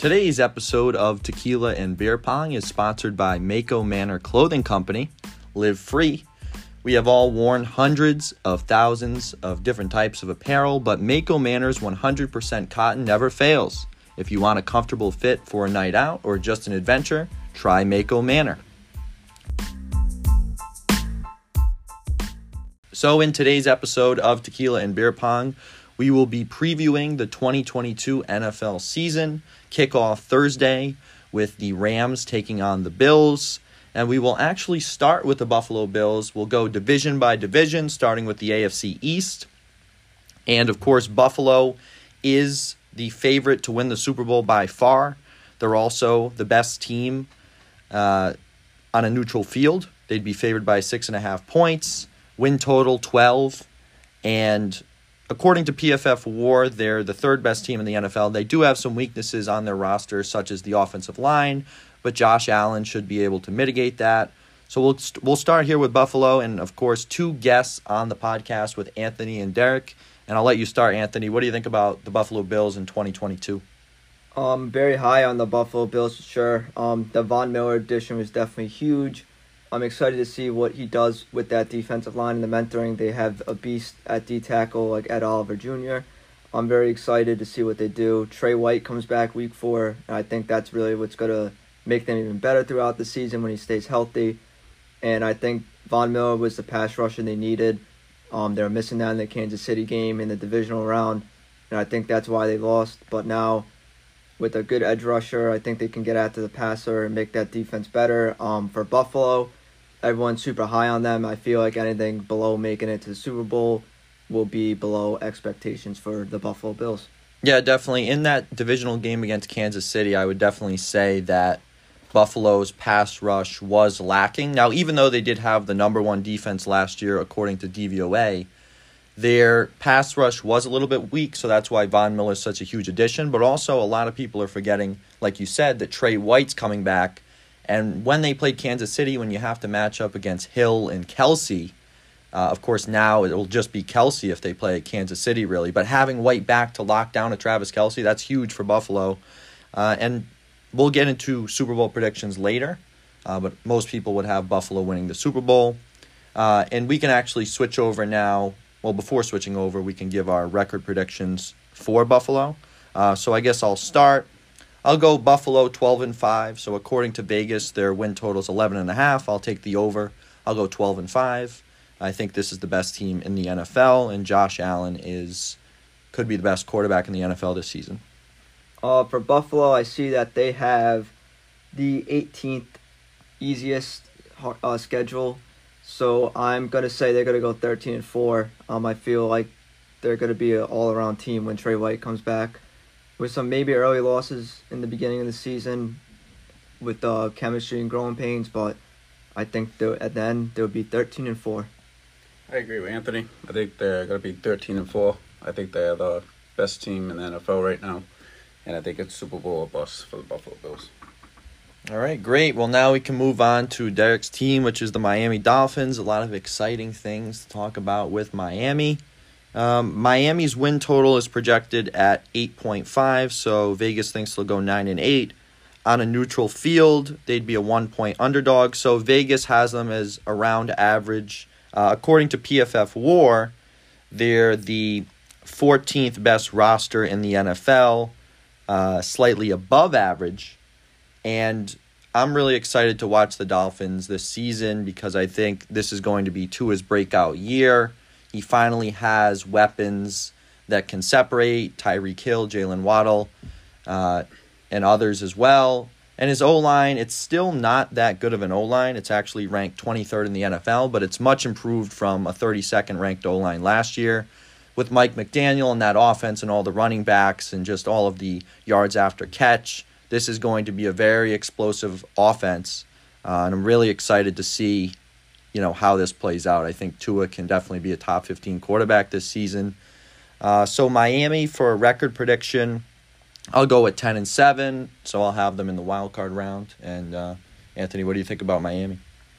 Today's episode of Tequila and Beer Pong is sponsored by Mako Manor Clothing Company. Live free. We have all worn hundreds of thousands of different types of apparel, but Mako Manor's 100% cotton never fails. If you want a comfortable fit for a night out or just an adventure, try Mako Manor. So, in today's episode of Tequila and Beer Pong, we will be previewing the 2022 NFL season, kickoff Thursday with the Rams taking on the Bills. And we will actually start with the Buffalo Bills. We'll go division by division, starting with the AFC East. And of course, Buffalo is the favorite to win the Super Bowl by far. They're also the best team uh, on a neutral field. They'd be favored by six and a half points. Win total 12. And according to PFF War, they're the third best team in the NFL. They do have some weaknesses on their roster, such as the offensive line, but Josh Allen should be able to mitigate that. So we'll we'll start here with Buffalo, and of course, two guests on the podcast with Anthony and Derek. And I'll let you start, Anthony. What do you think about the Buffalo Bills in 2022? Um, very high on the Buffalo Bills for sure. Um, the Von Miller addition was definitely huge. I'm excited to see what he does with that defensive line and the mentoring. They have a beast at D tackle like Ed Oliver Jr. I'm very excited to see what they do. Trey White comes back week four, and I think that's really what's going to make them even better throughout the season when he stays healthy. And I think Von Miller was the pass rusher they needed. Um, they were missing that in the Kansas City game in the divisional round, and I think that's why they lost. But now with a good edge rusher. I think they can get after the passer and make that defense better. Um, for Buffalo, everyone's super high on them. I feel like anything below making it to the Super Bowl will be below expectations for the Buffalo Bills. Yeah, definitely. In that divisional game against Kansas City, I would definitely say that Buffalo's pass rush was lacking. Now, even though they did have the number one defense last year, according to DVOA, their pass rush was a little bit weak, so that's why Von Miller is such a huge addition. But also, a lot of people are forgetting, like you said, that Trey White's coming back and when they played Kansas City, when you have to match up against Hill and Kelce, uh, of course, now it will just be Kelce if they play Kansas City, really. But having White back to lock down a Travis Kelce, that's huge for Buffalo. Uh, and we'll get into Super Bowl predictions later, uh, but most people would have Buffalo winning the Super Bowl. Uh, and we can actually switch over now. Well, before switching over, we can give our record predictions for Buffalo. Uh, so I guess I'll start. I'll go Buffalo 12 and 5. So according to Vegas, their win total is 11 and a half. I'll take the over. I'll go 12 and 5. I think this is the best team in the NFL and Josh Allen is could be the best quarterback in the NFL this season. Uh, for Buffalo, I see that they have the 18th easiest uh, schedule. So I'm going to say they're going to go 13 and 4. Um, I feel like they're going to be an all around team when Trey White comes back with some maybe early losses in the beginning of the season with uh, chemistry and growing pains, but I think at the end they'll be 13 and 4. I agree with Anthony. I think they're going to be 13 and 4. I think they're the best team in the NFL right now, and I think it's Super Bowl or bust for the Buffalo Bills. All right, great. Well, now we can move on to Derek's team, which is the Miami Dolphins. A lot of exciting things to talk about with Miami. Um, Miami's win total is projected at 8.5, so Vegas thinks they'll go 9 and 8. On a neutral field, they'd be a one point underdog, so Vegas has them as around average. Uh, according to PFF War, they're the 14th best roster in the NFL, uh, slightly above average. And I'm really excited to watch the Dolphins this season because I think this is going to be Tua's breakout year. He finally has weapons that can separate Tyreek Hill, Jaylen Waddle, uh, and others as well. And his O line, it's still not that good of an O line. It's actually ranked 23rd in the NFL, but it's much improved from a 32nd ranked O line last year. With Mike McDaniel and that offense and all the running backs and just all of the yards after catch, this is going to be a very explosive offense. Uh, and I'm really excited to see you know how this plays out. I think Tua can definitely be a top 15 quarterback this season. Uh, so Miami for a record prediction, I'll go with 10 and 7. So I'll have them in the wild card round. And uh, Anthony, what do you think about Miami?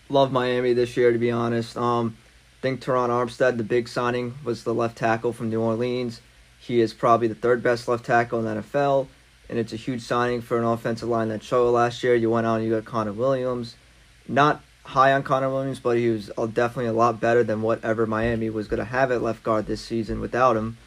Love Miami this year, to be honest. Um, I think Terron Armstead, the big signing, was the left tackle from New Orleans. He is probably the third best left tackle in the NFL. and it's a huge signing for an offensive line that struggled last year. You went out and you got Connor Williams, not high on Connor Williams, but he was uh, definitely a lot better than whatever Miami was going to have at left guard this season without him.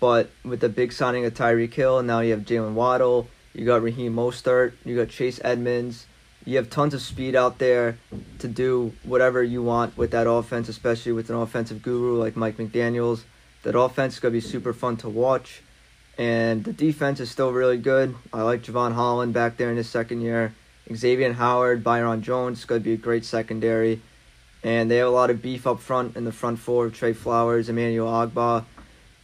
But with the big signing of Tyreek Hill, now you have Jaylen Waddle, you got Raheem Mostert, you got Chase Edmonds. You have tons of speed out there to do whatever you want with that offense, especially with an offensive guru like Mike McDaniels. That offense is going to be super fun to watch. And the defense is still really good. I like Jevon Holland back there in his second year. Xavier Howard, Byron Jones, going to be a great secondary. And they have a lot of beef up front in the front four Trey Flowers, Emmanuel Ogbah,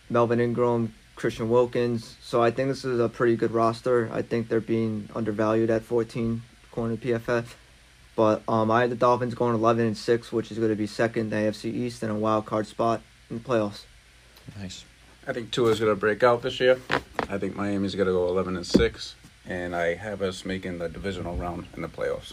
Melvin Ingram, Christian Wilkins. So I think this is a pretty good roster. I think they're being undervalued at 14 according to PFF. But um, I had the Dolphins going 11 and 6, which is going to be second in the AFC East and a wild card spot in the playoffs. Nice. I think Tua's going to break out this year. I think Miami's going to go 11 and 6, and I have us making the divisional round in the playoffs.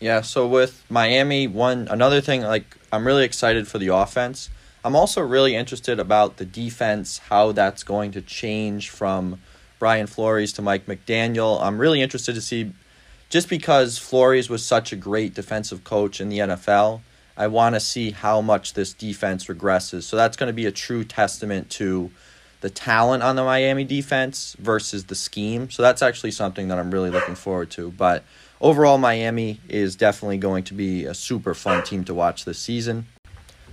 Yeah, so with Miami, one another thing like I'm really excited for the offense. I'm also really interested about the defense, how that's going to change from Brian Flores to Mike McDaniel. I'm really interested to see just because Flores was such a great defensive coach in the NFL. I want to see how much this defense regresses. So that's going to be a true testament to the talent on the Miami defense versus the scheme. So that's actually something that I'm really looking forward to. But overall, Miami is definitely going to be a super fun team to watch this season.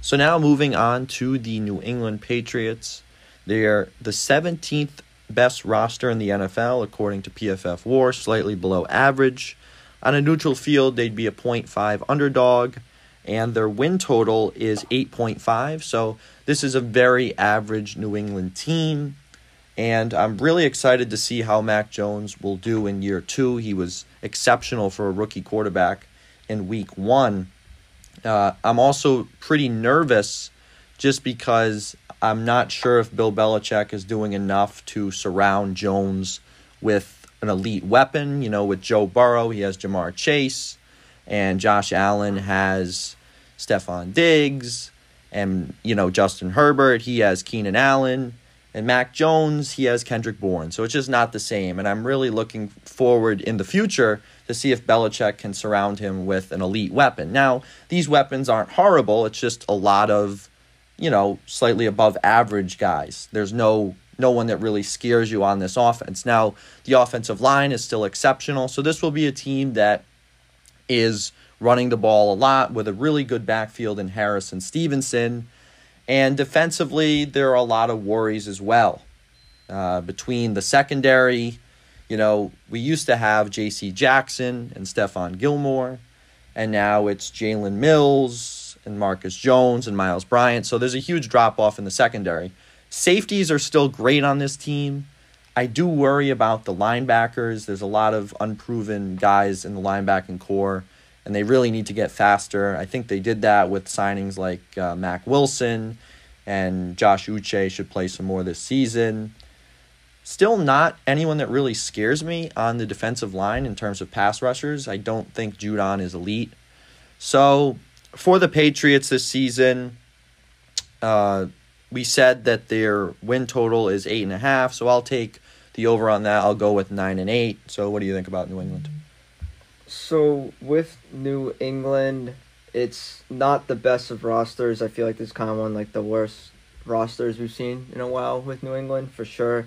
So now moving on to the New England Patriots. They're the 17th best roster in the NFL according to PFF War, slightly below average. On a neutral field, they'd be a 0.5 underdog, and their win total is 8.5. So this is a very average New England team. And I'm really excited to see how Mac Jones will do in year two. He was exceptional for a rookie quarterback in week one. Uh, I'm also pretty nervous just because I'm not sure if Bill Belichick is doing enough to surround Jones with an elite weapon. You know, with Joe Burrow, he has Ja'Marr Chase, and Josh Allen has Stefon Diggs, and, you know, Justin Herbert, he has Keenan Allen. And Mac Jones, he has Kendrick Bourne. So it's just not the same. And I'm really looking forward in the future to see if Belichick can surround him with an elite weapon. Now, these weapons aren't horrible. It's just a lot of, you know, slightly above average guys. There's no no one that really scares you on this offense. Now, the offensive line is still exceptional. So this will be a team that is running the ball a lot with a really good backfield in Harris and Stevenson. And defensively, there are a lot of worries as well. Uh, between the secondary, you know, we used to have J.C. Jackson and Stephon Gilmore, and now it's Jalen Mills and Marcus Jones and Myles Bryant. So there's a huge drop off in the secondary. Safeties are still great on this team. I do worry about the linebackers. There's a lot of unproven guys in the linebacking corps and they really need to get faster. I think they did that with signings like uh, Mack Wilson and Josh Uche should play some more this season. Still not anyone that really scares me on the defensive line in terms of pass rushers. I don't think Judon is elite. So for the Patriots this season, uh, we said that their win total is eight and a half. So I'll take the over on that. I'll go with nine and eight. So what do you think about New England? So with New England, it's not the best of rosters. I feel like this kind of one like the worst rosters we've seen in a while with New England for sure.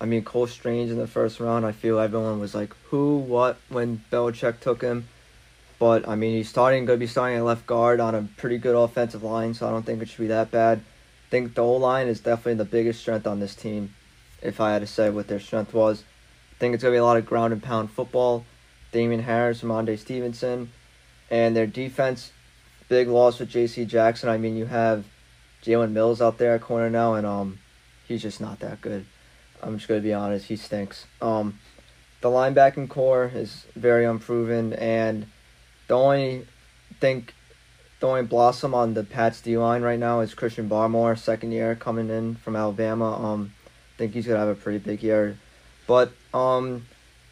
I mean Cole Strange in the first round. I feel everyone was like who, what when Belichick took him. But I mean he's starting going to be starting at left guard on a pretty good offensive line, so I don't think it should be that bad. I think the O line is definitely the biggest strength on this team. If I had to say what their strength was, I think it's going to be a lot of ground and pound football. Damien Harris, Rhamondre Stevenson, and their defense, big loss with J.C. Jackson. I mean, you have Jalen Mills out there at corner now, and um, he's just not that good. I'm just gonna be honest, he stinks. Um, the linebacking corps is very unproven, and the only think the only blossom on the Pats D line right now is Christian Barmore, second year coming in from Alabama. Um, I think he's gonna have a pretty big year, but um,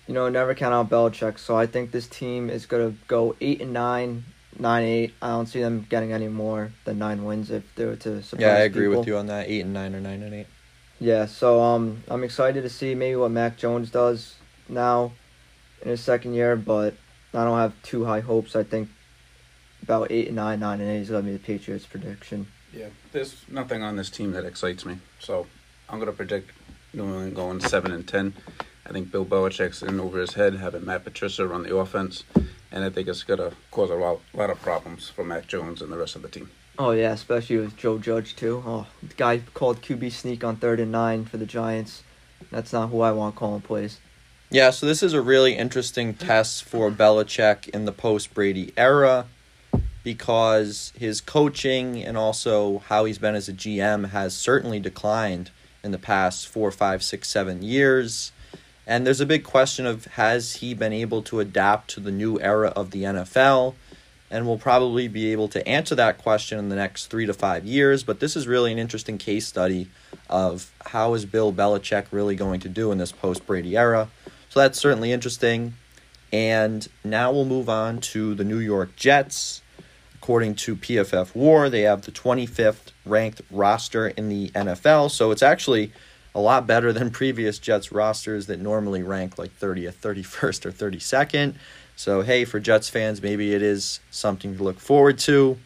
you know, never count out Belichick. So I think this team is gonna go eight and nine, nine eight. I don't see them getting any more than nine wins if they were to surprise Yeah, I agree people. with you on that. Eight and nine or nine and eight. Yeah, so um, I'm excited to see maybe what Mac Jones does now in his second year, but I don't have too high hopes. I think about eight and nine, nine and eight is gonna be the Patriots' prediction. Yeah, there's nothing on this team that excites me. So I'm gonna predict New England going seven and ten. I think Bill Belichick's in over his head, having Matt Patricia run the offense, and I think it's gonna cause a lot, lot of problems for Mac Jones and the rest of the team. Oh yeah, especially with Joe Judge too. Oh, the guy called QB sneak on third and nine for the Giants. That's not who I want calling plays. Yeah, so this is a really interesting test for Belichick in the post Brady era because his coaching and also how he's been as a GM has certainly declined in the past four, five, six, seven years. And there's a big question of has he been able to adapt to the new era of the NFL? And we'll probably be able to answer that question in the next three to five years. But this is really an interesting case study of how is Bill Belichick really going to do in this post Brady era. So that's certainly interesting. And now we'll move on to the New York Jets. According to PFF War, they have the 25th ranked roster in the NFL. So it's actually a lot better than previous Jets rosters that normally rank like 30th, 31st, or 32nd. So, hey, for Jets fans, maybe it is something to look forward to.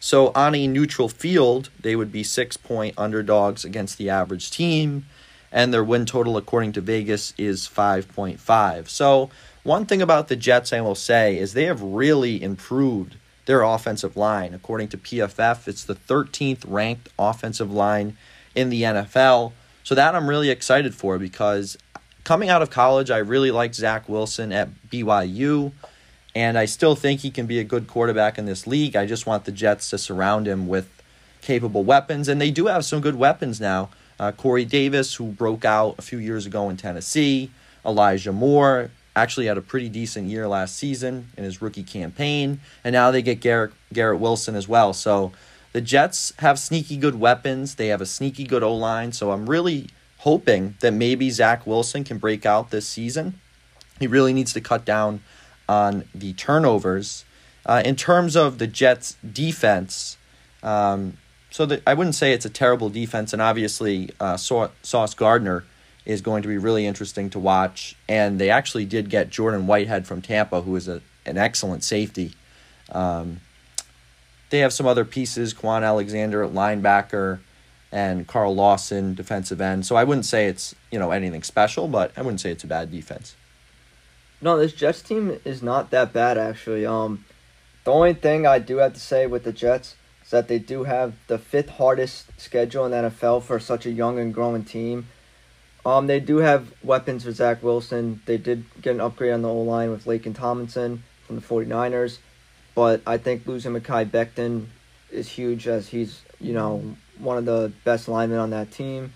So, on a neutral field, they would be six point underdogs against the average team, and their win total, according to Vegas, is 5.5. So, one thing about the Jets, I will say, is they have really improved their offensive line. According to PFF, it's the 13th ranked offensive line in the NFL. So, that I'm really excited for because coming out of college, I really liked Zach Wilson at BYU, and I still think he can be a good quarterback in this league. I just want the Jets to surround him with capable weapons, and they do have some good weapons now. Uh, Corey Davis, who broke out a few years ago in Tennessee, Elijah Moore, actually had a pretty decent year last season in his rookie campaign, and now they get Garrett Garrett Wilson as well. So the Jets have sneaky good weapons. They have a sneaky good O line. So I'm really hoping that maybe Zach Wilson can break out this season. He really needs to cut down on the turnovers. Uh, in terms of the Jets' defense, um, so that I wouldn't say it's a terrible defense, and obviously uh, Sauce Gardner is going to be really interesting to watch. And they actually did get Jordan Whitehead from Tampa, who is a, an excellent safety. Um, they have some other pieces, Kwon Alexander linebacker and Carl Lawson, defensive end. So I wouldn't say it's you know anything special, but I wouldn't say it's a bad defense. No, this Jets team is not that bad actually. Um, the only thing I do have to say with the Jets is that they do have the fifth hardest schedule in the NFL for such a young and growing team. Um, they do have weapons for Zach Wilson. They did get an upgrade on the O line with Laken Tomlinson from the 49ers. But I think losing Mekhi Becton is huge as he's, you know, one of the best linemen on that team.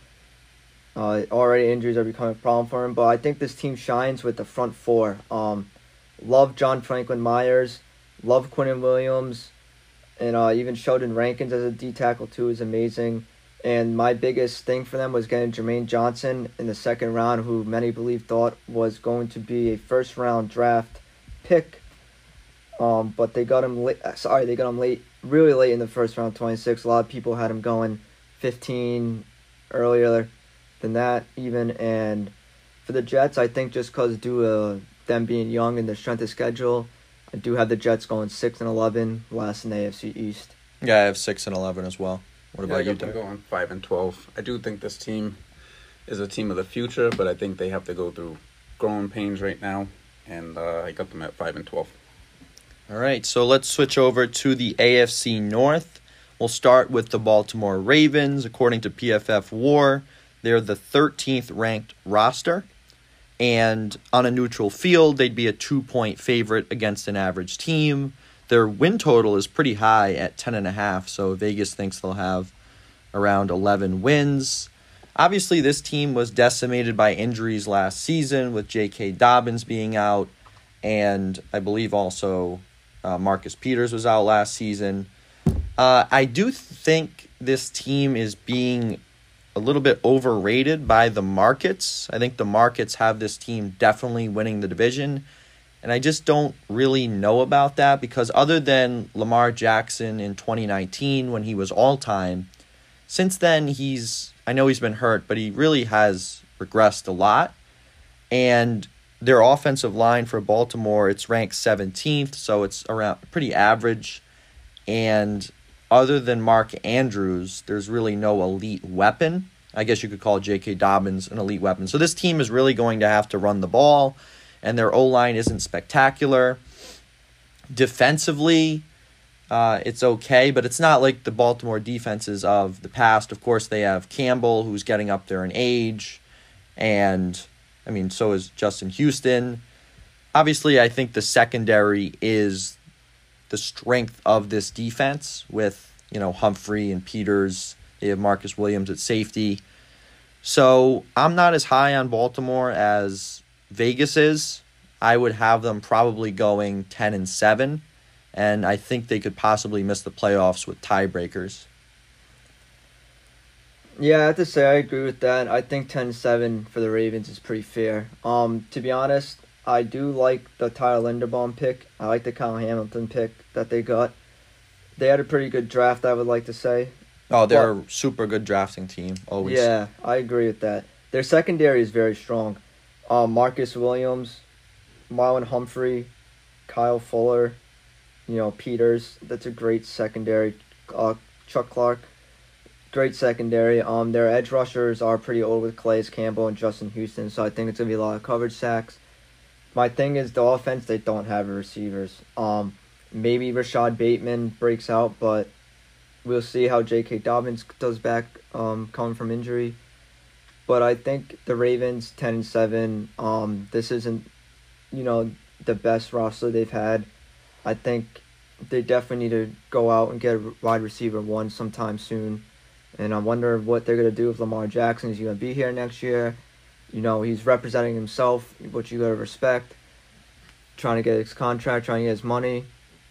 Uh, already injuries are becoming a problem for him, but I think this team shines with the front four. Um, love John Franklin Myers, love Quinnen Williams, and uh, even Sheldon Rankins as a D tackle too is amazing. And my biggest thing for them was getting Jermaine Johnson in the second round, who many believe thought was going to be a first round draft pick. Um, but they got him late. Sorry, they got him late really late in the first round, 26. A lot of people had him going 15 earlier than that, even. And for the Jets, I think just because due to them being young and their strength of schedule, I do have the Jets going 6 and 11, last in the AFC East. Yeah, I have 6 and 11 as well. What about yeah, you, Doug? going 5 and 12. I do think this team is a team of the future, but I think they have to go through growing pains right now. And uh, I got them at 5 and 12. All right, so let's switch over to the AFC North. We'll start with the Baltimore Ravens. According to PFF War, they're the 13th ranked roster. And on a neutral field, they'd be a two point favorite against an average team. Their win total is pretty high at 10.5, so Vegas thinks they'll have around 11 wins. Obviously, this team was decimated by injuries last season with J.K. Dobbins being out, and I believe also uh, Marcus Peters was out last season. Uh, I do think this team is being a little bit overrated by the markets. I think the markets have this team definitely winning the division. And I just don't really know about that because, other than Lamar Jackson in 2019 when he was all time, since then he's I know he's been hurt, but he really has regressed a lot. And their offensive line for Baltimore, it's ranked 17th, so it's around pretty average. And other than Mark Andrews, there's really no elite weapon. I guess you could call J.K. Dobbins an elite weapon. So this team is really going to have to run the ball, and their O line isn't spectacular. Defensively, uh, it's okay, but it's not like the Baltimore defenses of the past. Of course, they have Campbell, who's getting up there in age, and I mean, so is Justin Houston. Obviously, I think the secondary is the strength of this defense with, you know, Humphrey and Peters. They have Marcus Williams at safety. So I'm not as high on Baltimore as Vegas is. I would have them probably going 10 and 7 and I think they could possibly miss the playoffs with tiebreakers. Yeah, I have to say I agree with that. I think 10-7 for the Ravens is pretty fair. Um, to be honest, I do like the Tyler Linderbaum pick. I like the Kyle Hamilton pick that they got. They had a pretty good draft, I would like to say. Oh, they're but, a super good drafting team. Always. Yeah, I agree with that. Their secondary is very strong. Um, Marcus Williams, Marlon Humphrey, Kyle Fuller, you know Peters. That's a great secondary. Uh, Chuck Clark, great secondary. Um, their edge rushers are pretty old with Calais Campbell and Justin Houston, so I think it's gonna be a lot of coverage sacks. My thing is the offense; they don't have receivers. Um, maybe Rashod Bateman breaks out, but we'll see how J.K. Dobbins does back um, coming from injury. But I think the Ravens ten and seven. Um, this isn't, you know, the best roster they've had. I think they definitely need to go out and get a wide receiver one sometime soon. And I wonder what they're gonna do with Lamar Jackson. Is he gonna be here next year? You know, he's representing himself, which you gotta respect. Trying to get his contract, trying to get his money. You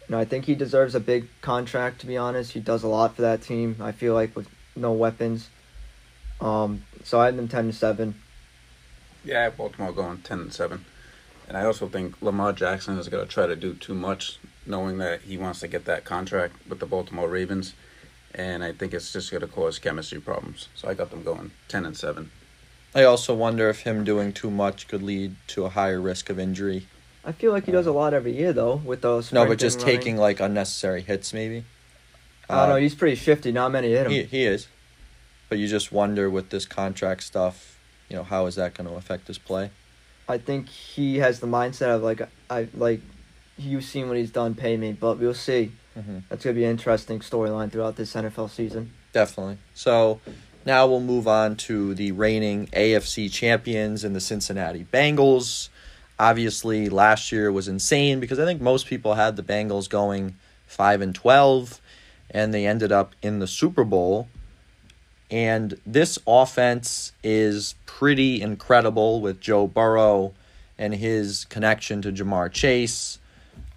know, I think he deserves a big contract. To be honest, he does a lot for that team. I feel like with no weapons. Um, so I had them ten to seven. Yeah, Baltimore going ten and seven. And I also think Lamar Jackson is going to try to do too much, knowing that he wants to get that contract with the Baltimore Ravens. And I think it's just going to cause chemistry problems. So I got them going 10 and 7. I also wonder if him doing too much could lead to a higher risk of injury. I feel like he does a lot every year, though, with those. No, but just running. taking like unnecessary hits, maybe. I don't uh, know. He's pretty shifty. Not many hit him. He, he is, but you just wonder with this contract stuff, you know, how is that going to affect his play? I think he has the mindset of like I like you've seen what he's done, pay me, but we'll see. Mm-hmm. That's gonna be an interesting storyline throughout this NFL season. Definitely. So now we'll move on to the reigning AFC champions and the Cincinnati Bengals. Obviously, last year was insane because I think most people had the Bengals going five and twelve, and they ended up in the Super Bowl. And this offense is pretty incredible with Joe Burrow and his connection to Ja'Marr Chase.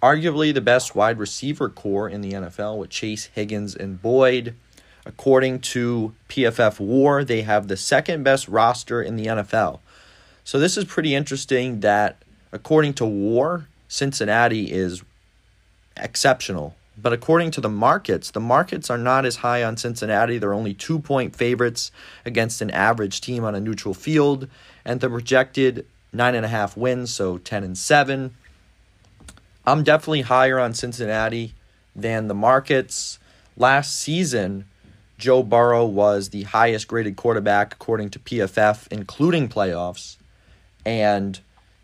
Arguably the best wide receiver corps in the NFL with Chase, Higgins, and Boyd. According to PFF War, they have the second best roster in the NFL. So this is pretty interesting that according to War, Cincinnati is exceptional but according to the markets, the markets are not as high on Cincinnati. They're only two point favorites against an average team on a neutral field, and the projected nine and a half wins, so 10 and 7. I'm definitely higher on Cincinnati than the markets. Last season, Joe Burrow was the highest graded quarterback according to PFF, including playoffs. And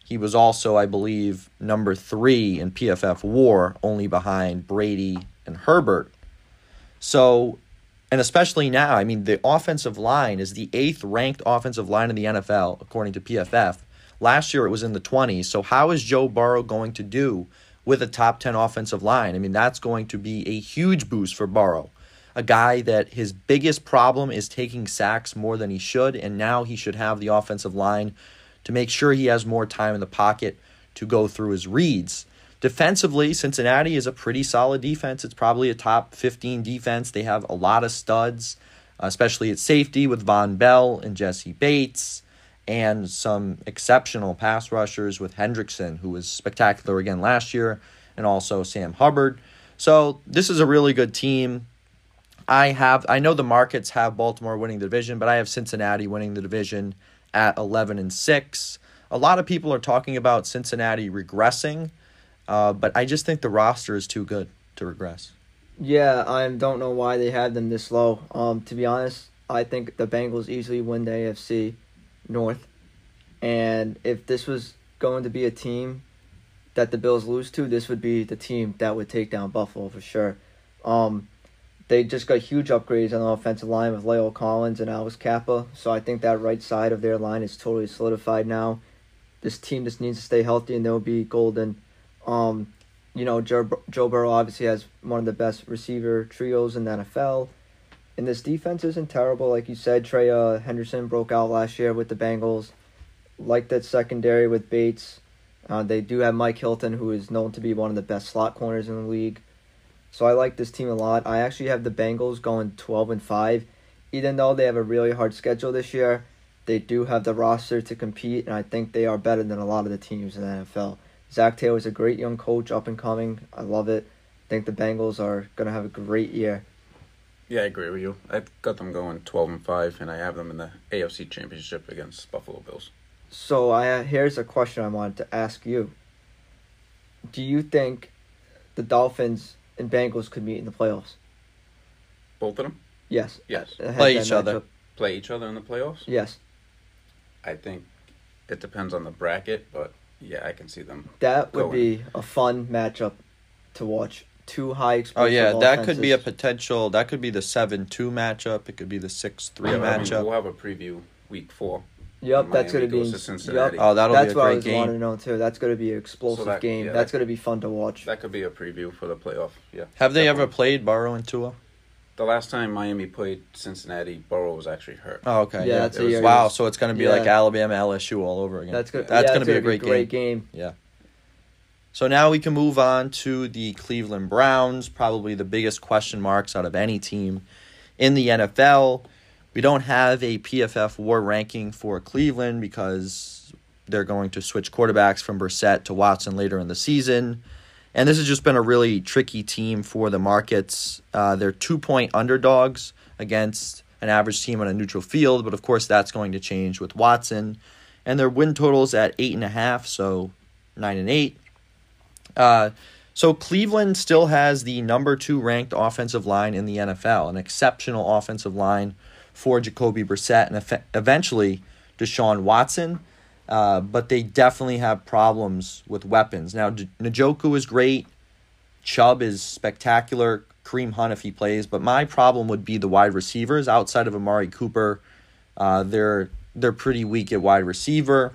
he was also, I believe, number three in PFF war, only behind Brady and Herbert. So, and especially now, I mean, the offensive line is the eighth ranked offensive line in the NFL, according to PFF. Last year it was in the 20s. So, how is Joe Burrow going to do with a top 10 offensive line? I mean, that's going to be a huge boost for Burrow. A guy that his biggest problem is taking sacks more than he should, and now he should have the offensive line to make sure he has more time in the pocket to go through his reads. Defensively, Cincinnati is a pretty solid defense. It's probably a top 15 defense. They have a lot of studs, especially at safety with Vonn Bell and Jessie Bates, and some exceptional pass rushers with Hendrickson, who was spectacular again last year, and also Sam Hubbard. So, this is a really good team. I have I know the markets have Baltimore winning the division, but I have Cincinnati winning the division at 11 and 6. A lot of people are talking about Cincinnati regressing, uh, but I just think the roster is too good to regress. Yeah, I don't know why they have them this low. Um, to be honest, I think the Bengals easily win the AFC North. And if this was going to be a team that the Bills lose to, this would be the team that would take down Buffalo for sure. Um, they just got huge upgrades on the offensive line with La'el Collins and Alex Cappa, so I think that right side of their line is totally solidified now. This team just needs to stay healthy, and they'll be golden. Um, you know, Joe, Joe Burrow obviously has one of the best receiver trios in the NFL. And this defense isn't terrible. Like you said, Trey uh, Henderson broke out last year with the Bengals. Like that secondary with Bates. Uh, they do have Mike Hilton, who is known to be one of the best slot corners in the league. So I like this team a lot. I actually have the Bengals going 12 and 5. Even though they have a really hard schedule this year, they do have the roster to compete, and I think they are better than a lot of the teams in the NFL. Zac Taylor is a great young coach, up and coming. I love it. I think the Bengals are going to have a great year. Yeah, I agree with you. I've got them going 12 and 5, and I have them in the AFC Championship against Buffalo Bills. So I uh, here's a question I wanted to ask you. Do you think the Dolphins and Bengals could meet in the playoffs? Both of them? Yes. Yes. Play each other. Play each other in the playoffs? Yes. I think it depends on the bracket, but yeah, I can see them. That would going. be a fun matchup to watch. Two high Oh yeah, that could be a potential. That could be the seven two matchup. It could be the six three Yeah, but I mean, matchup. we'll have a preview week four. Yep, that's gonna be. to Yep, Oh, that'll that's be a what I great was wanting to know too. That's gonna be an explosive that- game. yeah, that's that- gonna be fun to watch. That could be a preview for the playoff. Yeah. Have they ever definitely. played Burrow and Tua? The last time Miami played Cincinnati, Burrow was actually hurt. Oh, okay. Yeah, Yeah, that's a It was- year- wow. So it's going to be like Alabama, LSU all over again. That's good. That's yeah, going to it's be a great, game. game. So now we can move on to the Cleveland Browns, probably the biggest question marks out of any team in the NFL. We don't have a PFF war ranking for Cleveland because they're going to switch quarterbacks from Brissett to Watson later in the season. And this has just been a really tricky team for the markets. Uh, they're two point underdogs against an average team on a neutral field, but of course that's going to change with Watson. And their win totals at eight and a half, so nine and eight. Uh, so Cleveland still has the number two ranked offensive line in the NFL, an exceptional offensive line for Jacoby Brissett and eventually Deshaun Watson. Uh, but they definitely have problems with weapons. Now, Njoku is great. Chubb is spectacular. Kareem Hunt if he plays. But my problem would be the wide receivers outside of Amari Cooper. Uh, they're they're pretty weak at wide receiver.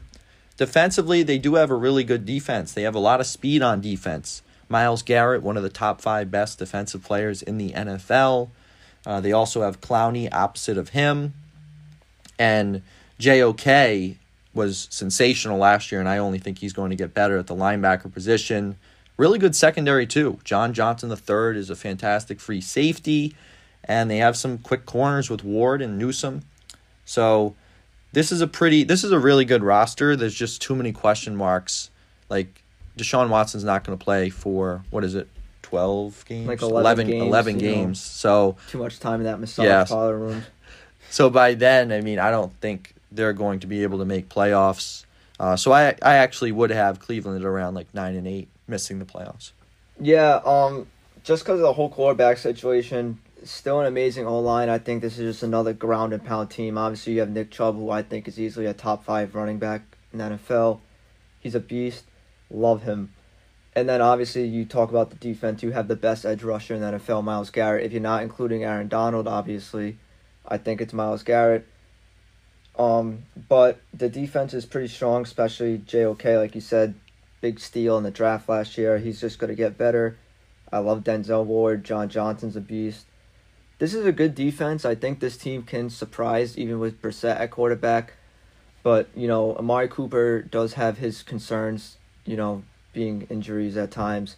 Defensively, they do have a really good defense. They have a lot of speed on defense. Myles Garrett, one of the top five best defensive players in the NFL. Uh, they also have Clowney opposite of him. And JOK was sensational last year, and I only think he's going to get better at the linebacker position. Really good secondary, too. John Johnson III is a fantastic free safety, and they have some quick corners with Ward and Newsome. So this is a pretty this is a really good roster. There's just too many question marks. Like Deshaun Watson's not going to play for what is it? 12 games? Like 11 games, 11 you know. games. So Too much time in that massage parlor room. so by then, I mean, I don't think they're going to be able to make playoffs. Uh, so I I actually would have Cleveland at around like 9 and 8 missing the playoffs. Yeah, um, just because of the whole quarterback situation, still an amazing O line. I think this is just another ground and pound team. Obviously, you have Nick Chubb, who I think is easily a top five running back in the NFL. He's a beast. Love him. And then obviously you talk about the defense. You have the best edge rusher in the NFL, Myles Garrett. If you're not including Aaron Donald, obviously, I think it's Myles Garrett. Um, but the defense is pretty strong, especially JOK, like you said, big steal in the draft last year. He's just going to get better. I love Denzel Ward. John Johnson's a beast. This is a good defense. I think this team can surprise even with Brissett at quarterback. But, you know, Amari Cooper does have his concerns, you know, being injuries at times.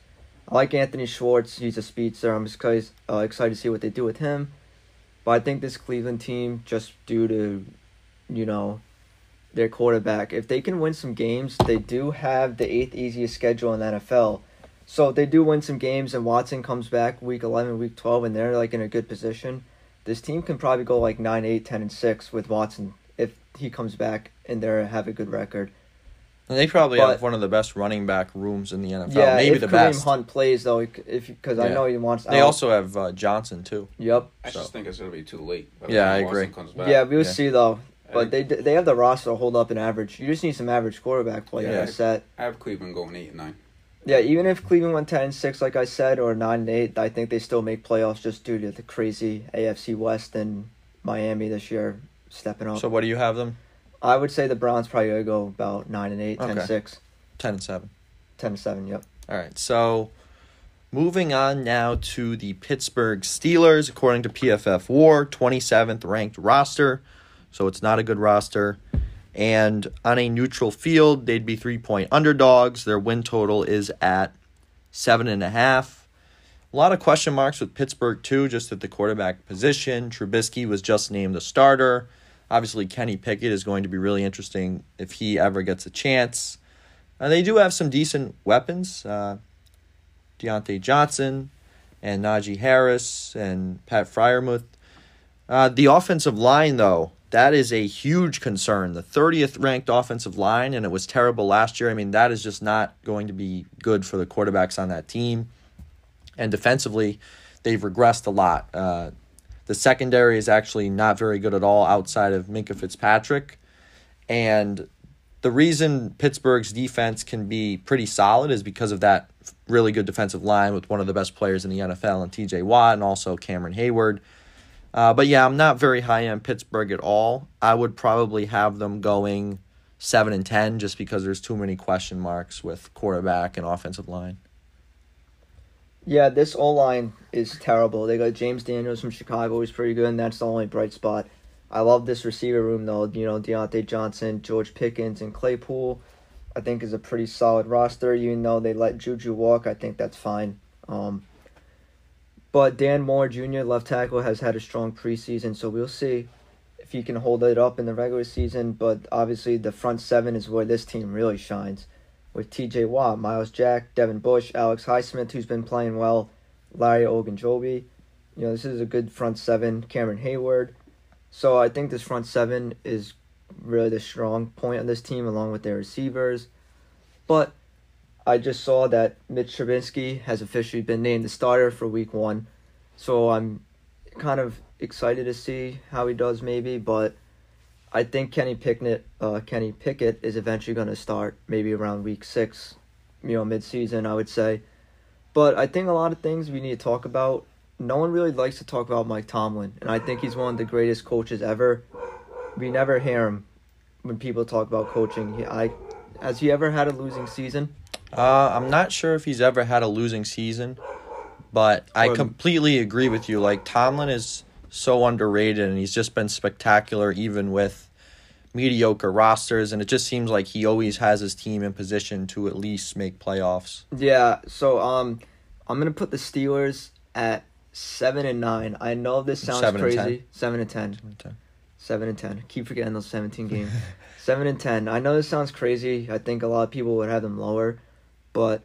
I like Anthony Schwartz. He's a speedster. I'm just uh, excited to see what they do with him. But I think this Cleveland team, just due to, you know, their quarterback, if they can win some games, they do have the eighth easiest schedule in the NFL. So if they do win some games and Watson comes back week 11, week 12, and they're like in a good position, this team can probably go like 9, 8, 10, and 6 with Watson if he comes back and they have a good record. And they probably But- have one of the best running back rooms in the NFL. yeah, maybe if the Kareem best. Hunt plays though, if because I know he wants. They out. also have uh, Johnson too. Yep. I So- just think it's gonna be too late. Yeah, I Watson agree. Comes back. Yeah, we'll Yeah. see though. But they they have the roster to hold up an average. You just need some average quarterback play. Yeah. Like I said. I have Cleveland going eight and nine. Yeah, even if Cleveland went ten and six, like I said, or nine and eight, I think they still make playoffs just due to the crazy AFC West and Miami this year stepping up. So what do you have them? I would say the Browns probably gonna go about nine and eight, ten and six, Ten and seven. ten and seven. Yep. All right. So moving on now to the Pittsburgh Steelers, according to PFF War, twenty seventh ranked roster. So it's not a good roster. And on a neutral field, they'd be three point underdogs. Their win total is at seven and a half. A lot of question marks with Pittsburgh too, just at the quarterback position. Trubisky was just named the starter. Obviously, Kenny Pickett is going to be really interesting if he ever gets a chance. Uh, they do have some decent weapons. Uh, Diontae Johnson and Najee Harris and Pat Freiermuth. Uh, the offensive line, though, that is a huge concern. The 30th ranked offensive line, and it was terrible last year. I mean, that is just not going to be good for the quarterbacks on that team. And defensively, they've regressed a lot. Uh, the secondary is actually not very good at all outside of Minkah Fitzpatrick. And the reason Pittsburgh's defense can be pretty solid is because of that really good defensive line with one of the best players in the NFL and TJ Watt and also Cameron Heyward. Uh, but yeah, I'm not very high on Pittsburgh at all. I would probably have them going seven and ten just because there's too many question marks with quarterback and offensive line. Yeah, this O line is terrible. They got James Daniels from Chicago, who's pretty good, and that's the only bright spot. I love this receiver room though. You know, Diontae Johnson, George Pickens, and Claypool. I think is a pretty solid roster. Even though they let Juju walk, I think that's fine. Um, but Dan Moore Jr. left tackle has had a strong preseason, so we'll see if he can hold it up in the regular season. But obviously, the front seven is where this team really shines with T.J. Watt, Myles Jack, Devin Bush, Alex Highsmith, who's been playing well, Larry Ogunjobi. You know, this is a good front seven. Cameron Heyward. So I think this front seven is really the strong point of this team, along with their receivers. But I just saw that Mitch Trubisky has officially been named the starter for Week One, so I'm kind of excited to see how he does, maybe. But I think Kenny Pickett, uh, Kenny Pickett is eventually going to start maybe around Week Six, you know, mid-season, I would say. But I think a lot of things we need to talk about. No one really likes to talk about Mike Tomlin, and I think he's one of the greatest coaches ever. We never hear him when people talk about coaching. He, I, has he ever had a losing season? Uh, I'm not sure if he's ever had a losing season, but I completely agree with you. Like Tomlin is so underrated, and he's just been spectacular, even with mediocre rosters. And it just seems like he always has his team in position to at least make playoffs. Yeah. So um, I'm gonna put the Steelers at seven and nine. I know this sounds Seven and crazy. 10? Seven and ten. Seven and ten. Keep forgetting those seventeen games. Seven and ten. I know this sounds crazy. I think a lot of people would have them lower, but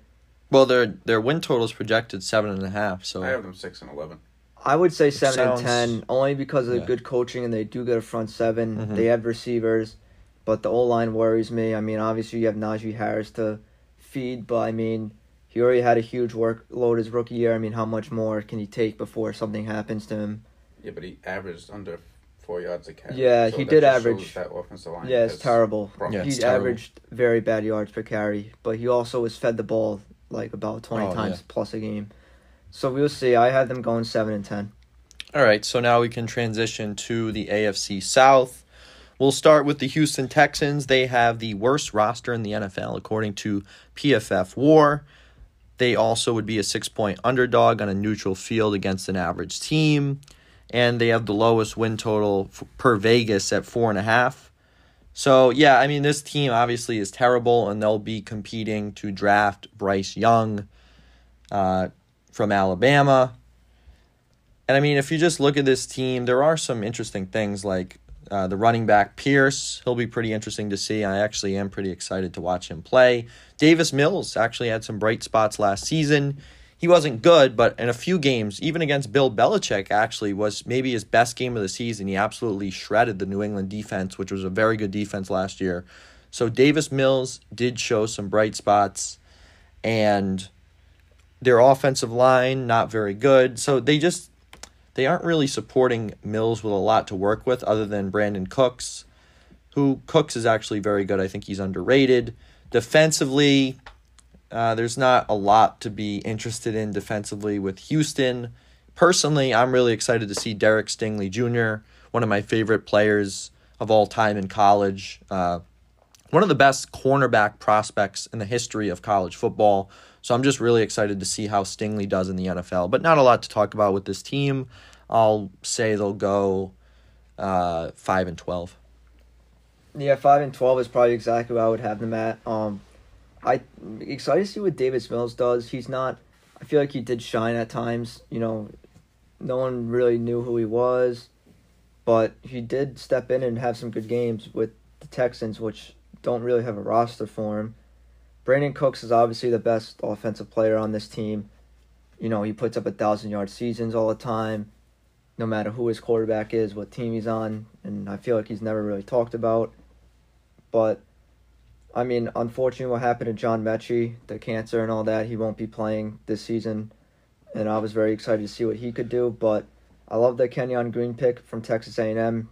Well, their their win total is projected seven and a half. So I have them six and eleven. I would say seven sounds- and ten only because of the good coaching and they do get a front 7 Mhm. They have receivers, but the O line worries me. I mean, obviously you have Najee Harris to feed, but I mean, he already had a huge workload his rookie year. I mean, how much more can he take before something happens to him? Yeah, but he averaged under four yards a carry. Yeah, so he did average- shows That offensive line. Yeah, it's terrible. problems. Yeah, he terrible. averaged very bad yards per carry, but he also was fed the ball like about twenty Oh, times yeah. plus a game. So we'll see. I had them going seven and ten. All right, so now we can transition to the AFC South. We'll start with the Houston Texans. They have the worst roster in the NFL, according to PFF War. They also would be a six point underdog on a neutral field against an average team. And they have the lowest win total f- per Vegas at four and a half. So, yeah, I mean, this team obviously is terrible, and they'll be competing to draft Bryce Young uh, from Alabama. And I mean, if you just look at this team, there are some interesting things like Uh, the running back Pierce, he'll be pretty interesting to see. I actually am pretty excited to watch him play. Davis Mills actually had some bright spots last season. He wasn't good, but in a few games, even against Bill Belichick, actually was maybe his best game of the season. He absolutely shredded the New England defense, which was a very good defense last year. So Davis Mills did show some bright spots, and their offensive line not very good. So they just they aren't really supporting Mills with a lot to work with other than Brandin Cooks, who Cooks is actually very good. I think he's underrated. Defensively, uh, there's not a lot to be interested in defensively with Houston. Personally, I'm really excited to see Derek Stingley Jr., one of my favorite players of all time in college. Uh, one of the best cornerback prospects in the history of college football. So I'm just really excited to see how Stingley does in the NFL. But not a lot to talk about with this team. I'll say they'll go uh, five and twelve. Yeah, five and twelve is probably exactly where I would have them at. Um, I excited to see what Davis Mills does. He's not. I feel like he did shine at times. You know, no one really knew who he was, but he did step in and have some good games with the Texans, which don't really have a roster for him. Brandin Cooks is obviously the best offensive player on this team. You know, he puts up a thousand yard seasons all the time, no matter who his quarterback is, what team he's on, and I feel like he's never really talked about. But I mean, unfortunately, what happened to John Metchie, the cancer and all that, he won't be playing this season, and I was very excited to see what he could do. But I love the Kenyon Green pick from Texas A&M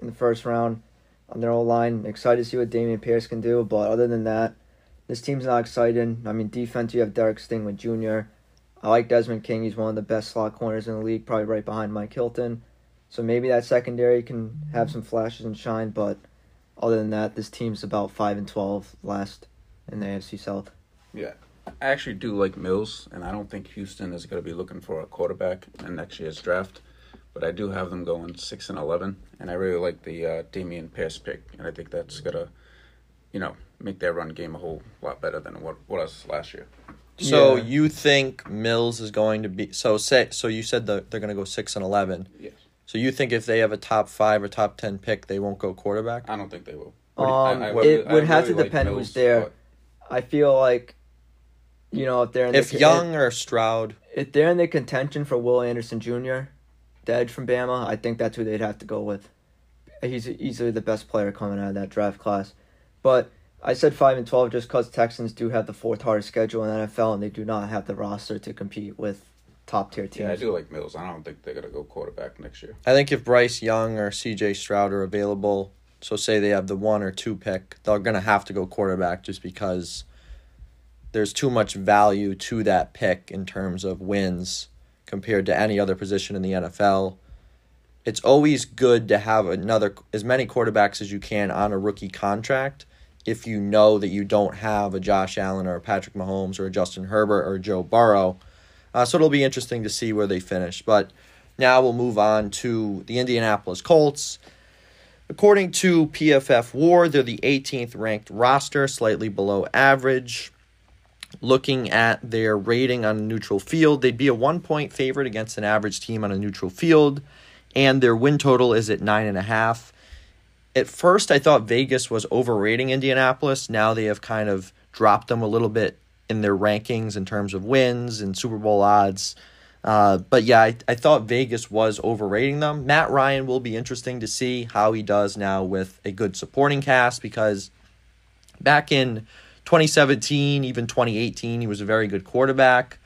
in the first round on their old line. Excited to see what Dameon Pierce can do, but other than that this team's not exciting. I mean, defense, you have Derek Stingley Jr. I like Desmond King. He's one of the best slot corners in the league, probably right behind Mike Hilton. So maybe that secondary can have some flashes and shine, but other than that, this team's about 5 and 12 last in the AFC South. Yeah. I actually do like Mills, and I don't think Houston is going to be looking for a quarterback in next year's draft. But I do have them going 6 and 11, and I really like the uh, Dameon Pierce pick, and I think that's going to, you know, make their run game a whole lot better than what what was last year. So Yeah. you think Mills is going to be so say so you said that they're going to go six and eleven. Yes. So you think if they have a top five or top ten pick, they won't go quarterback? I don't think they will. Um, I- I it really- would I have really to like depend Mills, who's there. but- I feel like, you know, if they're in If the, Young or Stroud, if they're in the contention for Will Anderson Jr., the edge from Bama, I think that's who they'd have to go with. He's easily the best player coming out of that draft class. But I said five and twelve just because Texans do have the fourth hardest schedule in the NFL, and they do not have the roster to compete with top tier teams. Yeah, I do like Mills. I don't think they're going to go quarterback next year. I think if Bryce Young or C.J. Stroud are available, so say they have the one or two pick, they're going to have to go quarterback just because there's too much value to that pick in terms of wins compared to any other position in the NFL. It's always good to have another as many quarterbacks as you can on a rookie contract if you know that you don't have a Josh Allen or a Patrick Mahomes or a Justin Herbert or Joe Burrow. Uh, so it'll be interesting to see where they finish. But now we'll move on to the Indianapolis Colts. According to PFF War, they're the 18th ranked roster, slightly below average. Looking at their rating on a neutral field, they'd be a one point favorite against an average team on a neutral field, and their win total is at nine and a half. At first, I thought Vegas was overrating Indianapolis. Now they have kind of dropped them a little bit in their rankings in terms of wins and Super Bowl odds. Uh, but yeah, I, I thought Vegas was overrating them. Matt Ryan will be interesting to see how he does now with a good supporting cast because back in 2017, even 2018, he was a very good quarterback,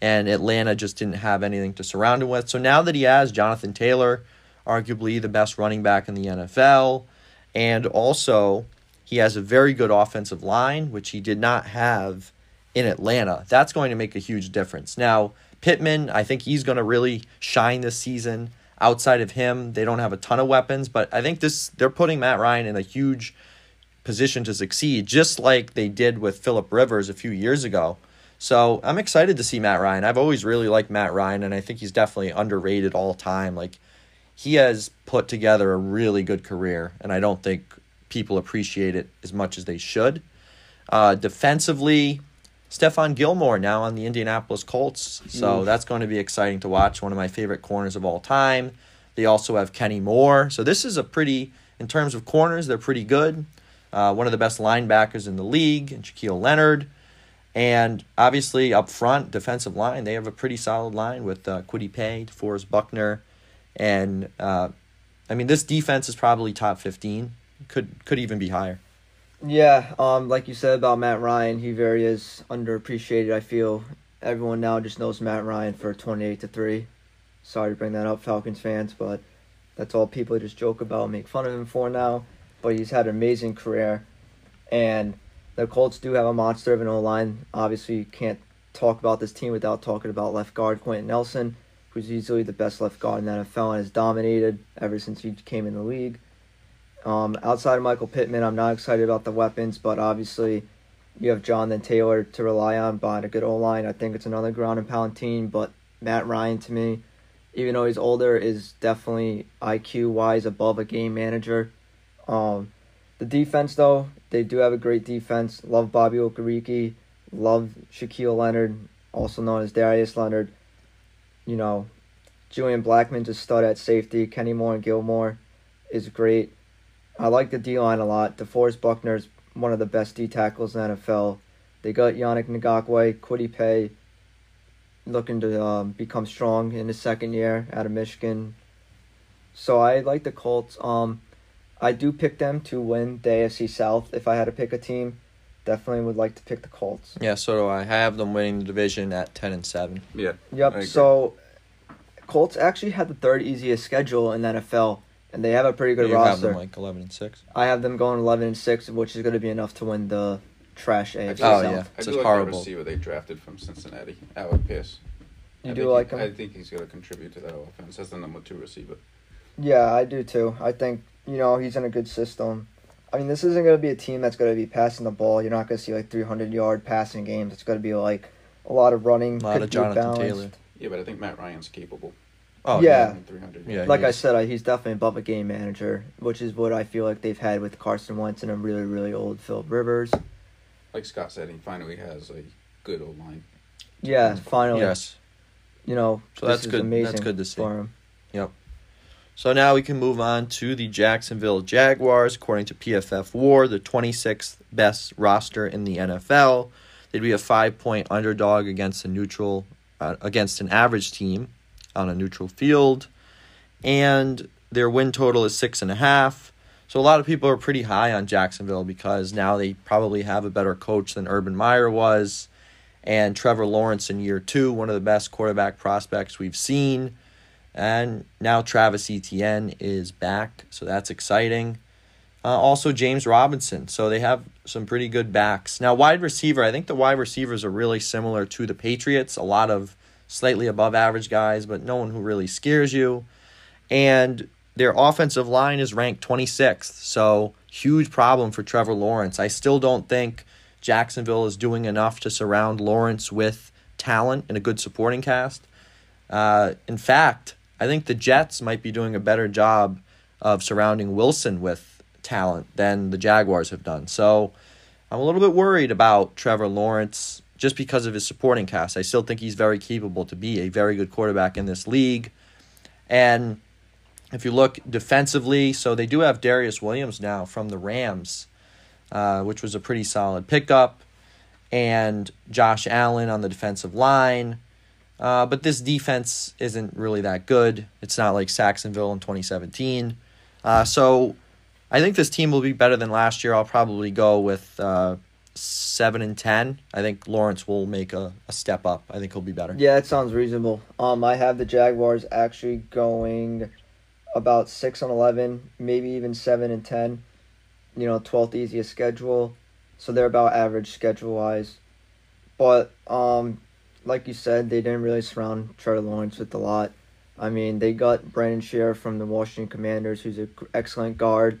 and Atlanta just didn't have anything to surround him with. So now that he has Jonathan Taylor, arguably the best running back in the NFL, and also he has a very good offensive line, which he did not have in Atlanta. That's going to make a huge difference. Now, Pittman, I think he's going to really shine this season. Outside of him, they don't have a ton of weapons, but I think this they're putting Matt Ryan in a huge position to succeed, just like they did with Philip Rivers a few years ago. So I'm excited to see Matt Ryan. I've always really liked Matt Ryan, and I think he's definitely underrated all time. Like he has put together a really good career, and I don't think people appreciate it as much as they should. Uh, defensively, Stephon Gilmore now on the Indianapolis Colts, so Oof. that's going to be exciting to watch. One of my favorite corners of all time. They also have Kenny Moore. So this is a pretty, in terms of corners, they're pretty good. Uh, one of the best linebackers in the league, and Shaquille Leonard. And obviously, up front, defensive line, they have a pretty solid line with uh, Kwity Paye, DeForest Buckner. And, uh, I mean, this defense is probably top 15. Could could even be higher. Yeah, um, like you said about Matt Ryan, he very is underappreciated. I feel everyone now just knows Matt Ryan for twenty eight to three. Sorry to bring that up, Falcons fans, but that's all people just joke about, make fun of him for now. But he's had an amazing career, and the Colts do have a monster of an O line. Obviously, you can't talk about this team without talking about left guard Quenton Nelson, who's easily the best left guard in the NFL and has dominated ever since he came in the league. Um, outside of Michael Pittman, I'm not excited about the weapons, but obviously you have Jonathan Taylor to rely on behind a good O line. I think it's another ground and pound team, but Matt Ryan to me, even though he's older, is definitely IQ wise above a game manager. Um, the defense though, they do have a great defense. Love Bobby Okereke, love Shaquille Leonard, also known as Darius Leonard. You know, Julian Blackmon's a stud at safety. Kenny Moore and Gilmore is great. I like the D line a lot. DeForest Buckner's one of the best D tackles in the NFL. They got Yannick Ngakoue, Kwity Paye, looking to um, become strong in his second year out of Michigan. So I like the Colts. Um, I do pick them to win the AFC South. If I had to pick a team, definitely would like to pick the Colts. Yeah, so do I. I have them winning the division at ten and seven. Yeah. Yep. So Colts actually had the third easiest schedule in the NFL, and they have a pretty good you have roster. them like eleven and six. I have them going eleven and six, which is going to be enough to win the trash AFC I Oh, South. yeah. I It's do just like horrible. the receiver they drafted from Cincinnati, Alec Pierce. You I do like he, him? I think he's going to contribute to that offense as the number two receiver. Yeah, I do too. I think you know he's in a good system. I mean, this isn't going to be a team that's going to be passing the ball. You're not going to see like 300 yard passing games. It's going to be like a lot of running. A lot of Jonathan balanced. Taylor. Yeah, but I think Matt Ryan's capable. Oh Yeah. Three hundred. Yeah, Like I said, I, he's definitely above a game manager, which is what I feel like they've had with Carson Wentz and a really, really old Philip Rivers. Like Scott said, he finally has a good old line. Yeah, finally. Yes. You know, So this that's is good- Amazing that's good to see. for him. Yep. So now we can move on to the Jacksonville Jaguars. According to PFF War, the 26th best roster in the NFL. They'd be a five point underdog against a neutral, uh, against an average team on a neutral field, and their win total is six and a half. So a lot of people are pretty high on Jacksonville because now they probably have a better coach than Urban Meyer was, and Trevor Lawrence in year two, one of the best quarterback prospects we've seen. And now Travis Etienne is back, so that's exciting. Uh, also, James Robinson. So they have some pretty good backs. Now, wide receiver, I think the wide receivers are really similar to the Patriots. A lot of slightly above average guys, but no one who really scares you. And their offensive line is ranked 26th. So, huge problem for Trevor Lawrence. I still don't think Jacksonville is doing enough to surround Lawrence with talent and a good supporting cast. Uh, in fact, I think the Jets might be doing a better job of surrounding Wilson with talent than the Jaguars have done. So I'm a little bit worried about Trevor Lawrence just because of his supporting cast. I still think he's very capable to be a very good quarterback in this league. And if you look defensively, so they do have Darious Williams now from the Rams, uh, which was a pretty solid pickup, and Josh Allen on the defensive line. Uh, but this defense isn't really that good. It's not like Sacksonville in 2017. Uh, so I think this team will be better than last year. I'll probably go with 7 and 10. I think Lawrence will make a, a step up. I think he'll be better. Yeah, it sounds reasonable. Um, I have the Jaguars actually going about six and eleven, maybe even seven and ten. You know, twelfth easiest schedule, so they're about average schedule wise. But um, like you said, they didn't really surround Trevor Lawrence with a lot. I mean, they got Brandon Scherff from the Washington Commanders, who's an excellent guard.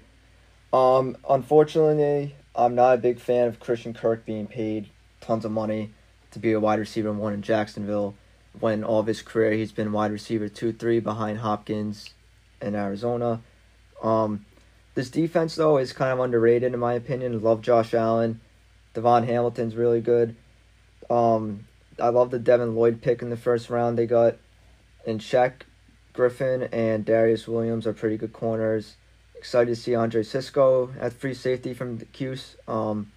Um, unfortunately, I'm not a big fan of Christian Kirk being paid tons of money to be a wide receiver one in Jacksonville when all of his career he's been wide receiver two three behind Hopkins in Arizona. Um, this defense though is kind of underrated in my opinion. Love Josh Allen, DaVon Hamilton's really good. Um, I love the Devin Lloyd pick in the first round they got, and Shaq Griffin and Darious Williams are pretty good corners. Excited to see Andre Cisco at free safety from the Cuse. Um,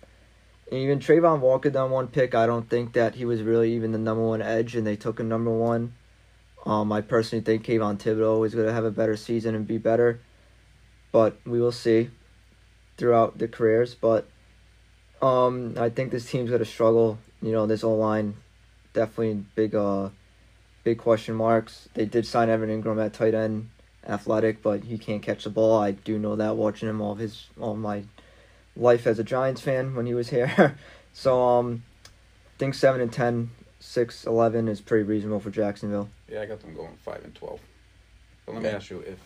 and even Travon Walker done one pick. I don't think that he was really even the number one edge, and they took a number one. Um, I personally think Kayvon Thibodeaux is going to have a better season and be better, but we will see throughout the careers. But um, I think this team's going to struggle. You know, this O line definitely big, uh, big question marks. They did sign Evan Engram at tight end, athletic, but he can't catch the ball. I do know that watching him all of his all of my life as a Giants fan when he was here. so um, I think seven and 10, 6, 11 is pretty reasonable for Jacksonville. Yeah, I got them going five and twelve. But let me ask you, if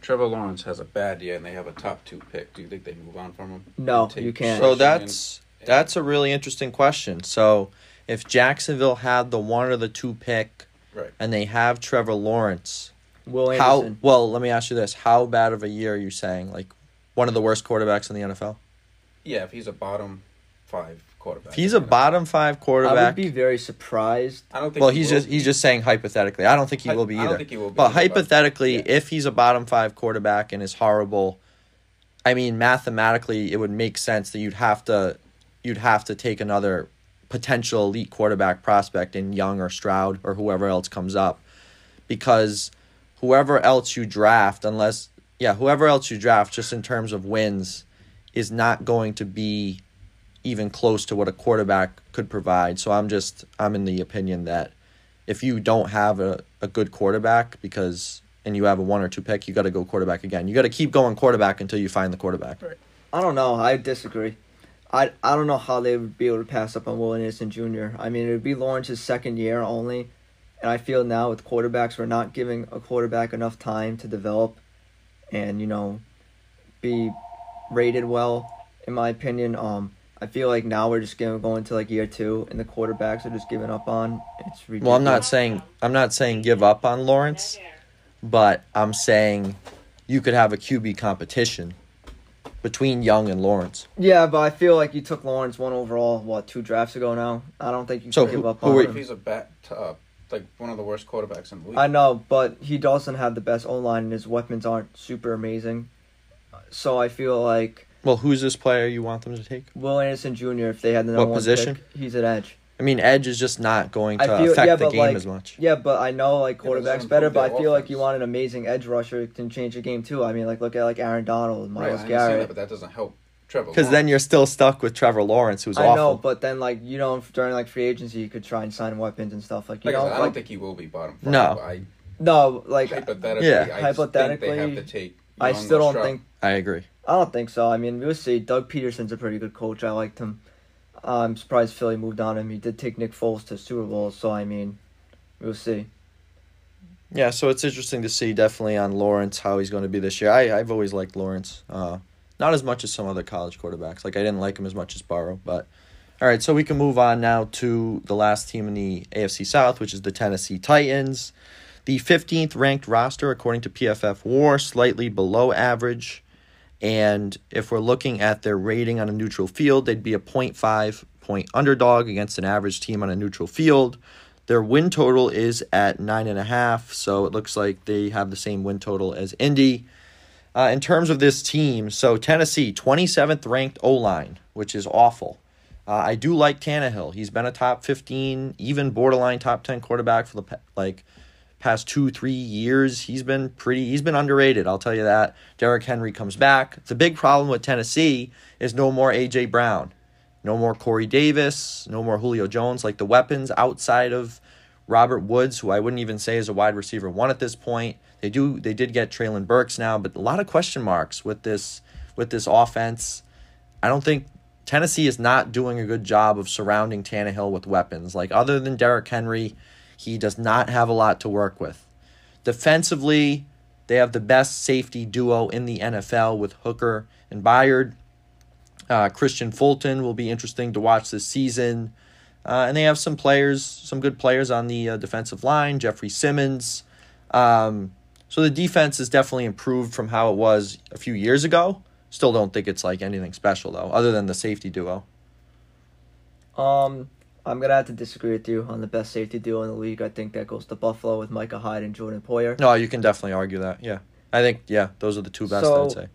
Trevor Lawrence has a bad year and they have a top two pick, do you think they move on from him? No, you can't. So that's and- that's a really interesting question. So if Jacksonville had the one or the two pick right. and they have Trevor Lawrence, Will how well? Let me ask you this: How bad of a year are you saying? Like one of the worst quarterbacks in the NFL? Yeah, if he's a bottom five quarterback. If he's a bottom five quarterback, I would be very surprised. I don't think. well, he he's just be. he's just saying hypothetically. I don't think he I- will be I either. don't think he will be. But either, hypothetically, yeah. if he's a bottom five quarterback and is horrible, I mean, mathematically, it would make sense that you'd have to, you'd have to take another potential elite quarterback prospect in Young or Stroud or whoever else comes up, because whoever else you draft, unless yeah, whoever else you draft, just in terms of wins, is not going to be even close to what a quarterback could provide. So I'm just I'm in the opinion that if you don't have a, a good quarterback because and you have a one or two pick, you got to go quarterback again. You got to keep going quarterback until you find the quarterback. I don't know. I disagree. I I don't know how they would be able to pass up on Will Anderson Jr. I mean, it would be Lawrence's second year only, and I feel now with quarterbacks, we're not giving a quarterback enough time to develop, and you know, be rated well. In my opinion, um, I feel like now we're just gonna go into like year two, and the quarterbacks are just giving up on. It's ridiculous. Well, I'm not saying I'm not saying give up on Lawrence, but I'm saying you could have a QB competition between Young and Lawrence. Yeah, but I feel like you took Lawrence one overall. What two drafts ago now? I don't think you So can give who- up who on were- If him. he's a bat, uh, like one of the worst quarterbacks in the league. I know, but he doesn't have the best O line, and his weapons aren't super amazing. So I feel like Well, who's this player you want them to take? Will Anderson Jr. If they had the What number one position? pick, he's an edge. I mean, Edge is just not going I to feel- affect yeah, the but game like- as much. Yeah, but I know like Yeah, but it quarterbacks doesn't better, improve but I their feel like you offense. want an amazing edge rusher who can change the game too. I mean, like look at like Aaron Donald, right, I Myles understand that, Garrett. but that doesn't help Trevor. Because then you're still stuck with Trevor Lawrence, who's awful. I awful. know, but then like you know during like free agency, you could try and sign weapons and stuff like you Like I, know said, I don't think he will be bottom five. No. but I no like hypothetically, Yeah. I just think they Hypothetically, have to take. I Young still don't Stroud. think I agree. I don't think so. I mean, we'll see. Doug Pederson's a pretty good coach. I liked him. I'm surprised Philly moved on him. He did take Nick Foles to Super Bowl, so I mean, we'll see. Yeah, so it's interesting to see definitely on Lawrence how he's going to be this year. I I've always liked Lawrence, uh, not as much as some other college quarterbacks. Like I didn't like him as much as Burrow, but all right. So we can move on now to the last team in the AFC South, which is the Tennessee Titans. The fifteenth ranked roster according to PFF WAR, slightly below average. And if we're looking at their rating on a neutral field, they'd be a 0.5 point underdog against an average team on a neutral field. Their win total is at nine and a half, so it looks like they have the same win total as Indy. Uh, in terms of this team, so Tennessee, 27th ranked O line, which is awful. Uh, I do like Tannehill. He's been a top 15, even borderline top 10 quarterback for the like past two, three years. He's been pretty. He's been underrated. I'll tell you that. Derrick Henry comes back. The big problem with Tennessee is no more AJ Brown, no more Corey Davis, no more Julio Jones. Like the weapons outside of Robert Woods, who I wouldn't even say is a wide receiver one at this point. They do. They did get Treylon Burks now, but a lot of question marks with this with this offense. I don't think Tennessee is not doing a good job of surrounding Tannehill with weapons. Like other than Derrick Henry, he does not have a lot to work with. Defensively, they have the best safety duo in the NFL with Hooker and Byard. Uh, Kristian Fulton will be interesting to watch this season. Uh, and they have some players, some good players on the uh, defensive line, Jeffrey Simmons. Um, so the defense is definitely improved from how it was a few years ago. Still don't think it's like anything special though, other than the safety duo. Um, I'm gonna have to disagree with you on the best safety duo in the league. I think that goes to Buffalo with Micah Hyde and Jordan Poyer. No, you can definitely argue that. Yeah, I think yeah, those are the two best. So- I'd say.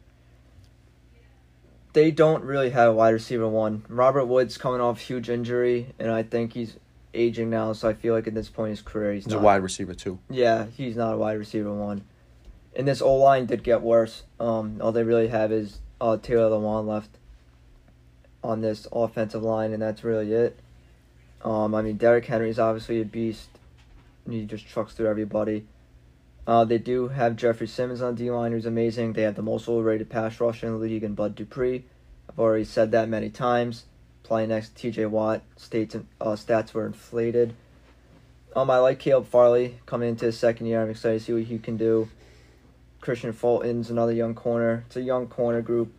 They don't really have a wide receiver one. Robert Woods coming off huge injury, and I think he's aging now. So I feel like at this point in his career, he's He's a wide receiver too. Yeah, he's not a wide receiver one. And this O line did get worse. Um, all they really have is uh, Taylor Lewan left on this offensive line, and that's really it. Um, I mean, Derrick Henry's obviously a beast. and He just trucks through everybody. Uh, they do have Jeffrey Simmons on D line, who's amazing. They have the most overrated pass rusher in the league in Bud Dupree. I've already said that many times. Playing next to T.J. Watt, states uh, stats were inflated. Um, I like Caleb Farley coming into his second year. I'm excited to see what he can do. Kristian Fulton's another young corner. It's a young corner group,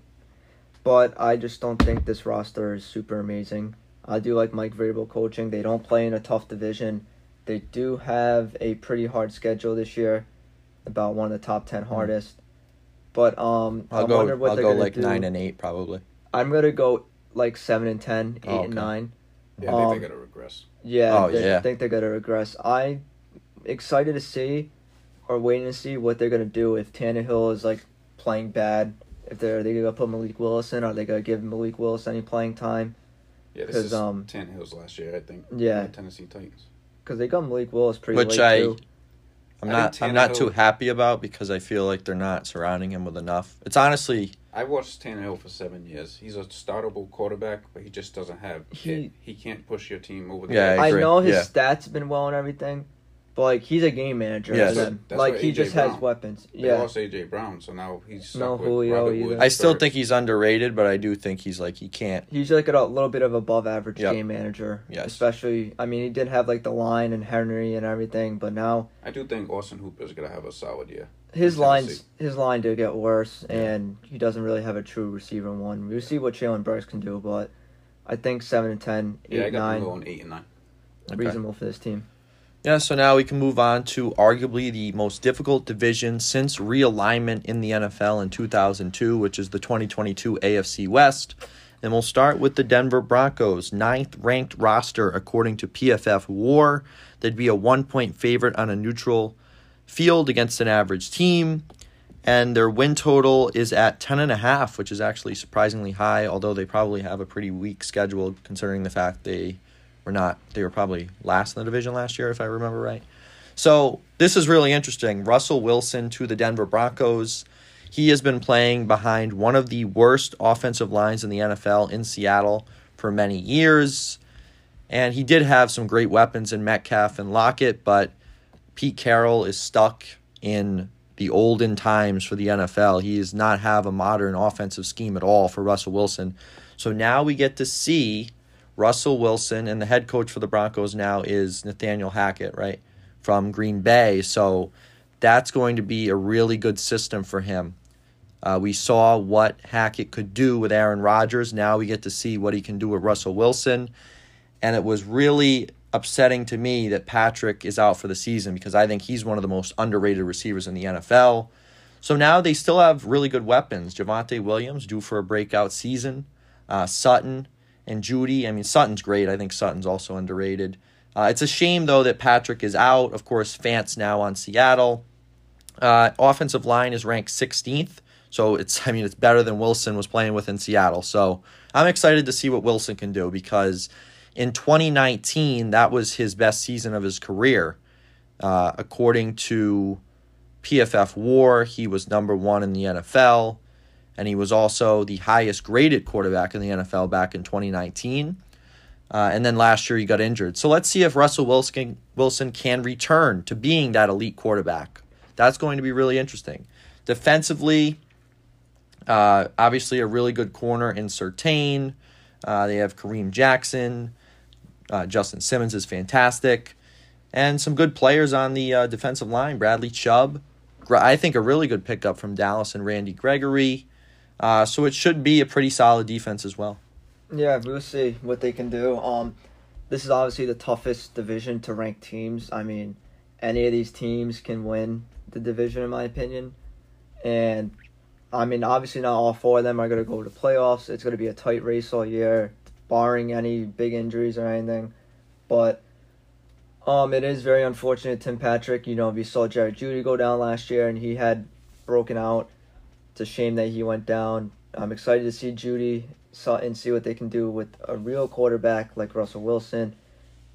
but I just don't think this roster is super amazing. I do like Mike Vrabel coaching. They don't play in a tough division. They do have a pretty hard schedule this year, about one of the top ten hardest. But um, I'll I go. wonder what I'll they're go gonna like do. nine and eight probably. I'm gonna go like seven and 10, 8 Oh, and nine. Yeah, I think Um, they got to regress. Yeah, Oh, they- yeah. I think they're gonna regress. I excited to see, or waiting to see what they're gonna do if Tannehill is like playing bad. If they're are they gonna put Malik Willis in, are they gonna give Malik Willis any playing time? Yeah, this is um, Tannehill's last year, I think. Yeah. the Tennessee Titans. Because they got Malik Willis pretty much. Which late I- too. I'm I not. I'm not too happy about because I feel like they're not surrounding him with enough. It's honestly. I watched Tannehill for seven years. He's a startable quarterback, but he just doesn't have. He- He he can't push your team over the Yeah, edge. I I know his yeah. stats have been well and everything, but like he's a game manager. Yes. for them. That's like he AJ just has Brown. weapons. They Yeah, lost AJ Brown, so now he's stuck No with Julio either. I still think he's underrated, but I do think he's like he can't. he's like a little bit of above average Yep. game manager. Yes. especially I mean he did have like the line and Henry and everything, but now I do think Austin Hooper is gonna have a solid year. His lines his line did get worse, and he doesn't really have a true receiver one. We'll see what Jalen Burks can do, but I think seven and 10, Yeah, I got 9, going eight and nine. Okay. reasonable for this team. Yeah, so now we can move on to arguably the most difficult division since realignment in the NFL in 2002, which is the 2022 AFC West. And we'll start with the Denver Broncos, ninth ranked roster according to PFF War. They'd be a one point favorite on a neutral field against an average team. And their win total is at 10.5, which is actually surprisingly high, although they probably have a pretty weak schedule considering the fact they were not, they were probably last in the division last year, if I remember right. So this is really interesting. Russell Wilson to the Denver Broncos. He has been playing behind one of the worst offensive lines in the NFL in Seattle for many years. And he did have some great weapons in Metcalf and Lockett, but Pete Carroll is stuck in the olden times for the NFL. He does not have a modern offensive scheme at all for Russell Wilson. So now we get to see Russell Wilson, and the head coach for the Broncos now is Nathaniel Hackett, right, from Green Bay. So that's going to be a really good system for him. Uh, we saw what Hackett could do with Aaron Rodgers. Now we get to see what he can do with Russell Wilson. And it was really upsetting to me that Patrick is out for the season because I think he's one of the most underrated receivers in the NFL. So now they still have really good weapons. Javonte Williams due for a breakout season. Uh, Sutton and Jeudy. I mean, Sutton's great. I think Sutton's also underrated. Uh, it's a shame though that Patrick is out. Of course, Fant's now on Seattle. Uh, offensive line is ranked 16th, so it's I mean it's better than Wilson was playing with in Seattle. So I'm excited to see what Wilson can do because in 2019 that was his best season of his career, uh, according to PFF WAR. He was number one in the NFL, and he was also the highest graded quarterback in the NFL back in 2019. Uh, and then last year he got injured. So let's see if Russell Wilson Wilson can return to being that elite quarterback. That's going to be really interesting. Defensively, uh, obviously a really good corner in Surtain. Uh, they have Kareem Jackson. Uh, Justin Simmons is fantastic. And some good players on the uh, defensive line. Bradley Chubb. I think a really good pickup from Dallas and Randy Gregory. Uh, so it should be a pretty solid defense as well. Yeah, we'll see what they can do. Um, this is obviously the toughest division to rank teams. I mean, any of these teams can win the division, in my opinion. And I mean, obviously, not all four of them are going to go to playoffs. It's going to be a tight race all year, barring any big injuries or anything. but um, it is very unfortunate. Tim Patrick, you know, we saw Jared Jeudy go down last year, and he had broken out. It's a shame that he went down. I'm excited to see Jeudy and see what they can do with a real quarterback like Russell Wilson.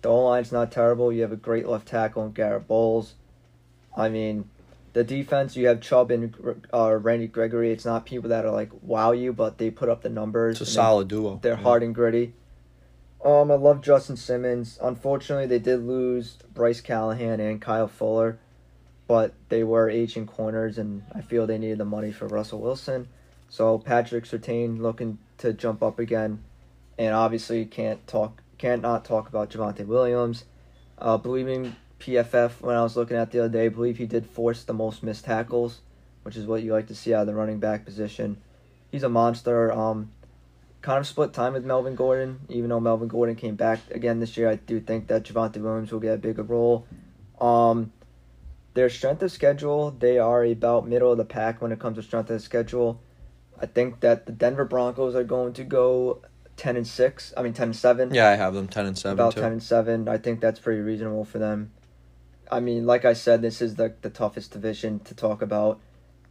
The O line's not terrible. You have a great left tackle in Garett Bolles. I mean, the defense you have Chubb and uh, Randy Gregory. It's not people that are like wow you, but they put up the numbers. It's a solid duo. They're yeah. hard and gritty. Um, I love Justin Simmons. Unfortunately, they did lose Bryce Callahan and Kyle Fuller, but they were aging corners, and I feel they needed the money for Russell Wilson. So Patrick Surtain looking to jump up again, and obviously can't talk can't not talk about Javonte Williams. Uh, believing PFF when I was looking at the other day, I believe he did force the most missed tackles, which is what you like to see out of the running back position. He's a monster. Um, kind of split time with Melvin Gordon. Even though Melvin Gordon came back again this year, I do think that Javonte Williams will get a bigger role. Um, their strength of schedule, they are about middle of the pack when it comes to strength of schedule. I think that the Denver Broncos are going to go ten and six. I mean ten and seven. Yeah, I have them ten and seven. About too. ten and seven. I think that's pretty reasonable for them. I mean, like I said, this is the the toughest division to talk about.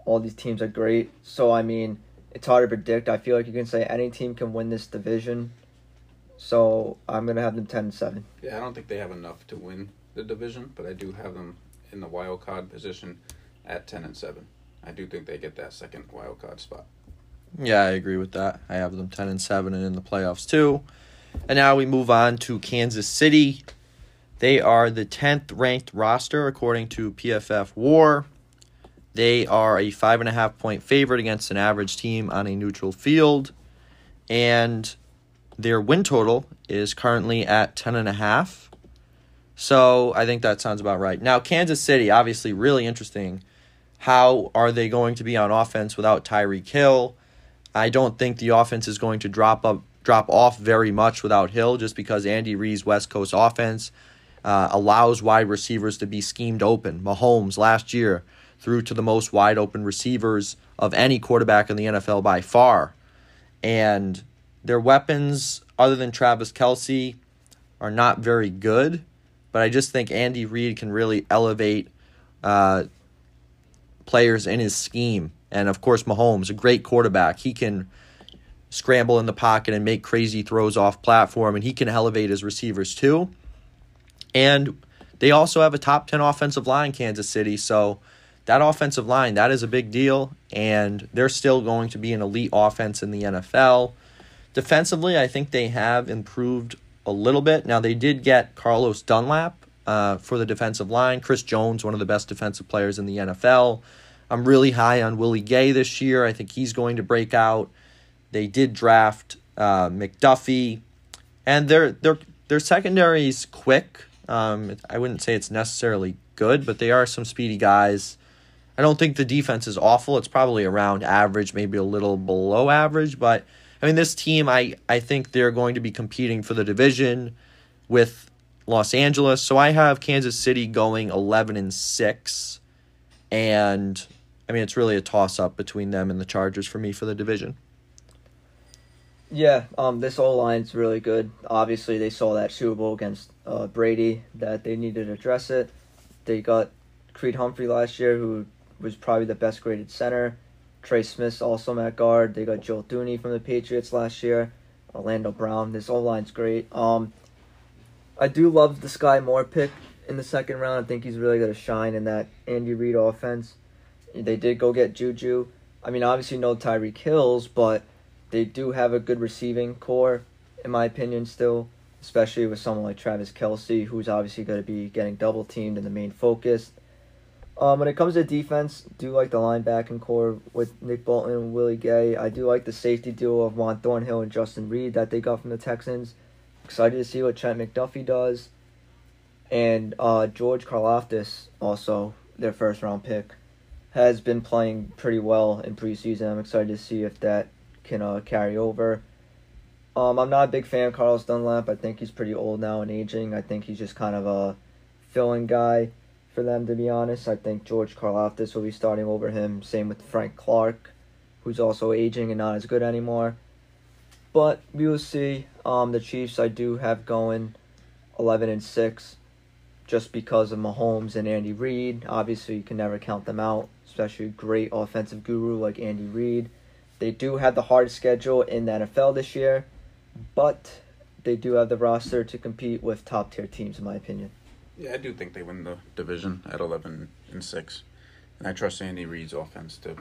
All these teams are great, so I mean, it's hard to predict. I feel like you can say any team can win this division. So I'm gonna have them ten and seven. Yeah, I don't think they have enough to win the division, but I do have them in the wild card position at ten and seven. I do think they get that second wild card spot. Yeah, I agree with that. I have them 10 and 7 and in the playoffs too. And now we move on to Kansas City. They are the 10th ranked roster according to PFF War. They are a five and a half point favorite against an average team on a neutral field. And their win total is currently at 10 and a half. So I think that sounds about right. Now, Kansas City, obviously, really interesting. How are they going to be on offense without Tyreek Hill? I don't think the offense is going to drop up drop off very much without Hill just because Andy Reid's West Coast offense uh, allows wide receivers to be schemed open. Mahomes last year threw to the most wide open receivers of any quarterback in the NFL by far. And their weapons, other than Travis Kelce, are not very good. But I just think Andy Reid can really elevate uh, players in his scheme and of course, Mahomes, a great quarterback. He can scramble in the pocket and make crazy throws off platform, and he can elevate his receivers too. And they also have a top 10 offensive line, Kansas City. So that offensive line, that is a big deal. And they're still going to be an elite offense in the NFL. Defensively, I think they have improved a little bit. Now, they did get Carlos Dunlap uh, for the defensive line. Chris Jones, one of the best defensive players in the NFL. I'm really high on Willie Gay this year. I think he's going to break out. They did draft uh, McDuffie, and their their their secondary is quick. Um, I wouldn't say it's necessarily good, but they are some speedy guys. I don't think the defense is awful. It's probably around average, maybe a little below average. But I mean, this team, I I think they're going to be competing for the division with Los Angeles. So I have Kansas City going eleven and six, and I mean, it's really a toss up between them and the Chargers for me for the division. Yeah, um, this O line's really good. Obviously, they saw that Super Bowl against uh, Brady that they needed to address it. They got Creed Humphrey last year, who was probably the best graded center. Trey Smith also at guard. They got Joe Thuney from the Patriots last year. Orlando Brown. This O line's great. Um, I do love the Skyy Moore pick in the second round. I think he's really going to shine in that Andy Reid offense. They did go get Juju. I mean, obviously no Tyreek Hills, but they do have a good receiving corps, in my opinion, still, especially with someone like Travis Kelce, who's obviously going to be getting double teamed and the main focus. Um, when it comes to defense, do like the linebacking corps with Nick Bolton and Willie Gay. I do like the safety duo of Juan Thornhill and Justin Reid that they got from the Texans. Excited to see what Trent McDuffie does. And uh, George Karlaftis, also their first round pick has been playing pretty well in preseason. I'm excited to see if that can uh, carry over. Um, I'm not a big fan of Carlos Dunlap. I think he's pretty old now and aging. I think he's just kind of a filling guy for them, to be honest. I think George Karlaftis will be starting over him. Same with Frank Clark, who's also aging and not as good anymore. But we will see. Um, the Chiefs I do have going eleven and six, just because of Mahomes and Andy Reid. Obviously, you can never count them out, especially a great offensive guru like Andy Reid. They do have the hardest schedule in the NFL this year, but they do have the roster to compete with top tier teams, in my opinion. Yeah, I do think they win the division at eleven and six, and I trust Andy Reid's offense to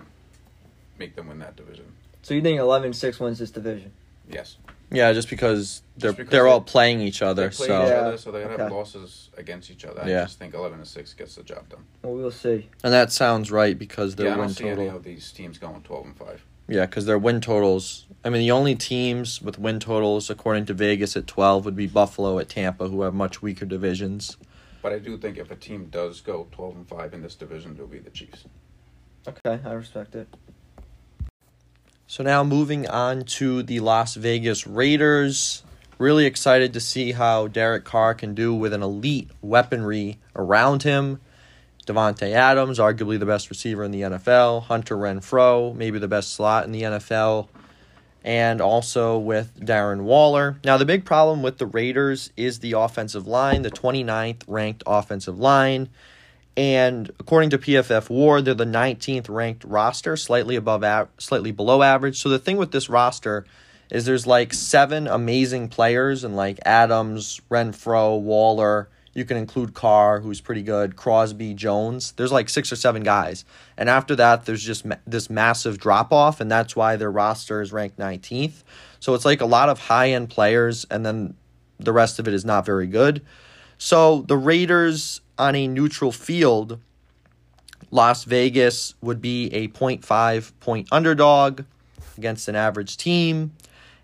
make them win that division. So you think 11-6 wins this division? Yes, Yeah, just because they're because they're they- all playing each they other. play So each Yeah, other, so they gotta have losses against each other. I Yeah. just think eleven and six gets the job done. Well, we'll see. and that sounds right because their yeah, I don't win see any total. of these teams going twelve and five. Yeah, because their win totals. I mean, the only teams with win totals according to Vegas at twelve would be Buffalo at Tampa, who have much weaker divisions. But I do think if a team does go twelve and five in this division, it'll be the Chiefs. Okay, I respect it. So now moving on to the Las Vegas Raiders. Really excited to see how Derek Carr can do with an elite weaponry around him. Davante Adams, arguably the best receiver in the NFL. Hunter Renfrow, maybe the best slot in the NFL. And also with Darren Waller. Now, the big problem with the Raiders is the offensive line, the 29th ranked offensive line. And according to PFF War, they're the 19th ranked roster, slightly above, av- slightly below average. So the thing with this roster is there's like seven amazing players, and like Adams, Renfrow, Waller. You can include Carr, who's pretty good, Crosby, Jones. There's like six or seven guys, and after that, there's just ma- this massive drop off, and that's why their roster is ranked 19th. So it's like a lot of high end players, and then the rest of it is not very good. So the Raiders on a neutral field, Las Vegas would be a 0.5 point underdog against an average team,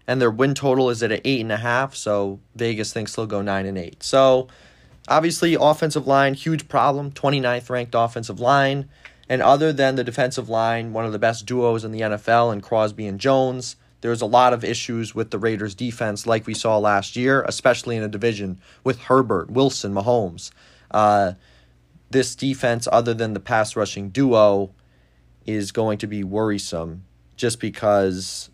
and their win total is at an eight and a half. So Vegas thinks they'll go nine and eight. So obviously, offensive line huge problem. 29th ranked offensive line, and other than the defensive line, one of the best duos in the NFL, and Crosby and Jones. There's a lot of issues with the Raiders' defense, like we saw last year, especially in a division with Herbert, Wilson, Mahomes. Uh, this defense, other than the pass rushing duo, is going to be worrisome just because,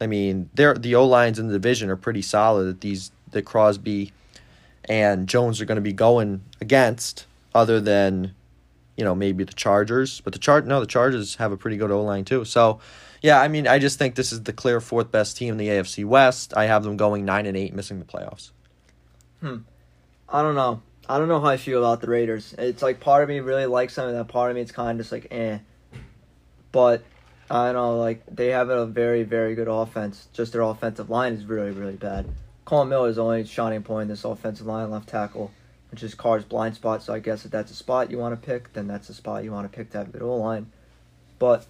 I mean, the O lines in the division are pretty solid that these that Crosby and Jones are going to be going against, other than, you know, maybe the Chargers. But the char no, the Chargers have a pretty good O line too. So, yeah, I mean, I just think this is the clear fourth best team in the AFC West. I have them going nine and eight, missing the playoffs. Hmm, I don't know. I don't know how I feel about the Raiders. It's like part of me really likes them, and that part of me it's kind of just like eh. But I don't know, like they have a very, very good offense. Just their offensive line is really, really bad. Colin is only shining point in this offensive line, left tackle, which is Carr's blind spot. So I guess if that's a spot you want to pick, then that's a spot you want to pick to have a good O line. But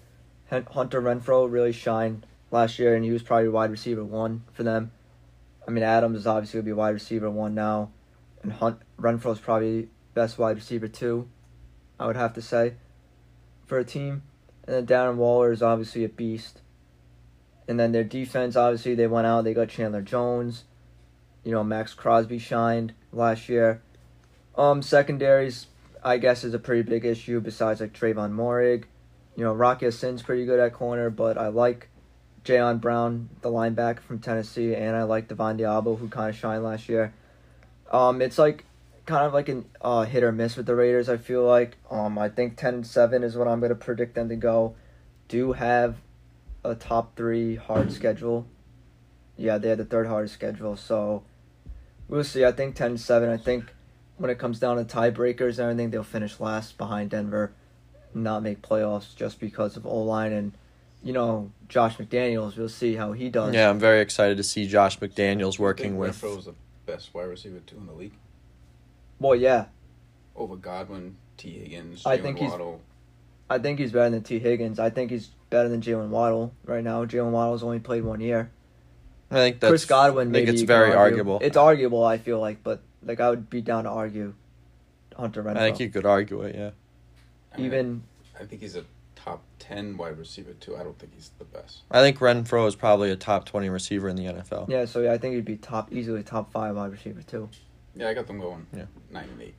Hunter Renfrow really shined last year, and he was probably wide receiver one for them. I mean, Adams is obviously gonna be wide receiver one now, and Hunt is probably best wide receiver two. I would have to say, for a team, and then Darren Waller is obviously a beast. And then their defense, obviously, they went out. They got Chandler Jones. You know, Maxx Crosby shined last year. Um, secondaries, I guess, is a pretty big issue. Besides like Trevon Moehrig, you know, Rocky Sin's pretty good at corner, but I like Jayon Brown, the linebacker from Tennessee, and I like Divine Deablo, who kind of shined last year. Um, it's like kind of like a uh, hit or miss with the Raiders. I feel like um, I think ten and seven is what I'm gonna predict them to go. Do have a top three hard schedule. Yeah, they had the third hardest schedule, so we'll see. I think 10-7. I think when it comes down to tiebreakers and everything, they'll finish last behind Denver, not make playoffs just because of O line and you know Josh McDaniels. We'll see how he does. Yeah, I'm very excited to see Josh McDaniels working think with. Renfrow's the best wide receiver two in the league Well, yeah, over Godwin, Tee Higgins, I Jaylen think he's- Waddle. I think he's better than Tee Higgins. I think he's better than Jaylen Waddle right now. Jaylen Waddle's only played one year. I think that's Chris Godwin, I maybe think it's very argue. arguable. It's arguable, I feel like, but like I would be down to argue Hunter Renfrow. I think you could argue it. Yeah. I mean, Even I think he's a top ten wide receiver too. I don't think he's the best. I think Renfrow is probably a top twenty receiver in the NFL. yeah, so yeah, I think he'd be top easily top five wide receiver too. Yeah, I got them going. Yeah. nine and eight.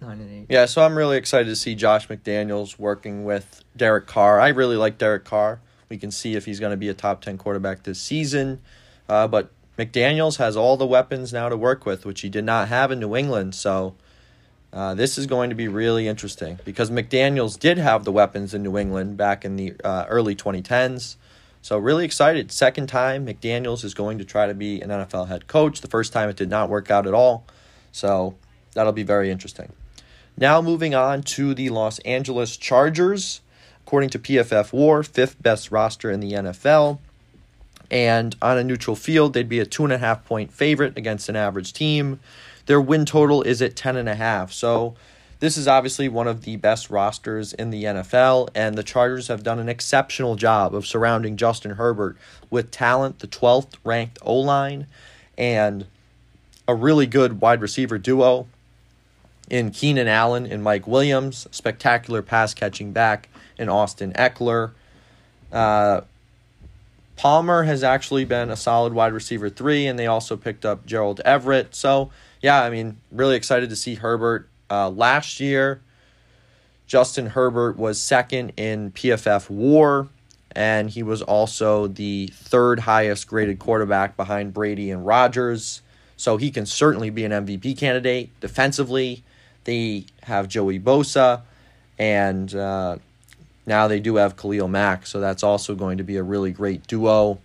Nine and eight. Yeah, so I'm really excited to see Josh McDaniels working with Derek Carr. I really like Derek Carr. We can see if he's going to be a top 10 quarterback this season. Uh, but McDaniels has all the weapons now to work with, which he did not have in New England. So uh, this is going to be really interesting because McDaniels did have the weapons in New England back in the uh, early 2010s. So really excited. Second time McDaniels is going to try to be an NFL head coach. The first time it did not work out at all. So that'll be very interesting. Now moving on to the Los Angeles Chargers. According to PFF War, fifth best roster in the NFL. And on a neutral field, they'd be a two and a half point favorite against an average team. Their win total is at ten and a half. So this is obviously one of the best rosters in the NFL, and the Chargers have done an exceptional job of surrounding Justin Herbert with talent, the 12th ranked O line, and a really good wide receiver duo in Keenan Allen and Mike Williams, spectacular pass catching back in Austin Ekeler. Uh, Palmer has actually been a solid wide receiver three, and they also picked up Gerald Everett. So, yeah, I mean, really excited to see Herbert. Uh, last year, Justin Herbert was second in PFF WAR, and he was also the third highest graded quarterback behind Brady and Rodgers. So he can certainly be an MVP candidate. Defensively, they have Joey Bosa, and uh, now they do have Khalil Mack, so that's also going to be a really great duo.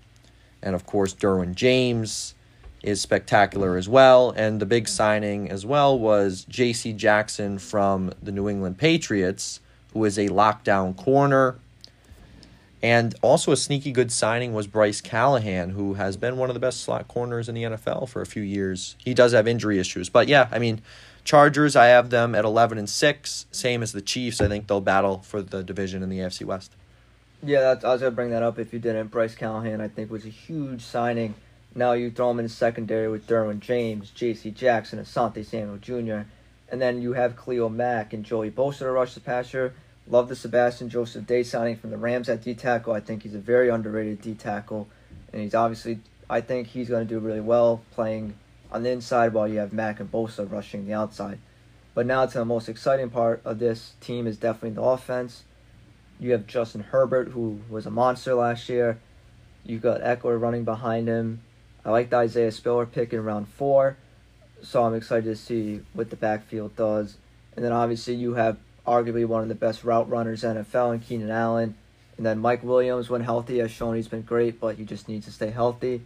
And of course, Derwin James is spectacular as well. And the big signing as well was J.C. Jackson from the New England Patriots, who is a lockdown corner. And also a sneaky good signing was Bryce Callahan, who has been one of the best slot corners in the NFL for a few years. He does have injury issues, but yeah, I mean, Chargers, I have them at 11 and 6, same as the Chiefs. I think they'll battle for the division in the AFC West. Yeah, I was going to bring that up if you didn't. Bryce Callahan, I think, was a huge signing. Now you throw him in secondary with Derwin James, J.C. Jackson, Asante Samuel Jr., and then you have Khalil Mack and Joey Bosa to rush the passer. Love the Sebastian Joseph Day signing from the Rams at D tackle. I think he's a very underrated D tackle, and he's obviously, I think he's going to do really well playing on the inside while you have Mack and Bosa rushing the outside. But now to the most exciting part of this team is definitely the offense. You have Justin Herbert, who was a monster last year. You've got Ekeler running behind him. I like the Isaiah Spiller pick in round four, so I'm excited to see what the backfield does. And then obviously you have arguably one of the best route runners in NFL in Keenan Allen. And then Mike Williams, when healthy, has shown he's been great, but he just needs to stay healthy.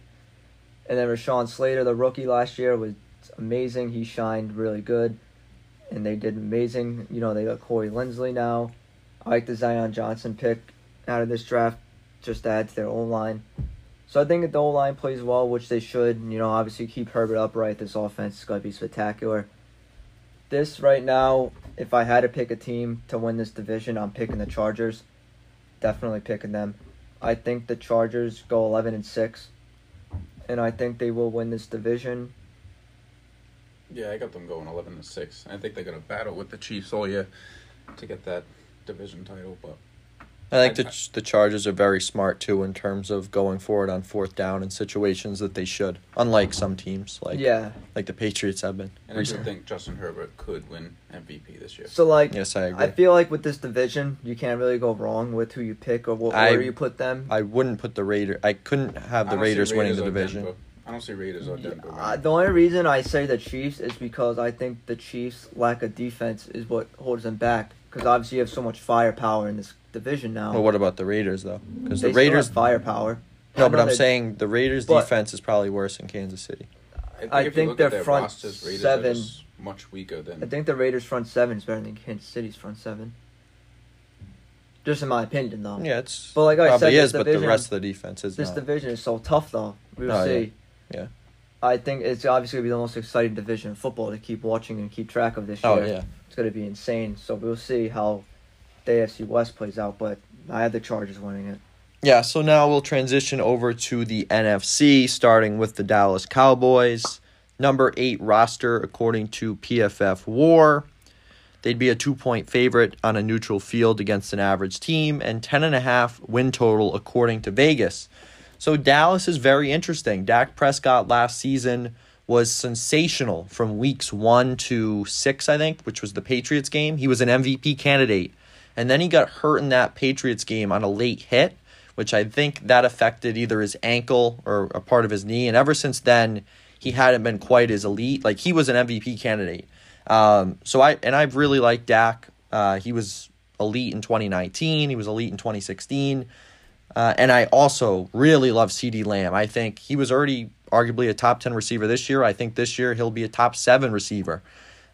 And then Rashawn Slater, the rookie last year, was amazing. He shined really good, and they did amazing. You know, they got Corey Linsley now. I like the Zion Johnson pick out of this draft, just adds to their O line. So I think if the O line plays well, which they should, you know, obviously keep Herbert upright. This offense is going to be spectacular. This right now, if I had to pick a team to win this division, I'm picking the Chargers. Definitely picking them. I think the Chargers go 11 and 6 and I think they will win this division. Yeah, I got them going eleven to six. I think they're gonna battle with the Chiefs all year to get that division title. But I think the the Chargers are very smart too in terms of going forward on fourth down in situations that they should, unlike some teams like yeah, like the Patriots have been. and I do think Justin Herbert could win MVP this year. So like, Yes, I agree. I feel like with this division, you can't really go wrong with who you pick or what I- order you put them. I wouldn't put the Raider. I couldn't have the don't Raiders winning the division. Denver. I don't see Raiders or Denver. Uh, winning. the only reason I say the Chiefs is because I think the Chiefs' lack of defense is what holds them back. Because obviously you have so much firepower in this division now. Well, what about the Raiders though? Because they the still Raiders. have firepower. No, but I'm they- saying the Raiders' But- defense is probably worse in Kansas City. I if you think look their their front rosters, seven- are much weaker than. I think the Raiders' front seven is better than Kansas City's front seven. Just in my opinion, though. Yeah, it's But like I probably said, is, this but the rest of the defense is This not. division is so tough, though. We'll Oh, see. yeah. Yeah. I think it's obviously going to be the most exciting division in football to keep watching and keep track of this oh, year. oh yeah. It's going to be insane. So we'll see how the AFC West plays out. But I have the Chargers winning it. Yeah, so now we'll transition over to the NFC, starting with the Dallas Cowboys. Number eight roster, according to PFF War. They'd be a two point favorite on a neutral field against an average team, and 10.5 win total, according to Vegas. So Dallas is very interesting. Dak Prescott last season was sensational from weeks one to six, I think, which was the Patriots game. He was an MVP candidate. And then he got hurt in that Patriots game on a late hit, which I think that affected either his ankle or a part of his knee. And ever since then, he hadn't been quite as elite. Like he was an MVP candidate. Um, so I and I've really liked Dak. Uh, he was elite in 2019. He was elite in 2016. Uh, and I also really love CeeDee Lamb. I think he was already arguably a top 10 receiver this year. I think this year he'll be a top seven receiver.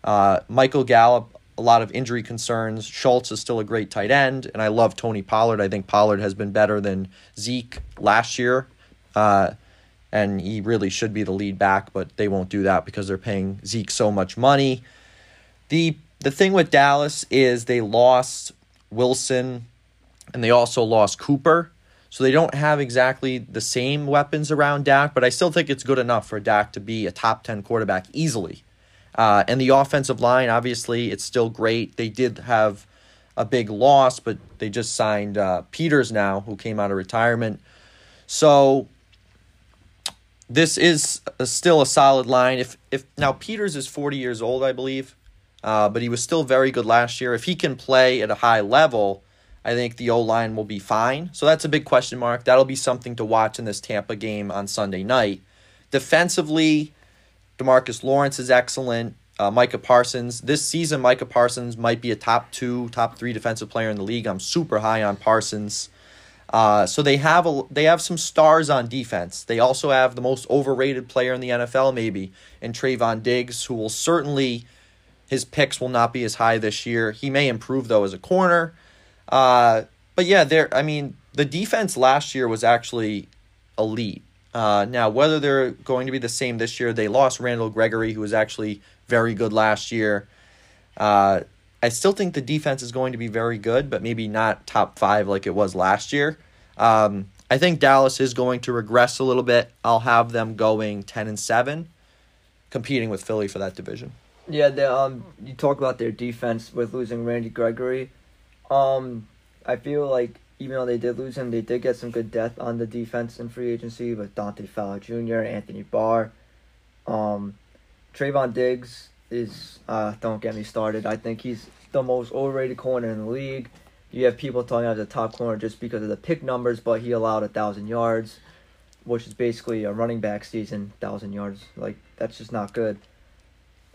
Uh, Michael Gallup, a lot of injury concerns. Schultz is still a great tight end. And I love Tony Pollard. I think Pollard has been better than Zeke last year. Uh, and he really should be the lead back, but they won't do that because they're paying Zeke so much money. The the thing with Dallas is they lost Wilson and they also lost Cooper. So they don't have exactly the same weapons around Dak, but I still think it's good enough for Dak to be a top 10 quarterback easily. Uh, and the offensive line, obviously, it's still great. They did have a big loss, but they just signed uh, Peters now, who came out of retirement. So this is a, still a solid line. If if now Peters is 40 years old, I believe, uh, but he was still very good last year. If he can play at a high level, I think the O line will be fine. So that's a big question mark. That'll be something to watch in this Tampa game on Sunday night. Defensively, Demarcus Lawrence is excellent. Uh, Micah Parsons. This season, Micah Parsons might be a top two, top three defensive player in the league. I'm super high on Parsons. Uh, so they have a they have some stars on defense. They also have the most overrated player in the NFL, maybe, in Trevon Diggs, who will certainly his picks will not be as high this year. He may improve though as a corner. Uh, but yeah, there. I mean, the defense last year was actually elite. Uh, now, whether they're going to be the same this year, they lost Randall Gregory, who was actually very good last year. Uh, I still think the defense is going to be very good, but maybe not top five like it was last year. Um, I think Dallas is going to regress a little bit. I'll have them going ten and seven, competing with Philly for that division. Yeah, they, um, you talk about their defense with losing Randy Gregory. Um, I feel like even though they did lose him, they did get some good depth on the defense in free agency with Dante Fowler Jr., Anthony Barr. Um, Trevon Diggs is uh, don't get me started. I think he's the most overrated corner in the league. You have people talking about the top corner just because of the pick numbers, but he allowed a thousand yards, which is basically a running back season. Thousand yards, like that's just not good.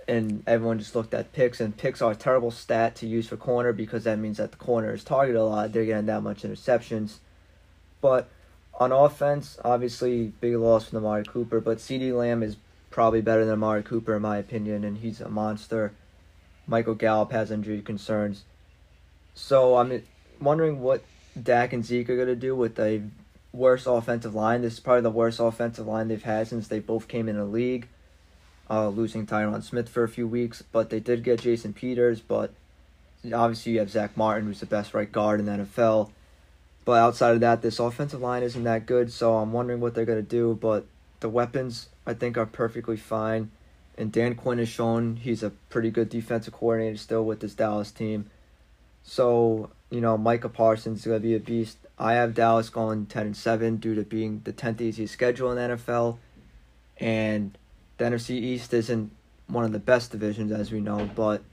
And everyone just looked at picks, and picks are a terrible stat to use for corner because that means that the corner is targeted a lot. They're getting that much interceptions, but on offense, obviously big loss from Amari Cooper, but CeeDee Lamb is probably better than Amari Cooper in my opinion, and he's a monster. Michael Gallup has injury concerns. So I'm wondering what Dak and Zeke are going to do with a worse offensive line. This is probably the worst offensive line they've had since they both came in the league. Uh, losing Tyron Smith for a few weeks, but they did get Jason Peters. But obviously, you have Zack Martin, who's the best right guard in the NFL. But outside of that, this offensive line isn't that good. So I'm wondering what they're going to do. But the weapons I think are perfectly fine. And Dan Quinn has shown he's a pretty good defensive coordinator still with this Dallas team. So, you know, Micah Parsons is going to be a beast. I have Dallas going 10 and 7 due to being the 10th easiest schedule in the NFL. And the NFC East isn't one of the best divisions, as we know, but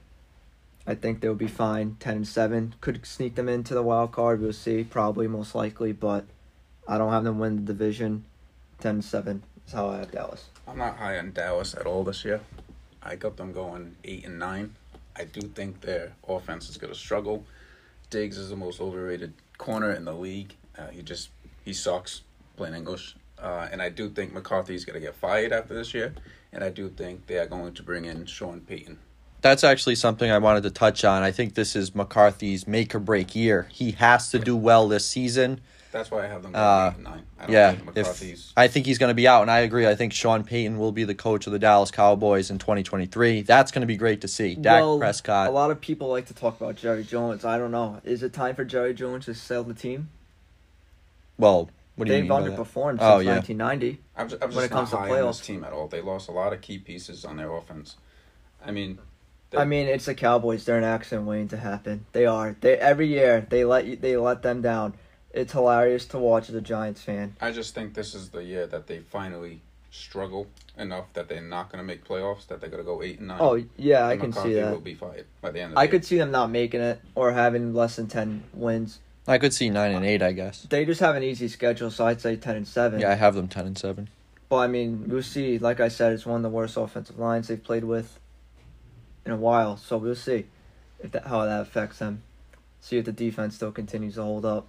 I think they'll be fine. 10 and 7. Could sneak them into the wild card. We'll see, probably, most likely, but I don't have them win the division. 10 and 7. is how I have Dallas. I'm not high on Dallas at all this year. I got them going eight and nine. I do think their offense is going to struggle. Diggs is the most overrated corner in the league. Uh, he just he sucks, plain English. Uh, and I do think McCarthy's going to get fired after this year. And I do think they are going to bring in Sean Payton. That's actually something I wanted to touch on. I think this is McCarthy's make or break year. He has to do well this season that's why I have them uh, eight and nine. I yeah, if, I think he's going to be out, and I agree. I think Sean Payton will be the coach of the Dallas Cowboys in 2023. That's going to be great to see. Dak well, Prescott. A lot of people like to talk about Jerry Jones. I don't know. Is it time for Jerry Jones to sell the team? Well, what do They've you mean? They've underperformed oh, since yeah. 1990. I'm just, I'm just when it comes to playoffs. team at all. They lost a lot of key pieces on their offense. I mean, I mean, it's the Cowboys. They're an accident waiting to happen. They are. They every year they let you, they let them down it's hilarious to watch as a Giants fan. I just think this is the year that they finally struggle enough that they're not going to make playoffs. That they're going to go eight and nine. Oh yeah, and I can McCarthy see that. Will be fired by the end. I the could year. see them not making it or having less than ten wins. I could see nine and eight, I guess. They just have an easy schedule, so I'd say ten and seven. Yeah, I have them ten and seven. But I mean, we'll see. Like I said, it's one of the worst offensive lines they've played with in a while. So we'll see if that how that affects them. See if the defense still continues to hold up.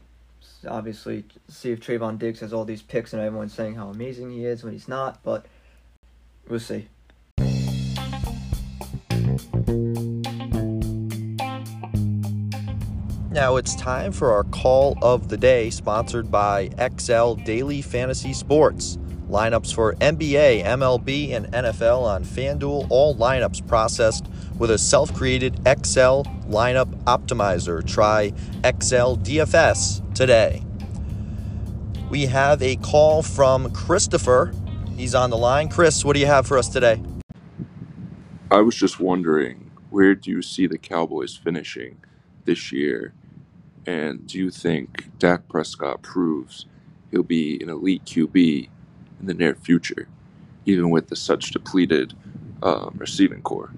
Obviously, see if Trevon Diggs has all these picks and everyone's saying how amazing he is when he's not. But we'll see. Now it's time for our call of the day, sponsored by XL Daily Fantasy Sports. Lineups for NBA, MLB, and NFL on FanDuel, all lineups processed with a self created XL lineup optimizer. Try XL DFS today. We have a call from Christopher. He's on the line. Chris, what do you have for us today? I was just wondering, where do you see the Cowboys finishing this year? And do you think Dak Prescott proves he'll be an elite QB in the near future, even with the such depleted um, receiving corps?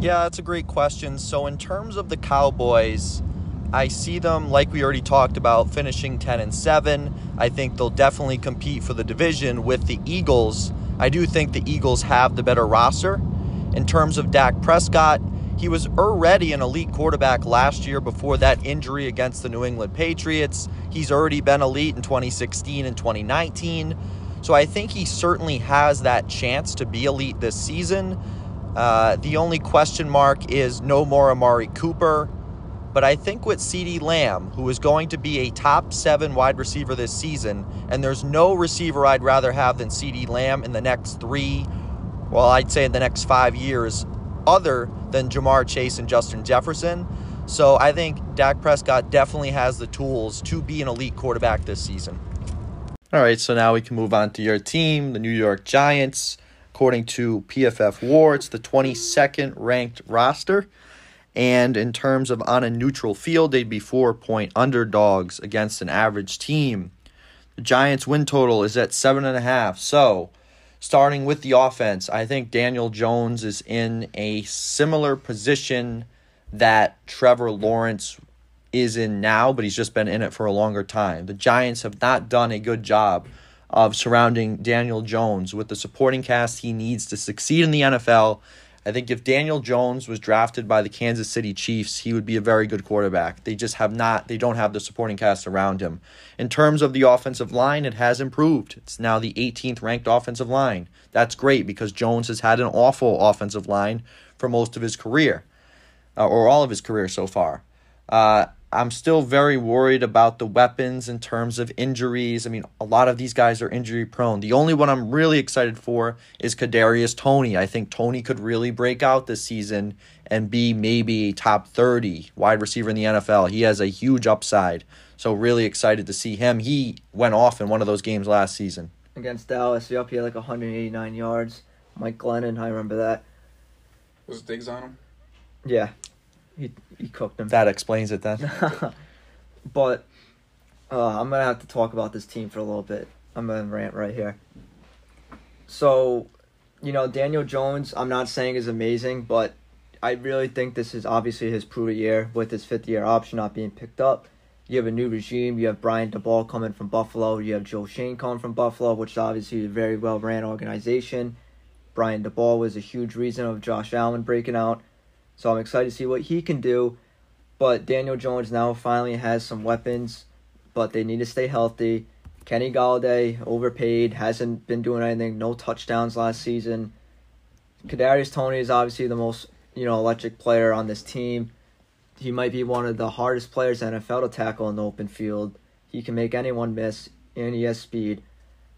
Yeah, that's a great question. So, in terms of the Cowboys, I see them, like we already talked about, finishing 10 and 7. I think they'll definitely compete for the division with the Eagles. I do think the Eagles have the better roster. In terms of Dak Prescott, he was already an elite quarterback last year before that injury against the New England Patriots. He's already been elite in 2016 and 2019. So I think he certainly has that chance to be elite this season. Uh, the only question mark is no more Amari Cooper. But I think with CeeDee Lamb, who is going to be a top seven wide receiver this season, and there's no receiver I'd rather have than CeeDee Lamb in the next three, well, I'd say in the next five years, other than Ja'Marr Chase and Justin Jefferson. So I think Dak Prescott definitely has the tools to be an elite quarterback this season. All right, so now we can move on to your team, the New York Giants. According to PFF War, it's the 22nd ranked roster. And in terms of on a neutral field, they'd be four point underdogs against an average team. The Giants' win total is at seven and a half. So, starting with the offense, I think Daniel Jones is in a similar position that Trevor Lawrence is in now, but he's just been in it for a longer time. The Giants have not done a good job of surrounding Daniel Jones with the supporting cast he needs to succeed in the NFL. I think if Daniel Jones was drafted by the Kansas City Chiefs, he would be a very good quarterback. They just have not, they don't have the supporting cast around him. In terms of the offensive line, it has improved. It's now the 18th ranked offensive line. That's great because Jones has had an awful offensive line for most of his career, uh, or all of his career so far. Uh, I'm still very worried about the weapons in terms of injuries. I mean, a lot of these guys are injury prone. The only one I'm really excited for is Kadarius Toney. I think Toney could really break out this season and be maybe a top 30 wide receiver in the NFL. He has a huge upside. So really excited to see him. He went off in one of those games last season. Against Dallas, yep, he had like 189 yards. Mike Glennon, I remember that. Was Diggs on him? Yeah, he he cooked him. That explains it then. but uh, I'm gonna have to talk about this team for a little bit. I'm gonna rant right here. So, you know, Daniel Jones, I'm not saying is amazing, but I really think this is obviously his prove year with his fifth year option not being picked up. You have a new regime. You have Brian Daboll coming from Buffalo. You have Joe Schoen coming from Buffalo, which is obviously a very well ran organization. Brian Daboll was a huge reason of Josh Allen breaking out. So I'm excited to see what he can do. But Daniel Jones now finally has some weapons, but they need to stay healthy. Kenny Golladay, overpaid, hasn't been doing anything, no touchdowns last season. Kadarius Toney is obviously the most, you know, electric player on this team. He might be one of the hardest players in NFL to tackle in the open field. He can make anyone miss, and he has speed.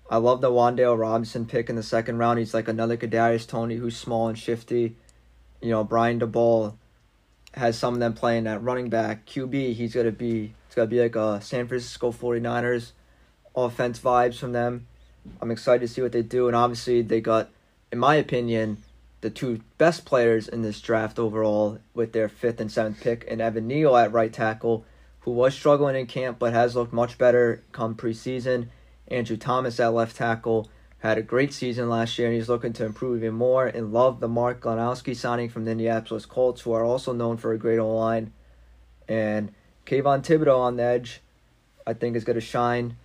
I love the Wan'Dale Robinson pick in the second round. He's like another Kadarius Toney who's small and shifty. You know, Brian Daboll has some of them playing at running back. QB, he's gonna be it's gonna be like a San Francisco 49ers offense vibes from them. I'm excited to see what they do, and obviously they got, in my opinion, the two best players in this draft overall with their fifth and seventh pick, and Evan Neal at right tackle, who was struggling in camp but has looked much better come preseason. Andrew Thomas at left tackle had a great season last year and he's looking to improve even more. And love the Mark Glowinski signing from the Indianapolis Colts, who are also known for a great O line. And Kayvon Thibodeaux on the edge, I think is going to shine.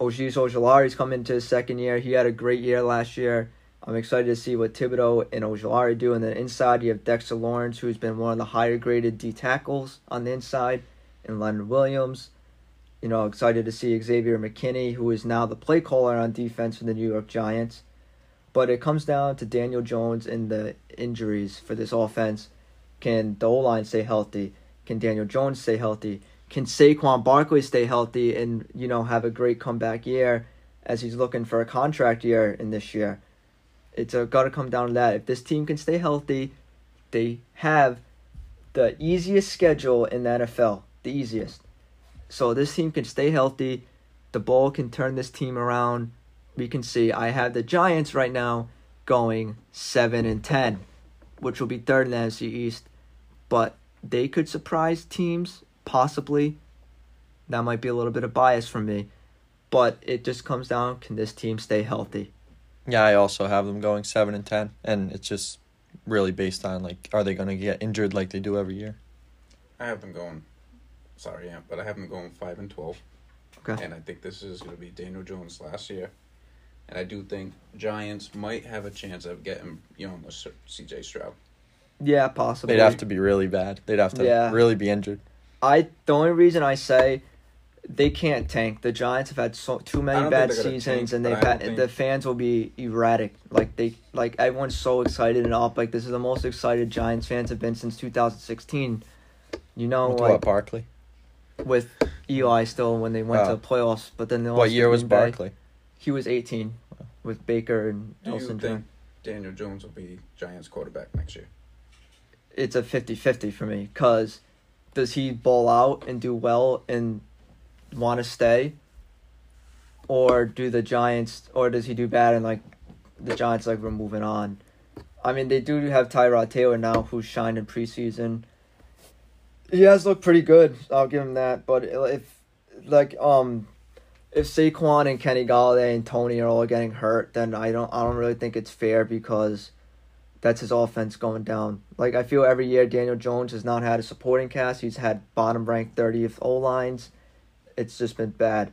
Oshis Ojulari's coming into his second year. He had a great year last year. I'm excited to see what Thibodeaux and Ojulari do. And then inside, you have Dexter Lawrence, who's been one of the higher graded D tackles on the inside, and Leonard Williams. You know, excited to see Xavier McKinney, who is now the play caller on defense for the New York Giants. But it comes down to Daniel Jones and the injuries for this offense. Can the O line stay healthy? Can Daniel Jones stay healthy? Can Saquon Barkley stay healthy and you know have a great comeback year as he's looking for a contract year in this year? It's got to come down to that. If this team can stay healthy, they have the easiest schedule in the NFL. The easiest. So this team can stay healthy. Daboll can turn this team around. We can see I have the Giants right now going 7 and 10, which will be third in the NFC East. But they could surprise teams, possibly. That might be a little bit of bias from me. But it just comes down can this team stay healthy? Yeah, I also have them going seven and ten, and it's just really based on like, are they going to get injured like they do every year? I have them going. Sorry, yeah, but I have them going five and twelve. Okay. And I think this is going to be Daniel Jones last year, and I do think Giants might have a chance of getting young know C.J. Stroud. Yeah, possibly. They'd have to be really bad. They'd have to Yeah. really be injured. I the only reason I say they can't tank. The Giants have had so too many bad think they're gonna seasons, tank, and they've had think- the fans will be erratic. Like they like everyone's so excited and up. Like this is the most excited Giants fans have been since 2016. You know, With like what Barkley? With Eli still when they went Oh. to the playoffs, but then they What lost to year was Green Bay. Barkley? He was 18 with Baker and Do you Elson. think Daniel Jones will be Giants quarterback next year? it's a 50-50 for me because does he ball out and do well and want to stay or do the giants or does he do bad and like the giants like we're moving on i mean they do have tyrod taylor now who's shined in preseason he has looked pretty good i'll give him that but if like um if Saquon and Kenny Golladay and Toney are all getting hurt, then I don't I don't really think it's fair because that's his offense going down. Like I feel every year Daniel Jones has not had a supporting cast. He's had bottom ranked thirtieth O lines. It's just been bad.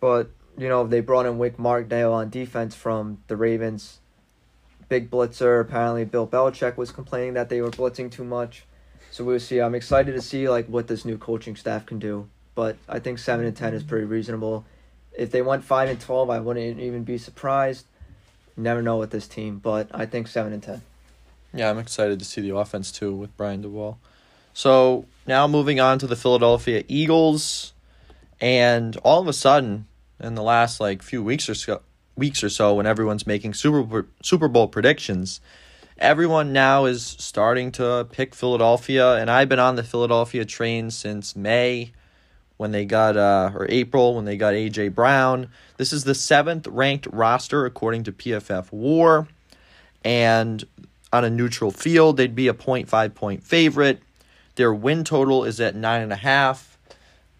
But, you know, they brought in Wink Martindale on defense from the Ravens. Big blitzer. Apparently Bill Belichick was complaining that they were blitzing too much. So we'll see. I'm excited to see like what this new coaching staff can do. But I think seven and ten is pretty reasonable. If they went five and twelve, I wouldn't even be surprised. Never know with this team, but I think seven and ten. Yeah, I'm excited to see the offense too with Brian Daboll. So now moving on to the Philadelphia Eagles, and all of a sudden, in the last like few weeks or so, weeks or so, when everyone's making Super Super Bowl predictions, everyone now is starting to pick Philadelphia, and I've been on the Philadelphia train since May when they got uh or April when they got AJ Brown. This is the seventh ranked roster according to PFF War, and on a neutral field they'd be a 0.5 point favorite. Their win total is at nine and a half.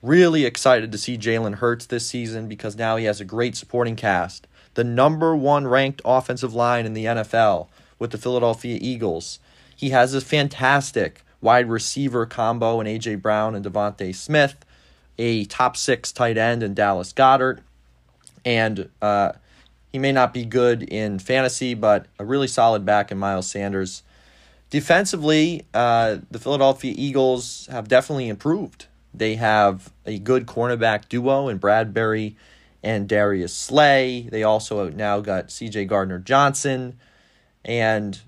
Really excited to see Jalen Hurts this season because now he has a great supporting cast. The number one ranked offensive line in the NFL with the Philadelphia Eagles. He has a fantastic wide receiver combo in A.J. Brown and Devonta Smith, a top six tight end in Dallas Goedert, and uh, he may not be good in fantasy, but a really solid back in Miles Sanders. Defensively, uh, the Philadelphia Eagles have definitely improved. They have a good cornerback duo in Bradberry and Darius Slay. They also now got CJ Gardner Johnson, and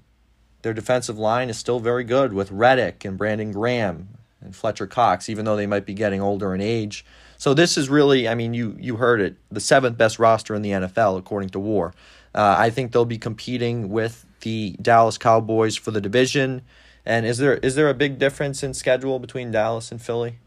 their defensive line is still very good with Reddick and Brandon Graham and Fletcher Cox, even though they might be getting older in age. So this is really, I mean, you you heard it, the seventh best roster in the NFL according to WAR. Uh, I think they'll be competing with the Dallas Cowboys for the division. And is there is there a big difference in schedule between Dallas and Philly?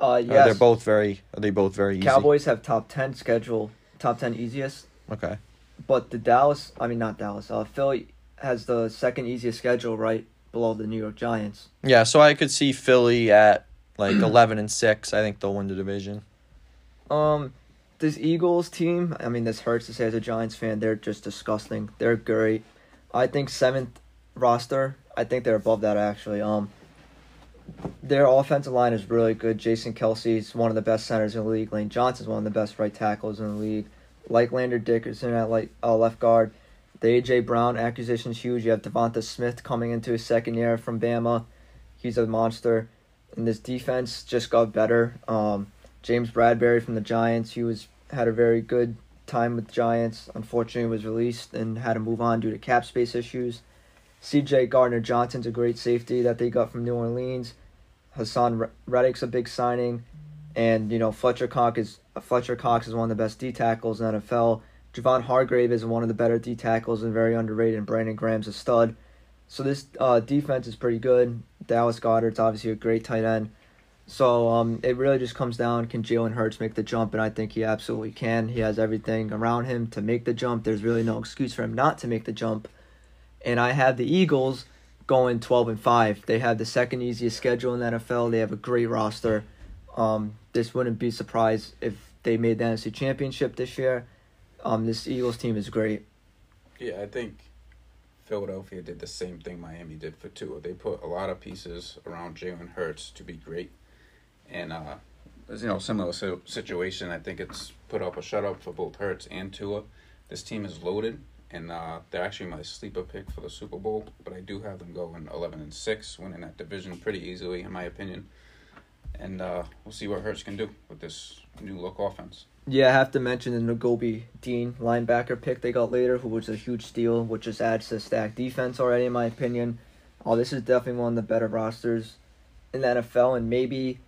Uh, yes. they're both very. Are they both very easy? Cowboys have top ten schedule, top ten easiest. Okay. But the Dallas, I mean not Dallas, uh, Philly has the second easiest schedule, right below the New York Giants. Yeah, so I could see Philly at like eleven and six. I think they'll win the division. Um, this Eagles team, I mean, this hurts to say as a Giants fan, they're just disgusting. They're great. I think seventh roster. I think they're above that actually. Um, their offensive line is really good. Jason Kelce is one of the best centers in the league. Lane Johnson is one of the best right tackles in the league. Like Landon Dickerson at like uh, left guard. The AJ Brown acquisition is huge. You have Devonta Smith coming into his second year from Bama. He's a monster. And this defense just got better. Um, James Bradberry from the Giants, he was had a very good time with Giants. Unfortunately, was released and had to move on due to cap space issues. C.J. Gardner Johnson's a great safety that they got from New Orleans. Haason Reddick's a big signing, and you know Fletcher Cox is Fletcher Cox is one of the best D tackles in NFL. Javon Hargrave is one of the better D tackles and very underrated. And Brandon Graham's a stud. So this uh, defense is pretty good. Dallas Goedert's obviously a great tight end. So um, it really just comes down can Jalen Hurts make the jump, and I think he absolutely can. He has everything around him to make the jump. There's really no excuse for him not to make the jump and I have the Eagles going 12 and 5. They have the second easiest schedule in the NFL. They have a great roster. Um, this wouldn't be surprised if they made the NFC Championship this year. Um, this Eagles team is great. Yeah, I think Philadelphia did the same thing Miami did for Tua. They put a lot of pieces around Jalen Hurts to be great, and uh, you know similar situation. I think it's put up a shut up for both Hurts and Tua. This team is loaded and uh, they're actually my sleeper pick for the Super Bowl. But I do have them going eleven and six, winning that division pretty easily, in my opinion. And uh, we'll see what Hurts can do with this new look offense. Yeah, I have to mention the Nakobe Dean linebacker pick they got later, who was a huge steal, which just adds to stack defense already, in my opinion. Oh, this is definitely one of the better rosters in the NFL, and maybe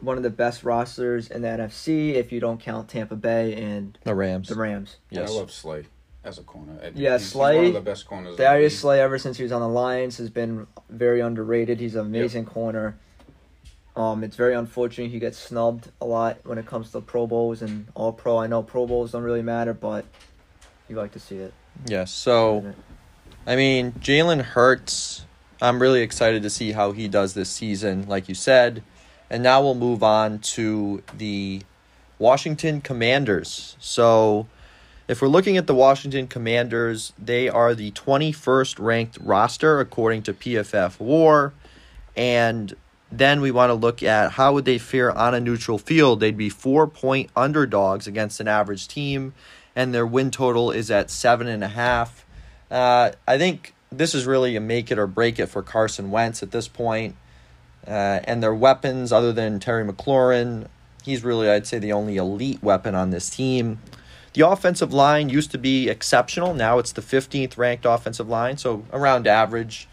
one of the best rosters in the NFC if you don't count Tampa Bay and the Rams. The Rams. Yes. Yeah, I love Slay as a corner. Yeah, he's, Slay. He's one of the best corners. Darius Slay, ever since he was on the Lions, has been very underrated. He's an amazing yep. corner. Um, it's very unfortunate he gets snubbed a lot when it comes to Pro Bowls and All Pro. I know Pro Bowls don't really matter, but you like to see it. Yes. So, I mean, Jalen Hurts. I'm really excited to see how he does this season, like you said. And now we'll move on to the Washington Commanders. So if we're looking at the Washington Commanders, they are the 21st ranked roster according to PFF War. And then we want to look at how would they fare on a neutral field. They'd be four point underdogs against an average team, and their win total is at seven and a half. Uh, I think this is really a make it or break it for Carson Wentz at this point. Uh, and their weapons, other than Terry McLaurin, he's really, I'd say, the only elite weapon on this team. The offensive line used to be exceptional. Now it's the 15th ranked offensive line, so around average.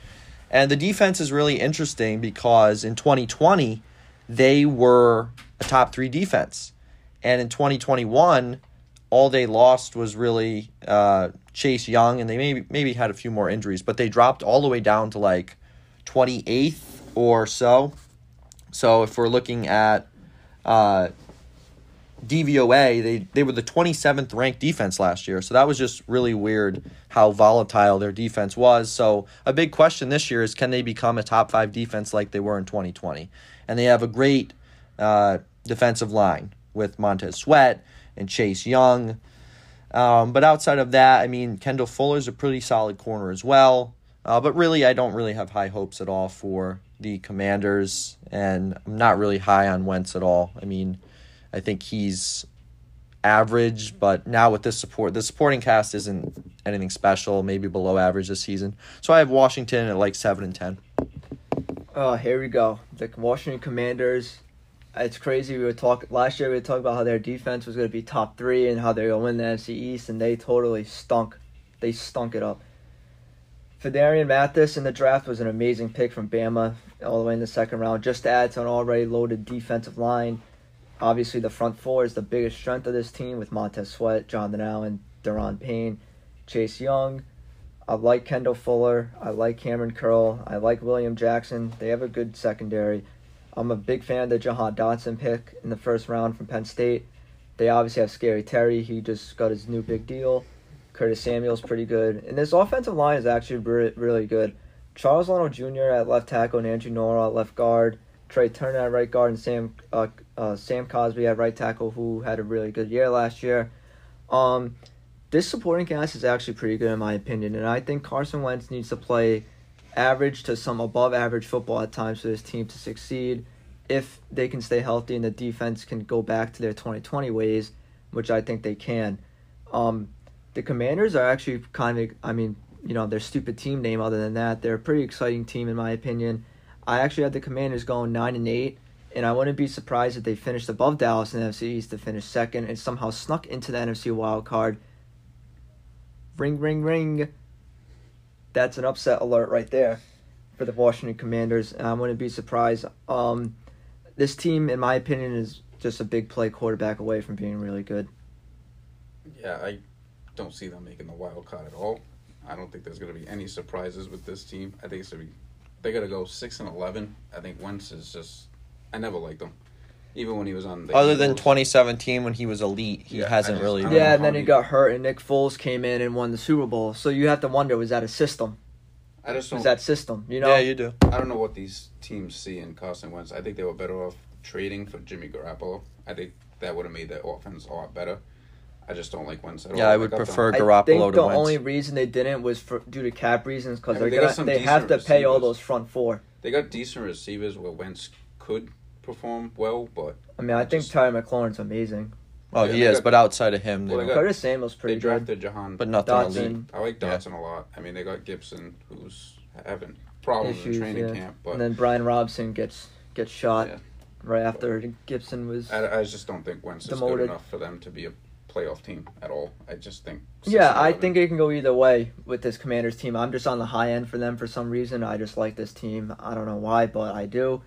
And the defense is really interesting because in 2020, they were a top three defense. And in 2021, all they lost was really uh, Chase Young, and they maybe maybe had a few more injuries, but they dropped all the way down to like 28th or so. So if we're looking at uh, DVOA, they, they were the 27th ranked defense last year. So that was just really weird how volatile their defense was. So a big question this year is can they become a top five defense like they were in 2020? And they have a great uh, defensive line with Montez Sweat and Chase Young. Um, but outside of that, I mean, Kendall Fuller's a pretty solid corner as well. Uh, but really, I don't really have high hopes at all for the Commanders, and I'm not really high on Wentz at all. I mean, I think he's average, but now with this support, the supporting cast isn't anything special, maybe below average this season. So I have Washington at like 7 and 10. Oh, here we go. The Washington Commanders. It's crazy. We were talking last year. We were talking about how their defense was going to be top three and how they're going to win the NFC East, and they totally stunk. They stunk it up. Phidarian Mathis in the draft was an amazing pick from Bama, all the way in the second round. Just adds an already loaded defensive line. Obviously, the front four is the biggest strength of this team with Montez Sweat, Jonathan Allen, Daron Payne, Chase Young. I like Kendall Fuller. I like Kamren Curl. I like William Jackson. They have a good secondary. I'm a big fan of the Jahan Dotson pick in the first round from Penn State. They obviously have Scary Terry. He just got his new big deal. Curtis Samuel's pretty good. And this offensive line is actually really good. Charles Leno Jr. at left tackle and Andrew Norwell at left guard. Trai Turner at right guard and Sam uh, uh, Sam Cosmi at right tackle, who had a really good year last year. Um, this supporting cast is actually pretty good in my opinion, and I think Carson Wentz needs to play average to some above average football at times for this team to succeed if they can stay healthy and the defense can go back to their 2020 ways, which I think they can. Um, the Commanders are actually kind of, I mean, you know, their stupid team name. Other than that, they're a pretty exciting team in my opinion. I actually had the Commanders going nine and eight, and I wouldn't be surprised if they finished above Dallas in the NFC East to finish second and somehow snuck into the NFC wild card. Ring, ring, ring. That's an upset alert right there for the Washington Commanders, and I wouldn't be surprised. Um, this team, in my opinion, is just a big play quarterback away from being really good. Yeah, I don't see them making the wild card at all. I don't think there's going to be any surprises with this team. I think it's going to be they got to go six and eleven. I think Wentz is just. I never liked him, even when he was on. the Other than Eagles. 2017 when he was elite, he Yeah, I hasn't just- really. I don't Yeah, know and then he he- got hurt, and Nick Foles came in and won the Super Bowl. So you have to wonder, was that a system? I just Was don't. that system? You know? Yeah, you do. I don't know what these teams see in Carson Wentz. I think they were better off trading for Jimmy Garoppolo. I think that would have made their offense a lot better. I just don't like Wentz at all. Yeah, I would got them- prefer I Garoppolo think to the Wentz. only reason they didn't was for due to cap reasons because I they're mean, they gonna they have to decent pay all those front four. They got decent receivers where Wentz could perform well, but I mean, I think Just- Tyler McLaurin's amazing. Oh, Yeah, he is, got- but outside of him, they Well, they got- Curtis Samuel's pretty they good. drafted Jahan. but nothing Dotson. elite. I like Yeah. A lot. I mean, they got Gibson, who's having problems Issues, in training yeah. camp, but And then Brian Robinson gets gets shot Yeah. right after Gibson was. I, I just don't think Wentz is good enough for them to be a playoff team at all. I just think. Yeah, I think it can go either way with this Commanders team. I'm just on the high end for them for some reason. I just like this team. I don't know why, but I do.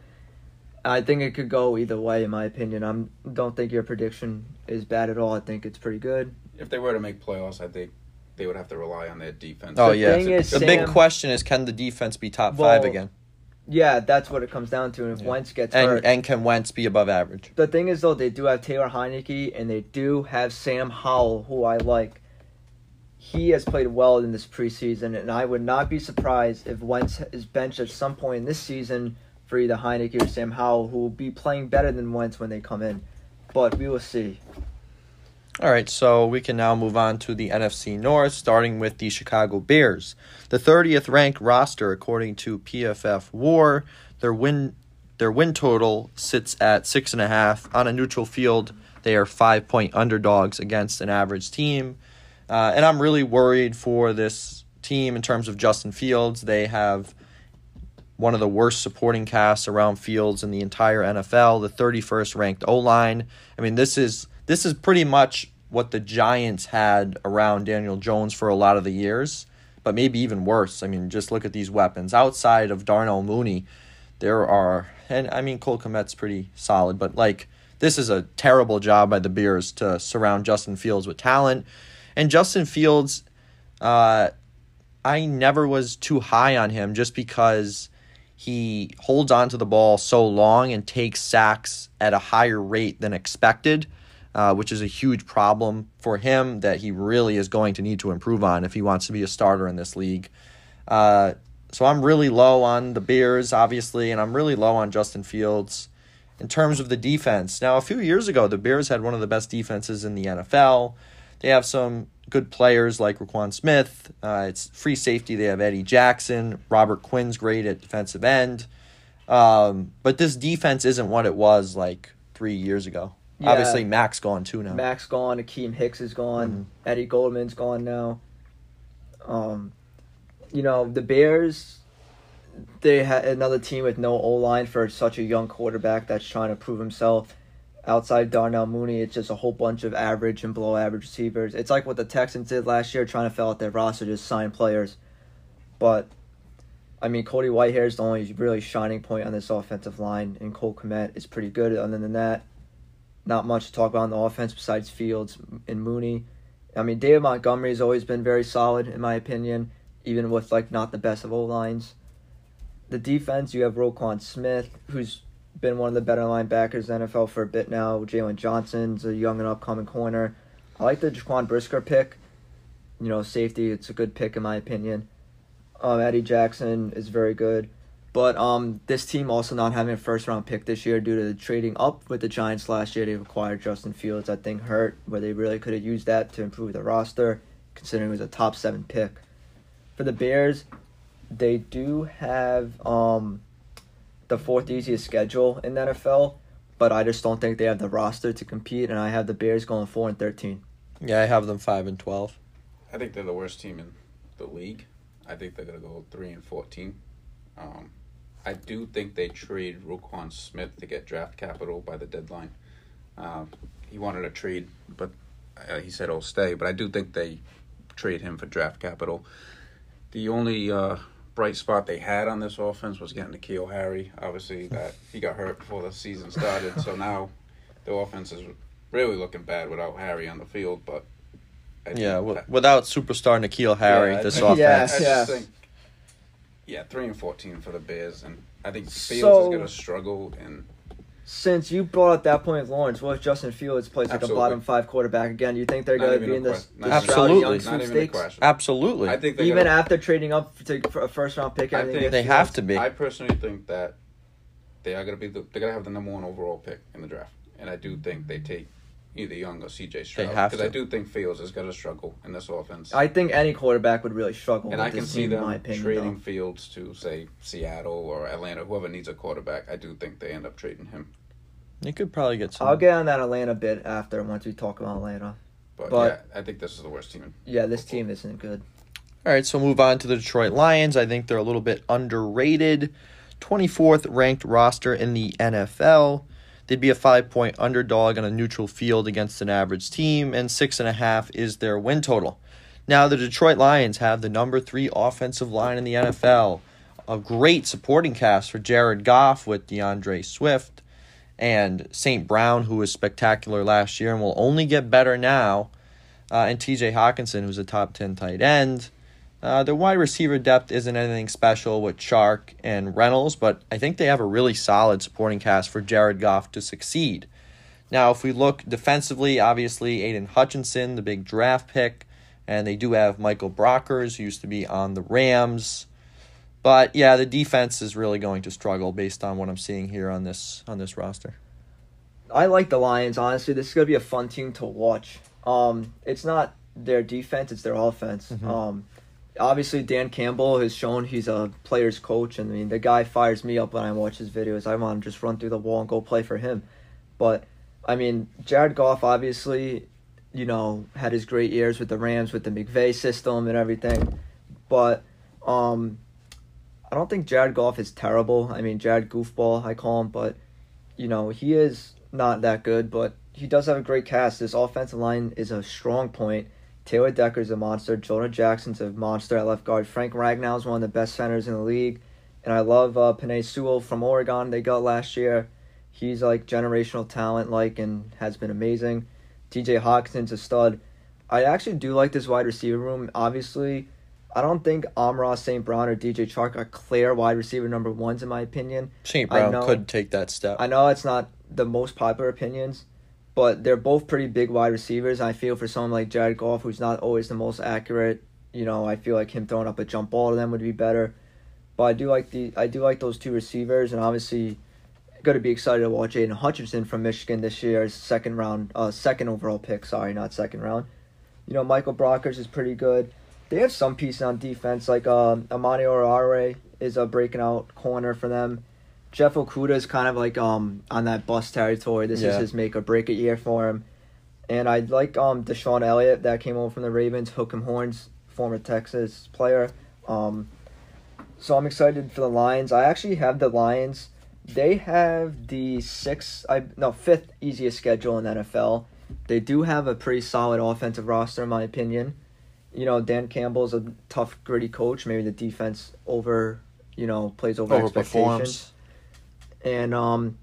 I think it could go either way, in my opinion. I don't think your prediction is bad at all. I think it's pretty good. if they were to make playoffs, I think they would have to rely on their defense. Oh The yeah. thing is, the Sam- big question is, can the defense be top five again? Yeah, that's what it comes down to. And if Yeah. Wentz gets And hurt, and can Wentz be above average? the thing is though, they do have Taylor Heinicke and they do have Sam Howell, who I like. He has played well in this preseason, and I would not be surprised if Wentz is benched at some point in this season for either Heinicke or Sam Howell, who will be playing better than Wentz when they come in. But we will see. All right, so we can now move on to the NFC North, starting with the Chicago Bears. The 30th ranked roster, according to PFF War, their win their win total sits at six and a half on a neutral field. They are five point underdogs against an average team, uh, and I'm really worried for this team in terms of Justin Fields. They have one of the worst supporting casts around Fields in the entire NFL. The 31st ranked O line. I mean, this is this is pretty much what the Giants had around Daniel Jones for a lot of the years, but maybe even worse. I mean, just look at these weapons. Outside of Darnell Mooney, there are, and I mean, Cole Kmet's pretty solid, but like, this is a terrible job by the Bears to surround Justin Fields with talent. And Justin Fields, uh, I never was too high on him just because he holds on to the ball so long and takes sacks at a higher rate than expected, uh, which is a huge problem for him that he really is going to need to improve on if he wants to be a starter in this league. Uh, so I'm really low on the Bears, obviously, and I'm really low on Justin Fields. In terms of the defense, now a few years ago, the Bears had one of the best defenses in the NFL. They have some good players like Roquan Smith. Uh, it's free safety. They have Eddie Jackson. Robert Quinn's great at defensive end. Um, but this defense isn't what it was like three years ago. Yeah. Obviously, Mac's gone too now. Max gone, Akeem Hicks is gone, Mhm. Eddie Goldman's gone now. Um, you know the Bears. They had another team with no O line for such a young quarterback that's trying to prove himself. Outside Darnell Mooney, it's just a whole bunch of average and below average receivers. It's like what the Texans did last year, trying to fill out their roster, just sign players. But I mean, Cody Whitehair is the only really shining point on this offensive line, and Cole Kmet is pretty good. Other than that, not much to talk about on the offense besides Fields and Mooney. I mean, David Montgomery has always been very solid in my opinion, even with like not the best of O lines. The defense, you have Roquan Smith, who's been one of the better linebackers in the NFL for a bit now. Jaylon Johnson's a young and upcoming corner. I like the Jaquan Brisker pick. You know, safety, it's a good pick in my opinion. Um, Eddie Jackson is very good. But um, this team also not having a first round pick this year due to the trading up with the Giants last year. They acquired Justin Fields, I think, hurt, where they really could have used that to improve the roster, considering it was a top seven pick. For the Bears, they do have um, the fourth easiest schedule in the NFL, but I just don't think they have the roster to compete, and I have the Bears going four and thirteen. Yeah, I have them five and twelve. I think they're the worst team in the league. I think they're gonna go three and fourteen. Um, I do think they trade Roquan Smith to get draft capital by the deadline. Uh, he wanted a trade, but uh, he said he'll stay. But I do think they trade him for draft capital. The only uh, bright spot they had on this offense was getting N'Keal Harry. Obviously, that he got hurt before the season started, so now the offense is really looking bad without Harry on the field. But I Yeah, w- without superstar N'Keal Harry, Yeah, this think- offense. Yeah, I just yeah. Think, yeah, three and fourteen for the Bears, and I think Fields So- is gonna struggle. And Since you brought up that point, Lawrence, what if Justin Fields plays like Absolutely. a bottom five quarterback again? Do you think they're going to be in this, this Not even- Stroud Absolutely. Young not sweepstakes? Absolutely. I think they're Even gonna, after trading up for, to, for a first round pick, I think- they have to be. I personally think that they are gonna be the, they're gonna have the number one overall pick in the draft, and I do think they take either Young or C.J. Stroud have because I do think Fields is gonna struggle in this offense. I think any quarterback would really struggle. and with I can this see team, in my them opinion, trading though. Fields to say Seattle or Atlanta, whoever needs a quarterback. I do think they end up trading him. You could probably get some. I'll get on that Atlanta bit after once we talk about Atlanta. But, But- yeah, I think this is the worst team. in- Yeah, this team isn't good. All right, so move on to the Detroit Lions. I think they're a little bit underrated. 24th ranked roster in the NFL. They'd be a five point underdog on a neutral field against an average team, and six and a half is their win total. Now, the Detroit Lions have the number three offensive line in the NFL. A great supporting cast for Jared Goff with D'Andre Swift and St. Brown, who was spectacular last year and will only get better now, uh, and TJ Hockenson, who's a top 10 tight end. Uh, their wide receiver depth isn't anything special with Chark and Reynolds, but I think they have a really solid supporting cast for Jared Goff to succeed. Now, if we look defensively, obviously Aidan Hutchinson, the big draft pick, and they do have Michael Brockers, who used to be on the Rams. But yeah, the defense is really going to struggle based on what I'm seeing here on this on this roster. I like the Lions. Honestly, this is gonna be a fun team to watch. Um, it's not their defense; it's their offense. Mhm. Um, obviously, Dan Campbell has shown he's a player's coach, and I mean the guy fires me up when I watch his videos. I want to just run through the wall and go play for him. But I mean, Jared Goff obviously, you know, had his great years with the Rams with the McVay system and everything. But um, I don't think Jared Goff is terrible. I mean, Jared Goofball, I call him, but you know, he is not that good, but he does have a great cast. This offensive line is a strong point. Taylor Decker's a monster. Jonah Jackson's a monster at left guard. Frank Ragnow is one of the best centers in the league. And I love uh, Penei Sewell from Oregon they got last year. He's like generational talent, like, and has been amazing. TJ Hockenson's a stud. I actually do like this wide receiver room. Obviously, I don't think Amon-Ra St. Brown or DJ Chark are clear wide receiver number ones, in my opinion. St. I Brown know- could take that step. I know it's not the most popular opinions, but they're both pretty big wide receivers. I feel for someone like Jared Goff, who's not always the most accurate, you know, I feel like him throwing up a jump ball to them would be better. But I do like the I do like those two receivers, and obviously, going to be excited to watch Aidan Hutchinson from Michigan this year, as second round, uh, second overall pick. Sorry, not second round. You know, Michael Brockers is pretty good. They have some pieces on defense, like um, Amani Oruwariye is a breaking out corner for them. Jeff Okudah is kind of like um on that bust territory. This is his make or break it year for him. And I like um DeShon Elliott that came over from the Ravens, Hook 'em Horns, former Texas player. Um, so I'm excited for the Lions. I actually have the Lions. They have the sixth, I no fifth easiest schedule in the NFL. They do have a pretty solid offensive roster, in my opinion. You know, Dan Campbell's a tough, gritty coach. Maybe the defense over, you know, plays over expectations. And um,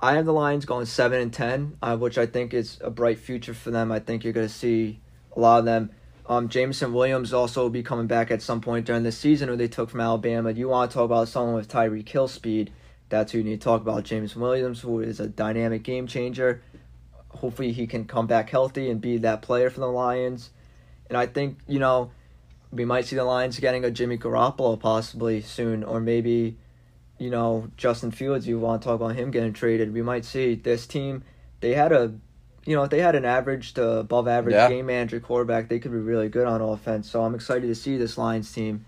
I have the Lions going seven and ten, uh, which I think is a bright future for them. I think you're going to see a lot of them. Um, Jameson Williams also will be coming back at some point during the season, who they took from Alabama. You want to talk about someone with Tyreek Hill speed? That's who you need to talk about. Jameson Williams, who is a dynamic game changer. Hopefully, he can come back healthy and be that player for the Lions. And I think you know we might see the Lions getting a Jimmy Garoppolo possibly soon, or maybe you know, Justin Fields, you want to talk about him getting traded. We might see this team. They had a, you know, if they had an average to above average Yeah. game manager quarterback, they could be really good on offense. So I'm excited to see this Lions team.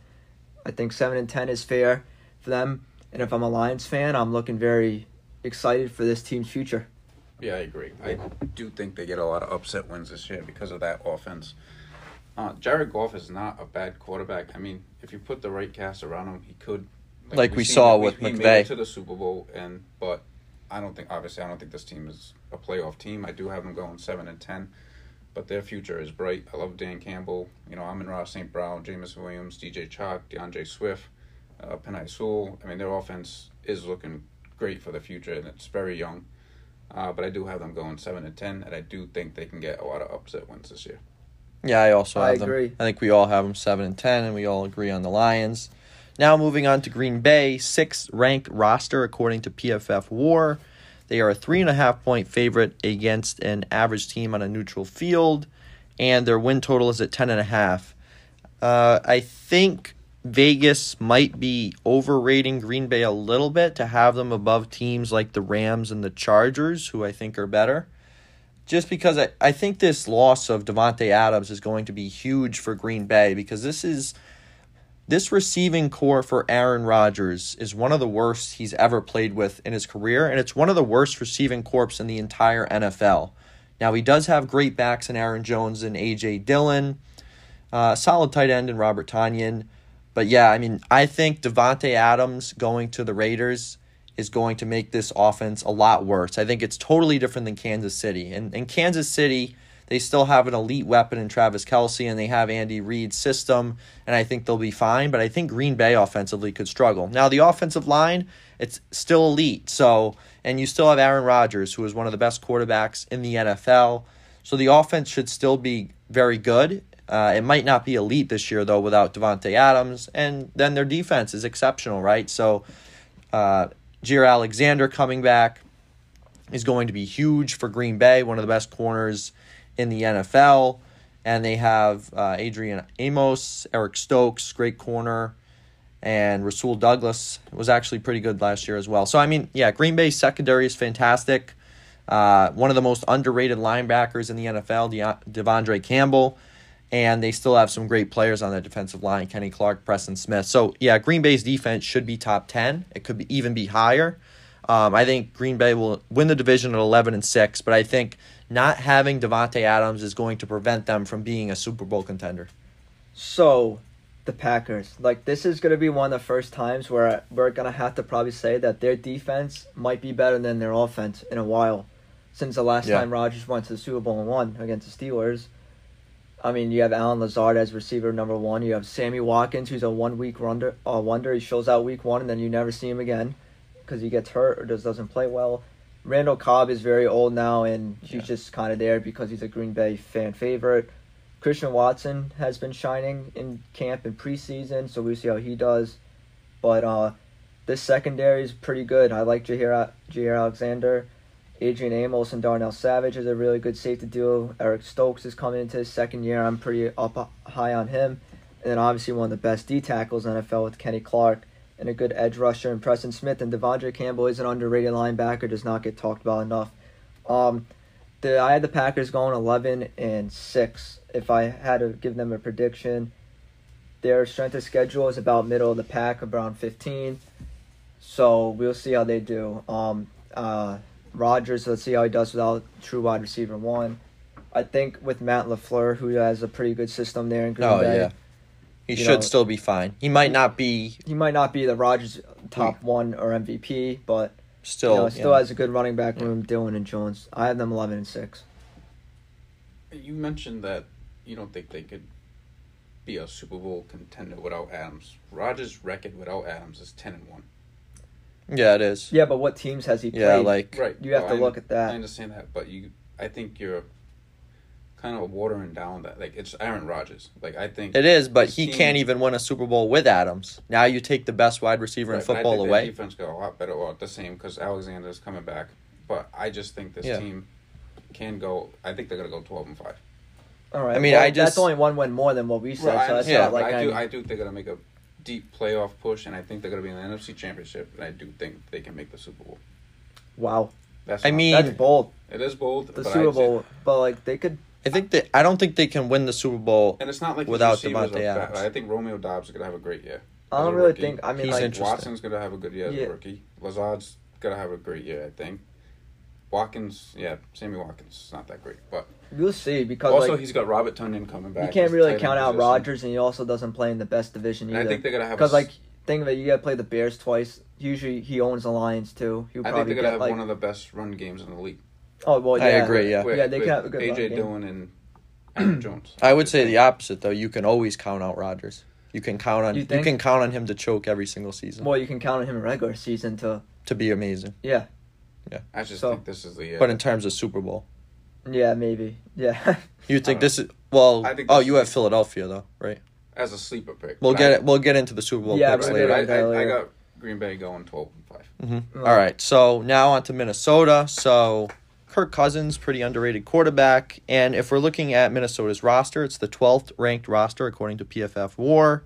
I think seven and ten is fair for them. And if I'm a Lions fan, I'm looking very excited for this team's future. Yeah, I agree. I do think they get a lot of upset wins this year because of that offense. Uh, Jared Goff is not a bad quarterback. I mean, if you put the right cast around him, he could. Like we we've seen saw it, with he, he McVay. made it to the Super Bowl, and but I don't think obviously I don't think this team is a playoff team. I do have them going seven and ten, but their future is bright. I love Dan Campbell. You know, Amon-Ra St. Brown, Jameis Williams, DJ Chark, D'Andre Swift, uh, Penei Sewell. I mean, their offense is looking great for the future, and it's very young. Uh, but I do have them going seven and ten, and I do think they can get a lot of upset wins this year. Yeah, I also I have them. agree. I think we all have them seven and ten, and we all agree on the Lions. Now moving on to Green Bay, sixth ranked roster according to PFF WAR. They are a three and a half point favorite against an average team on a neutral field, and their win total is at ten and a half. Uh, I think Vegas might be overrating Green Bay a little bit to have them above teams like the Rams and the Chargers, who I think are better just because I, I think this loss of Davante Adams is going to be huge for Green Bay because this is this receiving corps for Aaron Rodgers is one of the worst he's ever played with in his career, and it's one of the worst receiving corps in the entire NFL. Now he does have great backs in Aaron Jones and AJ Dillon, uh, solid tight end in Robert Tonyan, but yeah, I mean I think Davante Adams going to the Raiders is going to make this offense a lot worse. I think it's totally different than Kansas City. And in Kansas City, they still have an elite weapon in Travis Kelce and they have Andy Reid's system, and I think they'll be fine. But I think Green Bay offensively could struggle. Now, the offensive line, it's still elite. So, and you still have Aaron Rodgers, who is one of the best quarterbacks in the NFL. So the offense should still be very good. Uh, it might not be elite this year, though, without Davante Adams. And then their defense is exceptional, right? So, uh, Jaire Alexander coming back is going to be huge for Green Bay, one of the best corners in the NFL. And they have uh, Adrian Amos, Eric Stokes, great corner, and Rasul Douglas was actually pretty good last year as well. So, I mean, yeah, Green Bay secondary is fantastic. Uh, one of the most underrated linebackers in the NFL, De- Devondre Campbell. And they still have some great players on the defensive line Kenny Clark, Preston Smith. So, yeah, Green Bay's defense should be top 10. It could be, even be higher. Um, I think Green Bay will win the division at 11 and 6, but I think not having Davante Adams is going to prevent them from being a Super Bowl contender. So, the Packers, like this is gonna be one of the first times where we're gonna have to probably say that their defense might be better than their offense in a while, since the last Yeah. time Rodgers went to the Super Bowl and won against the Steelers. I mean, you have Allen Lazard as receiver number one. You have Sammy Watkins, who's a one week wonder. Uh, wonder. He shows out week one, and then you never see him again because he gets hurt or just doesn't play well. Randall Cobb is very old now, and he's Yeah. just kind of there because he's a Green Bay fan favorite. Christian Watson has been shining in camp and preseason, so we'll see how he does. But uh, this secondary is pretty good. I like Jaire, Jaire Alexander. Adrian Amos and Darnell Savage is a really good safety duo. Eric Stokes is coming into his second year. I'm pretty up high on him. And then obviously one of the best D tackles in NFL with Kenny Clark and a good edge rusher in Preston Smith. And Devondre Campbell is an underrated linebacker, does not get talked about enough. Um, the I had the Packers going 11 and 6. If I had to give them a prediction, their strength of schedule is about middle of the pack, around 15. So we'll see how they do. Um, uh, Rodgers, let's see how he does without true wide receiver one. I think with Matt LaFleur, who has a pretty good system there in Green Oh, Bay, yeah. He You should know- still be fine. He might not be he might not be the Rodgers top mm. one or MVP, but still. you know, still know. has a good running back room, Dillon and Jones. I have them 11 and 6. You mentioned that you don't think they could be a Super Bowl contender without Adams. Rodgers' record without Adams is ten and one. yeah, it is. Yeah, but what teams has he played? Yeah, like Right. You have Oh, to I- look at that. I understand that, but you, I think you're kind of watering down that. Like it's Aaron Rodgers. Like I think it is, but he team- can't even win a Super Bowl with Adams. Now you take the best wide receiver in Right, but I football think their away. Defense got a lot better, or the same, because Alexander's coming back. But I just think this Yeah. team can go. I think they're gonna go twelve and five. All right. I mean, well, I just- that's only one win more than what we said, Right, I so that's understand, not like I do. I do think they're gonna make a deep playoff push, and I think they're gonna be in the NFC Championship, and I do think they can make the Super Bowl. wow, That's I mean- that's bold. it is bold. The but Super I'd Bowl, but like they could. I think that I don't think they can win the Super Bowl. and it's not like without receivers Davante are bad. Adams. I think Romeo Doubs is gonna have a great year. I don't really rookie. think. I mean, He's like. Watson's gonna have a good year as Yeah. a rookie. Lazard's gonna have a great year, I think. Watkins, yeah, Sammy Watkins is not that great, but we'll see because also like he's got Robert Tonyan coming back. you can't really count out position. Rodgers, and he also doesn't play in the best division And I think they're gonna have Because like think of it, you got to play the Bears twice. Usually he owns the Lions too. He'll I think probably they're gonna get have like one of the best run games in the league. Oh well I yeah agree, yeah. With- Yeah, they with can have a good AJ run. Dillon and Aaron Jones. I would say the opposite though. You can always count out Rodgers. You can count on You you, can count on him to choke every single season Well, you can count on him in regular season to to be amazing. yeah Yeah. I just So- think this is the year. But in terms of Super Bowl, yeah maybe yeah you think this is well? I think Oh, you is- have Philadelphia though, right? as a sleeper pick. We'll get I- it. We'll get into the Super Bowl Yeah, picks later. I, I, I got Green Bay going twelve and five. hmm Well- All right, so now on to Minnesota. So Kirk Cousins, pretty underrated quarterback, and if we're looking at Minnesota's roster, it's the 12th ranked roster according to PFF WAR.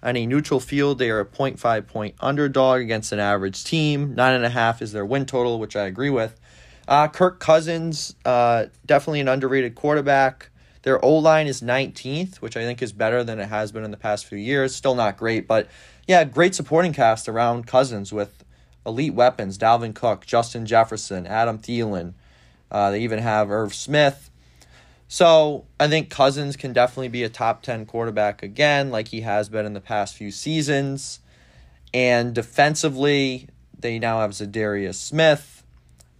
On a neutral field, they are a 0.5 point underdog against an average team. Nine and a half is their win total, which I agree with. Uh, Kirk Cousins, uh, definitely an underrated quarterback. Their O line is 19th, which I think is better than it has been in the past few years. Still not great, but yeah, great supporting cast around Cousins with elite weapons Dalvin Cook, Justin Jefferson, Adam Thielen. Uh, they even have Irv Smith. So I think Cousins can definitely be a top 10 quarterback again, like he has been in the past few seasons. And defensively, they now have Zadarius Smith,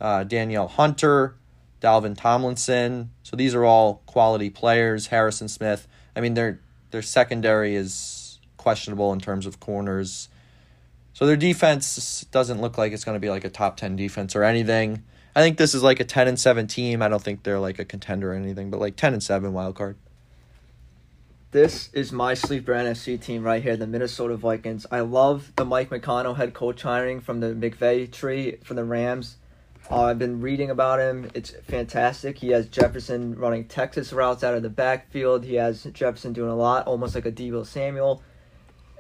uh, Danielle Hunter, Dalvin Tomlinson. So these are all quality players. Harrison Smith. I mean, their their secondary is questionable in terms of corners. So their defense doesn't look like it's going to be like a top 10 defense or anything. I think this is like a 10 and 7 team. I don't think they're like a contender or anything, but like 10 and 7 wild card. This is my sleeper NFC team right here, the Minnesota Vikings. I love the Mike McConnell head coach hiring from the McVay tree for the Rams. Uh, I've been reading about him. It's fantastic. He has Jefferson running Texas routes out of the backfield. He has Jefferson doing a lot, almost like a Deebo Samuel.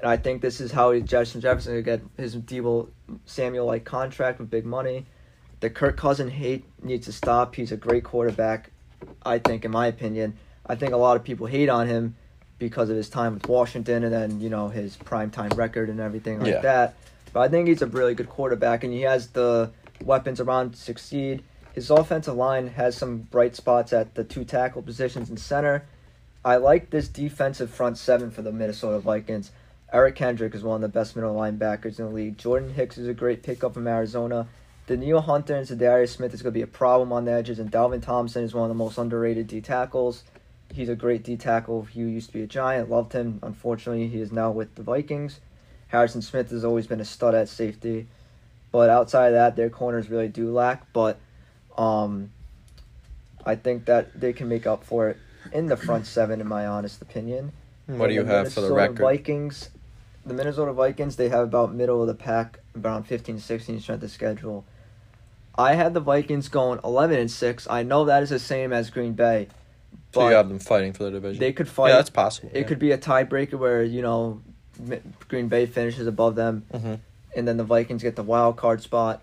And I think this is how he, Jefferson Jefferson will get his Deebo Samuel like contract with big money. The Kirk Cousin hate needs to stop. He's a great quarterback, I think, in my opinion. I think a lot of people hate on him because of his time with Washington and then, you know, his primetime record and everything like Yeah. that. But I think he's a really good quarterback and he has the weapons around to succeed. His offensive line has some bright spots at the two tackle positions in center. I like this defensive front seven for the Minnesota Vikings. Eric Kendrick is one of the best middle linebackers in the league. Jordan Hicks is a great pickup from Arizona. Danielle Hunter and Zadarius Smith is going to be a problem on the edges, and Dalvin Thompson is one of the most underrated D tackles. He's a great D tackle. He used to be a Giant, loved him. Unfortunately, he is now with the Vikings. Harrison Smith has always been a stud at safety, but outside of that, their corners really do lack. But um, I think that they can make up for it in the front seven, in my honest opinion. What do you have for the record? Vikings, the Minnesota Vikings, they have about middle of the pack, around 15, 16 strength of schedule. I had the Vikings going 11 and 6. I know that is the same as Green Bay, So you have them fighting for the division. they could fight. yeah, that's possible. it could be a tiebreaker where, you know, Green Bay finishes above them hmm and then the Vikings get the wild card spot.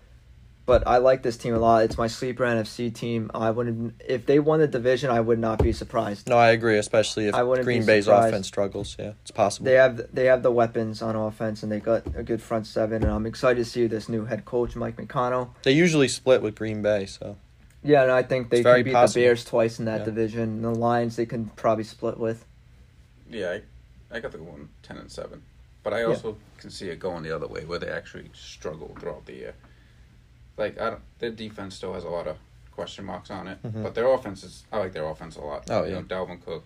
But I like this team a lot. It's my sleeper NFC team. I wouldn't if they won the division, I would not be surprised. No, I agree, especially if I wouldn't Green Bay's surprised. offense struggles. Yeah, it's possible. They have they have the weapons on offense and they got a good front seven and I'm excited to see this new head coach Mike McConnell. They usually split with Green Bay, so Yeah, and I think they It's can beat possible. the Bears twice in that Yeah. division. The Lions they can probably split with. Yeah, I, I got the one ten and seven, but I also can see it going the other way where they actually struggle throughout the year. Like I don't, their defense still has a lot of question marks on it, Mhm. but their offense is. I like their offense a lot. Oh, you yeah. know, Dalvin Cook,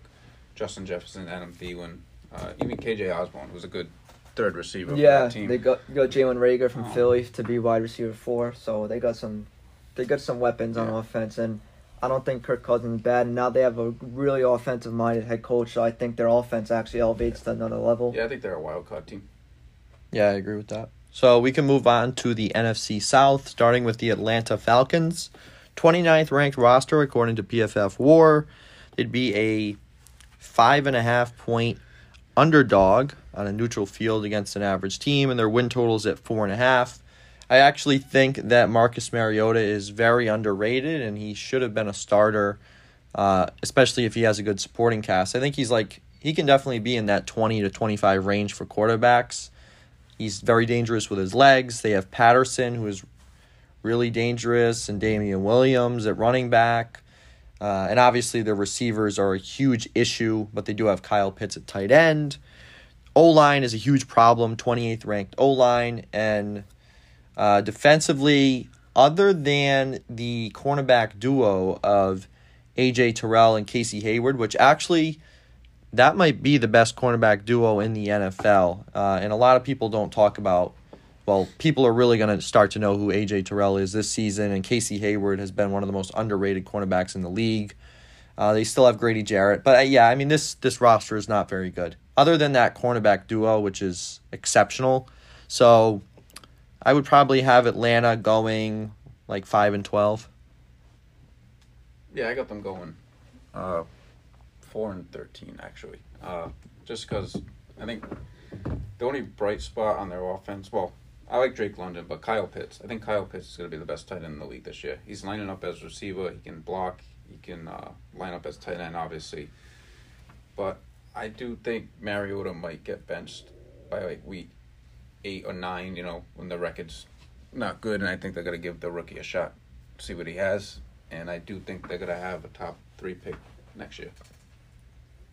Justin Jefferson, Adam Thielen, uh, even KJ Osborn was a good third receiver. for Yeah, that team. they got got Jalen Reagor from Oh. Philly to be wide receiver four, so they got some they got some weapons on offense and I don't think Kirk Cousins is bad. And now they have a really offensive minded head coach, so I think their offense actually elevates to another level. yeah, I think they're a wild card team. yeah, I agree with that. So we can move on to the NFC South, starting with the Atlanta Falcons. 29th ranked roster according to PFF War. They'd be a five and a half point underdog on a neutral field against an average team, and their win totals at four and a half. I actually think that Marcus Mariota is very underrated, and he should have been a starter, uh, especially if he has a good supporting cast. I think he's like he can definitely be in that twenty to twenty five range for quarterbacks. He's very dangerous with his legs. They have Patterson, who is really dangerous, and Damien Williams at running back. Uh, and obviously, their receivers are a huge issue, but they do have Kyle Pitts at tight end. O line is a huge problem, 28th ranked O line. And uh, defensively, other than the cornerback duo of AJ Terrell and Casey Hayward, which actually that might be the best cornerback duo in the NFL. Uh, and a lot of people don't talk about, well, people are really going to start to know who A.J. Terrell is this season, and Casey Hayward has been one of the most underrated cornerbacks in the league. Uh, they still have Grady Jarrett, but uh, yeah, I mean this this roster is not very good. Other than that cornerback duo, which is exceptional, so I would probably have Atlanta going like five and twelve. Yeah, I got them going. Uh, four and thirteen actually. Uh, just because I think the only bright spot on their offense. Well, I like Drake London, but Kyle Pitts. I think Kyle Pitts is going to be the best tight end in the league this year. He's lining up as receiver. He can block. He can uh, line up as tight end, obviously. But I do think Mariota might get benched by like week eight or nine. You know, when the record's not good, and I think they're going to give the rookie a shot, see what he has. And I do think they're going to have a top three pick next year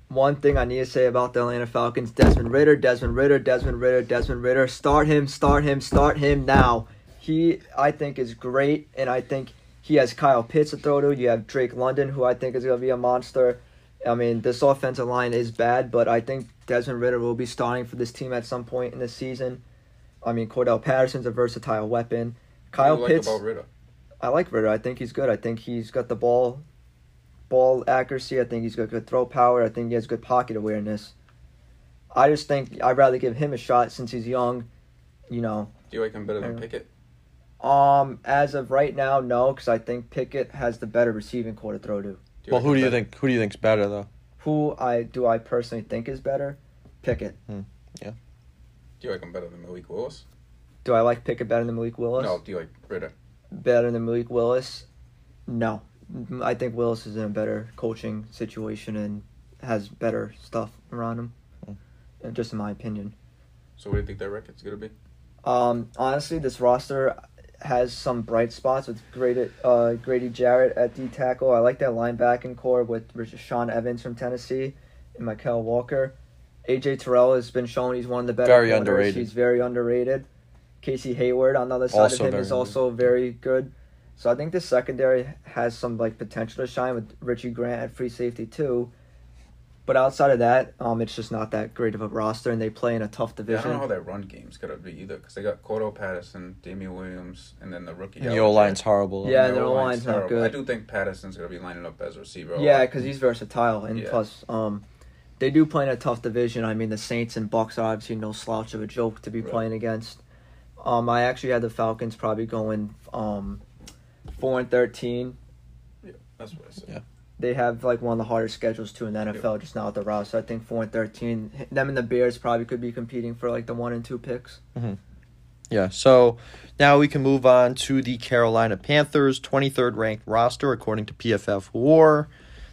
one thing I need to say about the Atlanta Falcons Desmond Ridder, Desmond Ridder, Desmond Ridder, Desmond Ridder. Start him, start him, start him now. He, I think, is great, and I think he has Kyle Pitts to throw to. You have Drake London, who I think is going to be a monster. I mean, this offensive line is bad, but I think Desmond Ridder will be starting for this team at some point in the season. I mean, Cordarrelle Patterson's a versatile weapon. Kyle what Pitts. Like? I like Ridder. I think he's good. I think he's got the ball ball accuracy. I think he's got good throw power. I think he has good pocket awareness. I just think I'd rather give him a shot since he's young. You know. Do you like him better than Pickett? Um, as of right now, no, because I think Pickett has the better receiving corps to throw to. well, who do you better? think? Who do you think's better though? Who I do I personally think is better? Pickett. Hmm. Yeah. Do you like him better than Malik Willis? Do I like Pickett better than Malik Willis? No. Do you like Ridder? Better than Malik Willis? No. I think Willis is in a better coaching situation and has better stuff around him. Mm. Just in my opinion. So what do you think their record's gonna be? Um, honestly, this roster has some bright spots with Grady, uh, Grady Jarrett at D tackle. I like that linebacking corps with Sean Evans from Tennessee and Mykal Walker. AJ Terrell has been shown he's one of the better. Very underrated. He's very underrated. Casey Hayward on the other side also of him is also very good. So I think the secondary has some like potential to shine with Richie Grant at free safety too. But outside of that, um, it's just not that great of a roster, and they play in a tough division. Yeah, I don't know how their run game's gonna be either, because they got Cordarrelle Patterson, Damien Williams, and then the rookie. And the O line's horrible. Yeah, the O line's not good. I do think Patterson's gonna be lining up as a receiver. Yeah, because he's versatile, and yeah. plus, um, they do play in a tough division. I mean, the Saints and Bucs are obviously no slouch of a joke to be right. playing against. Um, I actually had the Falcons probably going um four and thirteen. Yeah, that's what I said. Yeah. They have like one of the hardest schedules too in the NFL yeah. just now at the route. So I think four and thirteen. Them and the Bears probably could be competing for like the one and two picks. Mm-hmm. Yeah. So now we can move on to the Carolina Panthers, twenty third ranked roster according to PFF WAR.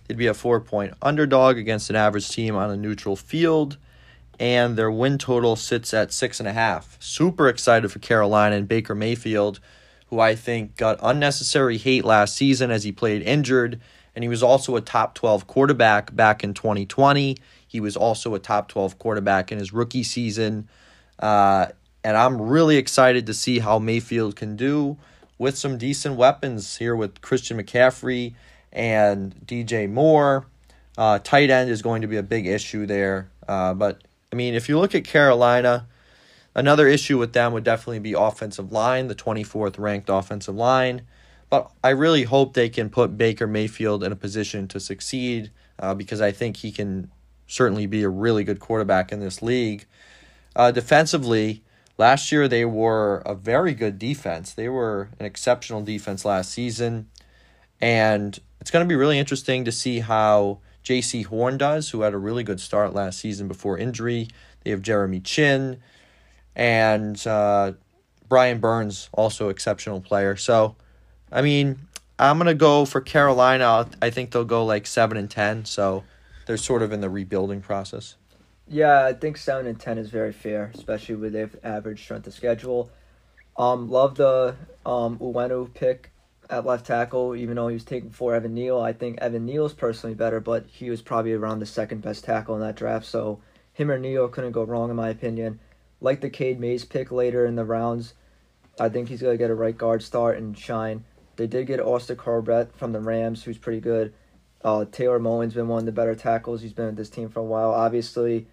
They'd be a four point underdog against an average team on a neutral field and their win total sits at six and a half. Super excited for Carolina and Baker Mayfield, who I think got unnecessary hate last season as he played injured. And he was also a top 12 quarterback back in 2020. He was also a top 12 quarterback in his rookie season. Uh, and I'm really excited to see how Mayfield can do with some decent weapons here with Christian McCaffrey and DJ Moore. Uh, tight end is going to be a big issue there. Uh, but, I mean, if you look at Carolina, Another issue with them would definitely be offensive line, the 24th ranked offensive line. But I really hope they can put Baker Mayfield in a position to succeed uh, because I think he can certainly be a really good quarterback in this league. Uh, defensively, last year they were a very good defense. They were an exceptional defense last season. And it's going to be really interesting to see how Jaycee Horn does, who had a really good start last season before injury. They have Jeremy Chinn and uh, Brian Burns, also exceptional player. So, I mean, I'm gonna go for Carolina. I think they'll go like seven and ten. So, they're sort of in the rebuilding process. Yeah, I think seven and ten is very fair, especially with their average strength of schedule. Um, love the um Ekwonu pick at left tackle, even though he was taken for Evan Neal. I think Evan Neal's personally better, but he was probably around the second best tackle in that draft, so him or Neal couldn't go wrong in my opinion. Like the Cade Mays pick later in the rounds. I think he's gonna get a right guard start and shine. They did get Austin Corbett from the Rams, who's pretty good. Uh, Taylor Moton's been one of the better tackles. He's been with this team for a while. Obviously,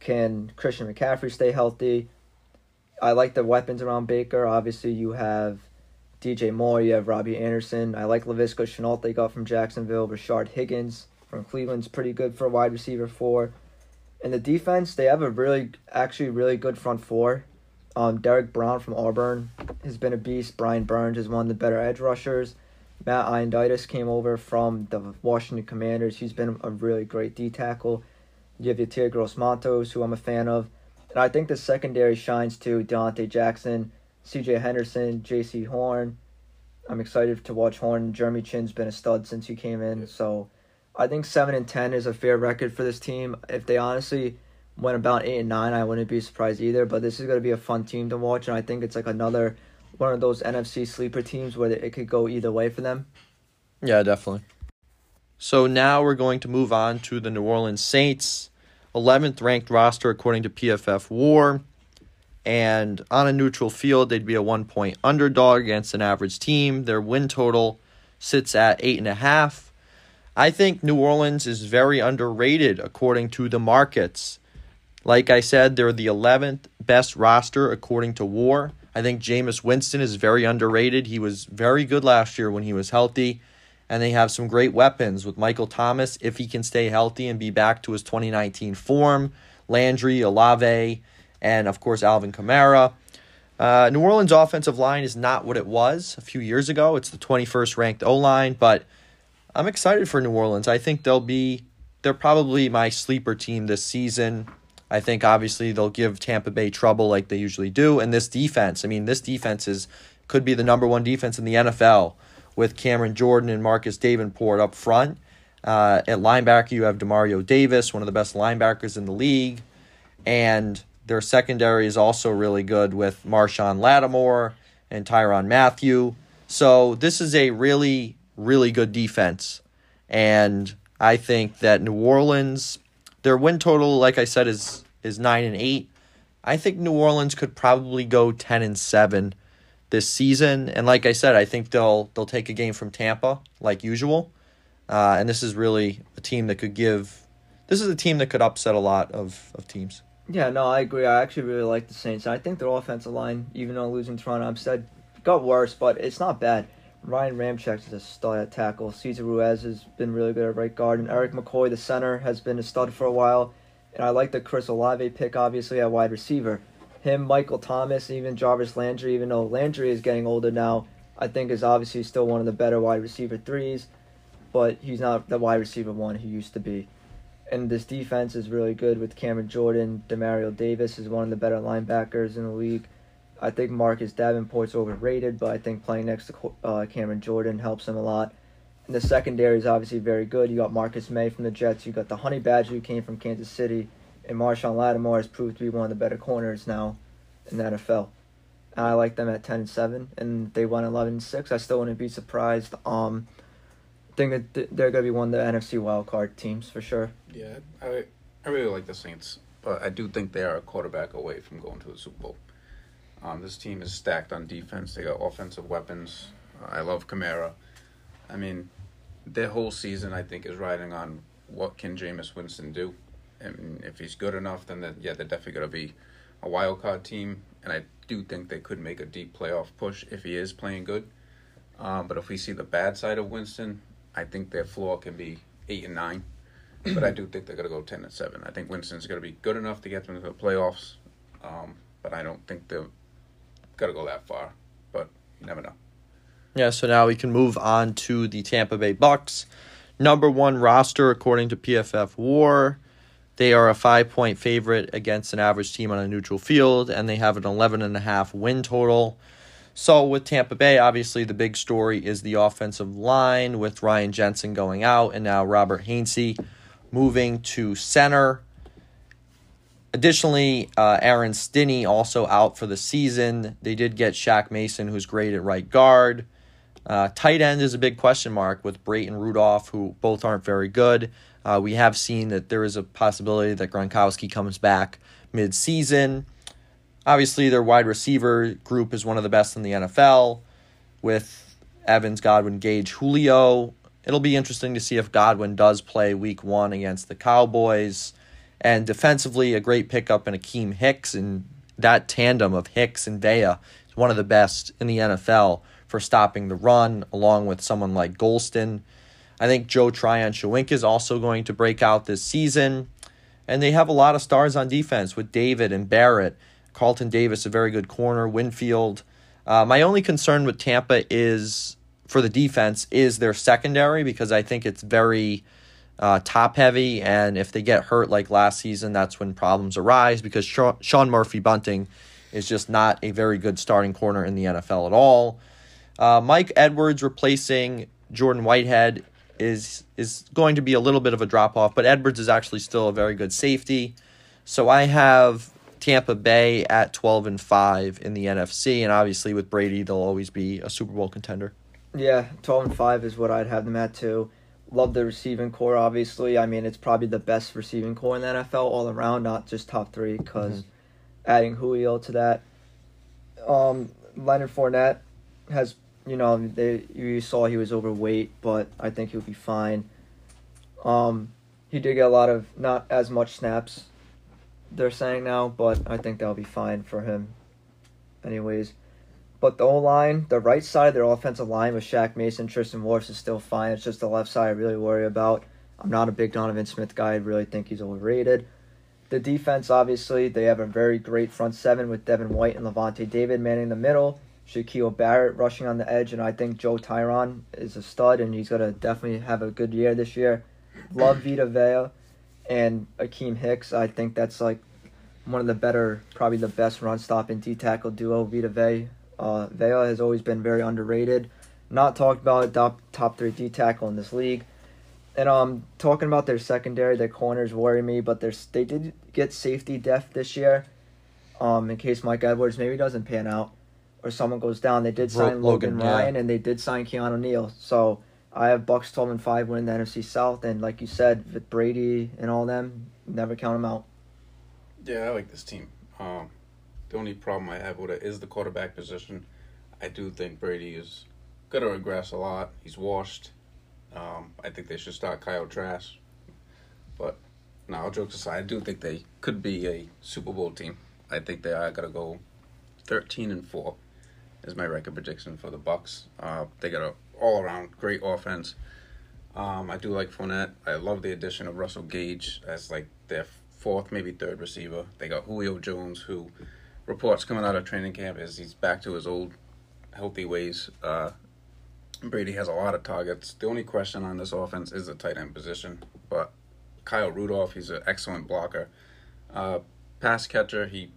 can Christian McCaffrey stay healthy? I like the weapons around Baker. Obviously, you have DJ Moore, you have Robbie Anderson. I like Laviska Shenault they got from Jacksonville. Rashard Higgins from Cleveland's pretty good for a wide receiver four. And the defense, they have a really, actually, really good front four. Um, Derrick Brown from Auburn has been a beast. Brian Burns is one of the better edge rushers. Matt Ioannidis came over from the Washington Commanders. He's been a really great D tackle. You have Yetur Gross-Matos, who I'm a fan of. And I think the secondary shines too. Donte Jackson, C.J. Henderson, Jaycee Horn. I'm excited to watch Horn. Jeremy Chinn's been a stud since he came in. So I think seven and ten is a fair record for this team. If they honestly went about eight and nine, I wouldn't be surprised either. But this is going to be a fun team to watch, and I think it's like another one of those NFC sleeper teams where it could go either way for them. Yeah, definitely. So now we're going to move on to the New Orleans Saints, 11th ranked roster according to PFF WAR. And on a neutral field, they'd be a one point underdog against an average team. Their win total sits at eight and a half. I think New Orleans is very underrated according to the markets. Like I said, they're the 11th best roster according to WAR. I think Jameis Winston is very underrated. He was very good last year when he was healthy. And they have some great weapons with Michael Thomas if he can stay healthy and be back to his 2019 form. Landry, Olave, and of course Alvin Kamara. Uh, New Orleans' offensive line is not what it was a few years ago. It's the 21st ranked O line, but I'm excited for New Orleans. I think they'll be, they're probably my sleeper team this season. I think obviously they'll give Tampa Bay trouble like they usually do. And this defense, I mean, this defense is could be the number one defense in the NFL with Cameron Jordan and Marcus Davenport up front. Uh, at linebacker, you have Demario Davis, one of the best linebackers in the league, and their secondary is also really good with Marshon Lattimore and Tyrann Mathieu. So this is a really, really good defense, and I think that New Orleans, their win total, like I said, is is nine and eight. I think New Orleans could probably go ten and seven this season. And like I said, I think they'll they'll take a game from Tampa like usual. Uh, and this is really a team that could give. This is a team that could upset a lot of, of teams. Yeah, no, I agree. I actually really like the Saints. I think their offensive line, even though losing Terron Armstead got worse, but it's not bad. Ryan Ramczyk is a stud at tackle. Cesar Ruiz has been really good at right guard, and Erik McCoy, the center, has been a stud for a while. And I like the Chris Olave pick, obviously, at wide receiver. Him, Michael Thomas, even Jarvis Landry, even though Landry is getting older now, I think is obviously still one of the better wide receiver threes, but he's not the wide receiver one he used to be. And this defense is really good with Cameron Jordan. Demario Davis is one of the better linebackers in the league. I think Marcus Davenport's overrated, but I think playing next to uh, Cameron Jordan helps him a lot. And the secondary is obviously very good. You got Marcus Maye from the Jets. You got the Honey Badger who came from Kansas City, and Marshon Lattimore has proved to be one of the better corners now in the NFL. And I like them at ten and seven, and they won 11 and six. I still wouldn't be surprised. Um, I think that they're gonna be one of the NFC wildcard teams for sure. Yeah, I I really like the Saints, but I do think they are a quarterback away from going to the Super Bowl. Um, this team is stacked on defense. They got offensive weapons. I love Kamara. I mean, their whole season, I think, is riding on what can Jameis Winston do. And if he's good enough, then the, yeah, they're definitely going to be a wild card team. And I do think they could make a deep playoff push if he is playing good. Um, but if we see the bad side of Winston, I think their floor can be eight and nine. but I do think they're going to go ten and seven. I think Winston's going to be good enough to get them to the playoffs. Um, but I don't think they're going to go that far. But you never know. Yeah, so now we can move on to the Tampa Bay Bucks. Number one roster according to PFF War. They are a five point favorite against an average team on a neutral field, and they have an 11.5 win total. So, with Tampa Bay, obviously the big story is the offensive line with Ryan Jensen going out and now Robert Hainsey moving to center. Additionally, uh, Aaron Stinnie also out for the season. They did get Shaq Mason, who's great at right guard. Uh, tight end is a big question mark with Brate and Rudolph, who both aren't very good. Uh, we have seen that there is a possibility that Gronkowski comes back mid-season. Obviously, their wide receiver group is one of the best in the NFL with Evans, Godwin, Gage, Julio. It'll be interesting to see if Godwin does play week one against the Cowboys. And defensively, a great pickup in Akiem Hicks. And that tandem of Hicks and Vea is one of the best in the NFL for stopping the run, along with someone like Gholston. I think Joe Tryon Shoyinka is also going to break out this season. And they have a lot of stars on defense with David and Barrett. Carlton Davis, a very good corner. Winfield. Uh, my only concern with Tampa is for the defense is their secondary because I think it's very uh, top heavy. And if they get hurt like last season, that's when problems arise because Sean Murphy Bunting is just not a very good starting corner in the NFL at all. Uh, Mike Edwards replacing Jordan Whitehead is is going to be a little bit of a drop off, but Edwards is actually still a very good safety. So I have Tampa Bay at 12 and 5 in the NFC and obviously with Brady they'll always be a Super Bowl contender. Yeah, 12 and 5 is what I'd have them at too. Love the receiving corps obviously. I mean, it's probably the best receiving corps in the NFL all around, not just top 3 cuz mm-hmm. adding Julio to that um Leonard Fournette has you know, they you saw he was overweight, but I think he'll be fine. Um, he did get a lot of not as much snaps. They're saying now, but I think that'll be fine for him. Anyways, but the O line, the right side of their offensive line with Shaq Mason, Tristan Wirfs is still fine. It's just the left side I really worry about. I'm not a big Donovan Smith guy. I really think he's overrated. The defense, obviously, they have a very great front seven with Devin White and Lavonte David manning the middle. Shaquille Barrett rushing on the edge, and I think Joe Tryon is a stud, and he's gonna definitely have a good year this year. Love Vita Vea and Akiem Hicks. I think that's like one of the better, probably the best run stop and D tackle duo. Vita Vea. Uh, Vea has always been very underrated, not talked about top top three D tackle in this league. And um, talking about their secondary, their corners worry me, but they did get safety depth this year. Um, in case Mike Edwards maybe doesn't pan out or someone goes down. They did sign Logan, Logan Ryan yeah. and they did sign Keanu Neal. So I have Bucks twelve and five winning the NFC South, and like you said, with Brady and all them, never count them out. Yeah, I like this team. Um, the only problem I have with it is the quarterback position. I do think Brady is gonna regress a lot. He's washed. Um, I think they should start Kyle Trask. But now, jokes aside, I do think they could be a Super Bowl team. I think they are gonna go thirteen and four is my record prediction for the Bucks. Uh, they got a all around great offense. Um, I do like Fournette. I love the addition of Russell Gage as like their fourth, maybe third receiver. They got Julio Jones, who reports coming out of training camp is he's back to his old healthy ways. Uh, Brady has a lot of targets. The only question on this offense is the tight end position, but Kyle Rudolph, he's an excellent blocker. Uh, pass catcher, he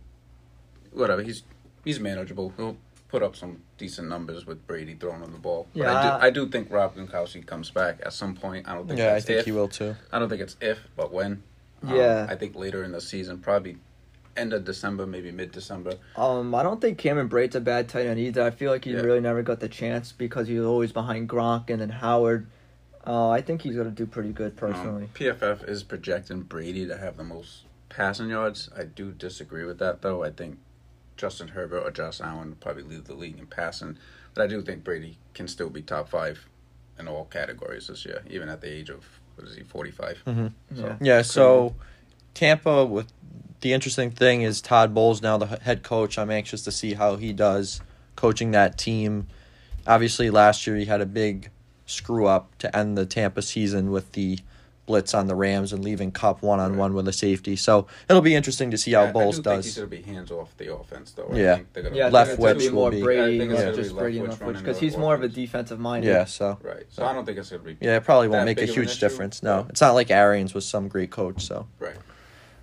whatever, he's he's manageable. He'll put up some decent numbers with Brady throwing on the ball. But yeah. I do, I do think Rob Gronkowski comes back at some point. I don't think. Yeah, I think if. he will too. I don't think it's if, but when. Um, yeah. I think later in the season, probably end of December, maybe mid December. Um, I don't think Cameron Brate's a bad tight end either. I feel like he yeah. really never got the chance because he was always behind Gronk and then Howard. Uh, I think he's gonna do pretty good um, personally. Um, PFF is projecting Brady to have the most passing yards. I do disagree with that though. I think Justin Herbert or Josh Allen probably lead the league in passing. But I do think Brady can still be top five in all categories this year, even at the age of what is he, forty five? mm mm-hmm. So, yeah. So Tampa with the interesting thing is Todd Bowles now the head coach. I'm anxious to see how he does coaching that team. Obviously, last year he had a big screw up to end the Tampa season with the blitz on the Rams and leaving Kupp one on one with a safety. So it'll be interesting to see how Bowles does. he's going to be hands off the offense though. Yeah, yeah. Left which will be Brady, yeah. just Brady left which because he's more of a defensive mind. Yeah, so right. So I don't think it's going to be. Yeah, it probably won't make a huge difference. No, it's not like Arians was some great coach. So right.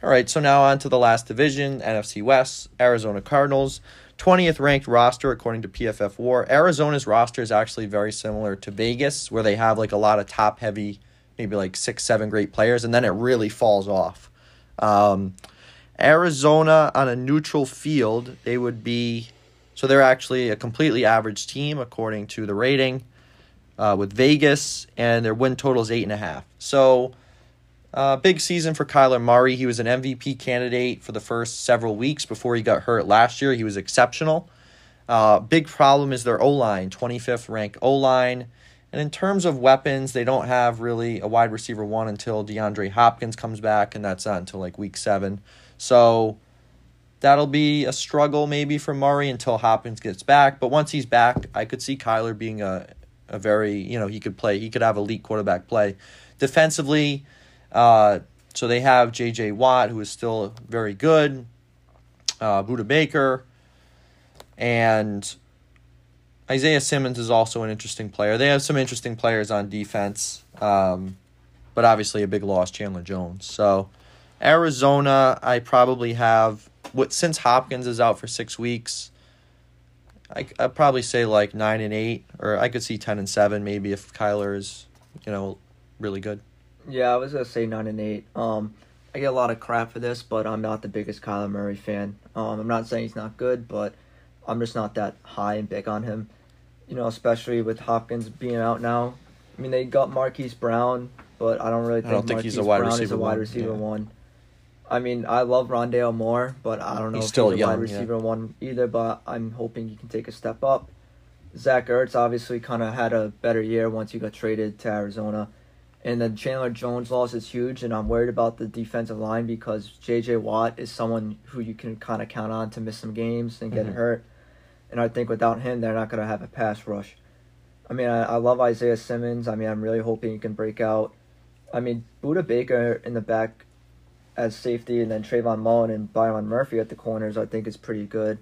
All right, so now on to the last division, NFC West, Arizona Cardinals. 20th ranked roster according to PFF War. Arizona's roster is actually very similar to Vegas, where they have like a lot of top heavy maybe like six, seven great players, and then it really falls off. Um, Arizona on a neutral field, they would be so they're actually a completely average team according to the rating uh, with Vegas, and their win total is eight and a half. So, uh, big season for Kyler Murray. He was an MVP candidate for the first several weeks before he got hurt last year. He was exceptional. Uh, big problem is their O line, 25th ranked O line. And in terms of weapons, they don't have really a wide receiver one until DeAndre Hopkins comes back, and that's not until like week seven. So that'll be a struggle maybe for Murray until Hopkins gets back. But once he's back, I could see Kyler being a, a very, you know, he could play, he could have elite quarterback play. Defensively, uh, so they have J.J. Watt, who is still very good, uh, Budda Baker, and Isaiah Simmons is also an interesting player. They have some interesting players on defense, um, but obviously a big loss, Chandler Jones. So Arizona, I probably have what since Hopkins is out for six weeks. I I'd probably say like nine and eight, or I could see ten and seven maybe if Kyler is, you know, really good. Yeah, I was gonna say nine and eight. Um, I get a lot of crap for this, but I'm not the biggest Kyler Murray fan. Um, I'm not saying he's not good, but I'm just not that high and big on him. You know, especially with Hopkins being out now. I mean, they got Marquise Brown, but I don't really think, I don't think Marquise he's a wide Brown is receiver a wide one, receiver yeah. one. I mean, I love Rondale Moore, but I don't know He's if still he's a young, wide yeah. receiver one either. But I'm hoping he can take a step up. Zach Ertz obviously kind of had a better year once he got traded to Arizona. And the Chandler Jones loss is huge, and I'm worried about the defensive line because J.J. Watt is someone who you can kind of count on to miss some games and get Mhm. hurt. And I think without him, they're not going to have a pass rush. I mean, I, I love Isaiah Simmons. I mean, I'm really hoping he can break out. I mean, Budda Baker in the back as safety, and then Trayvon Mullen and Byron Murphy at the corners, I think is pretty good.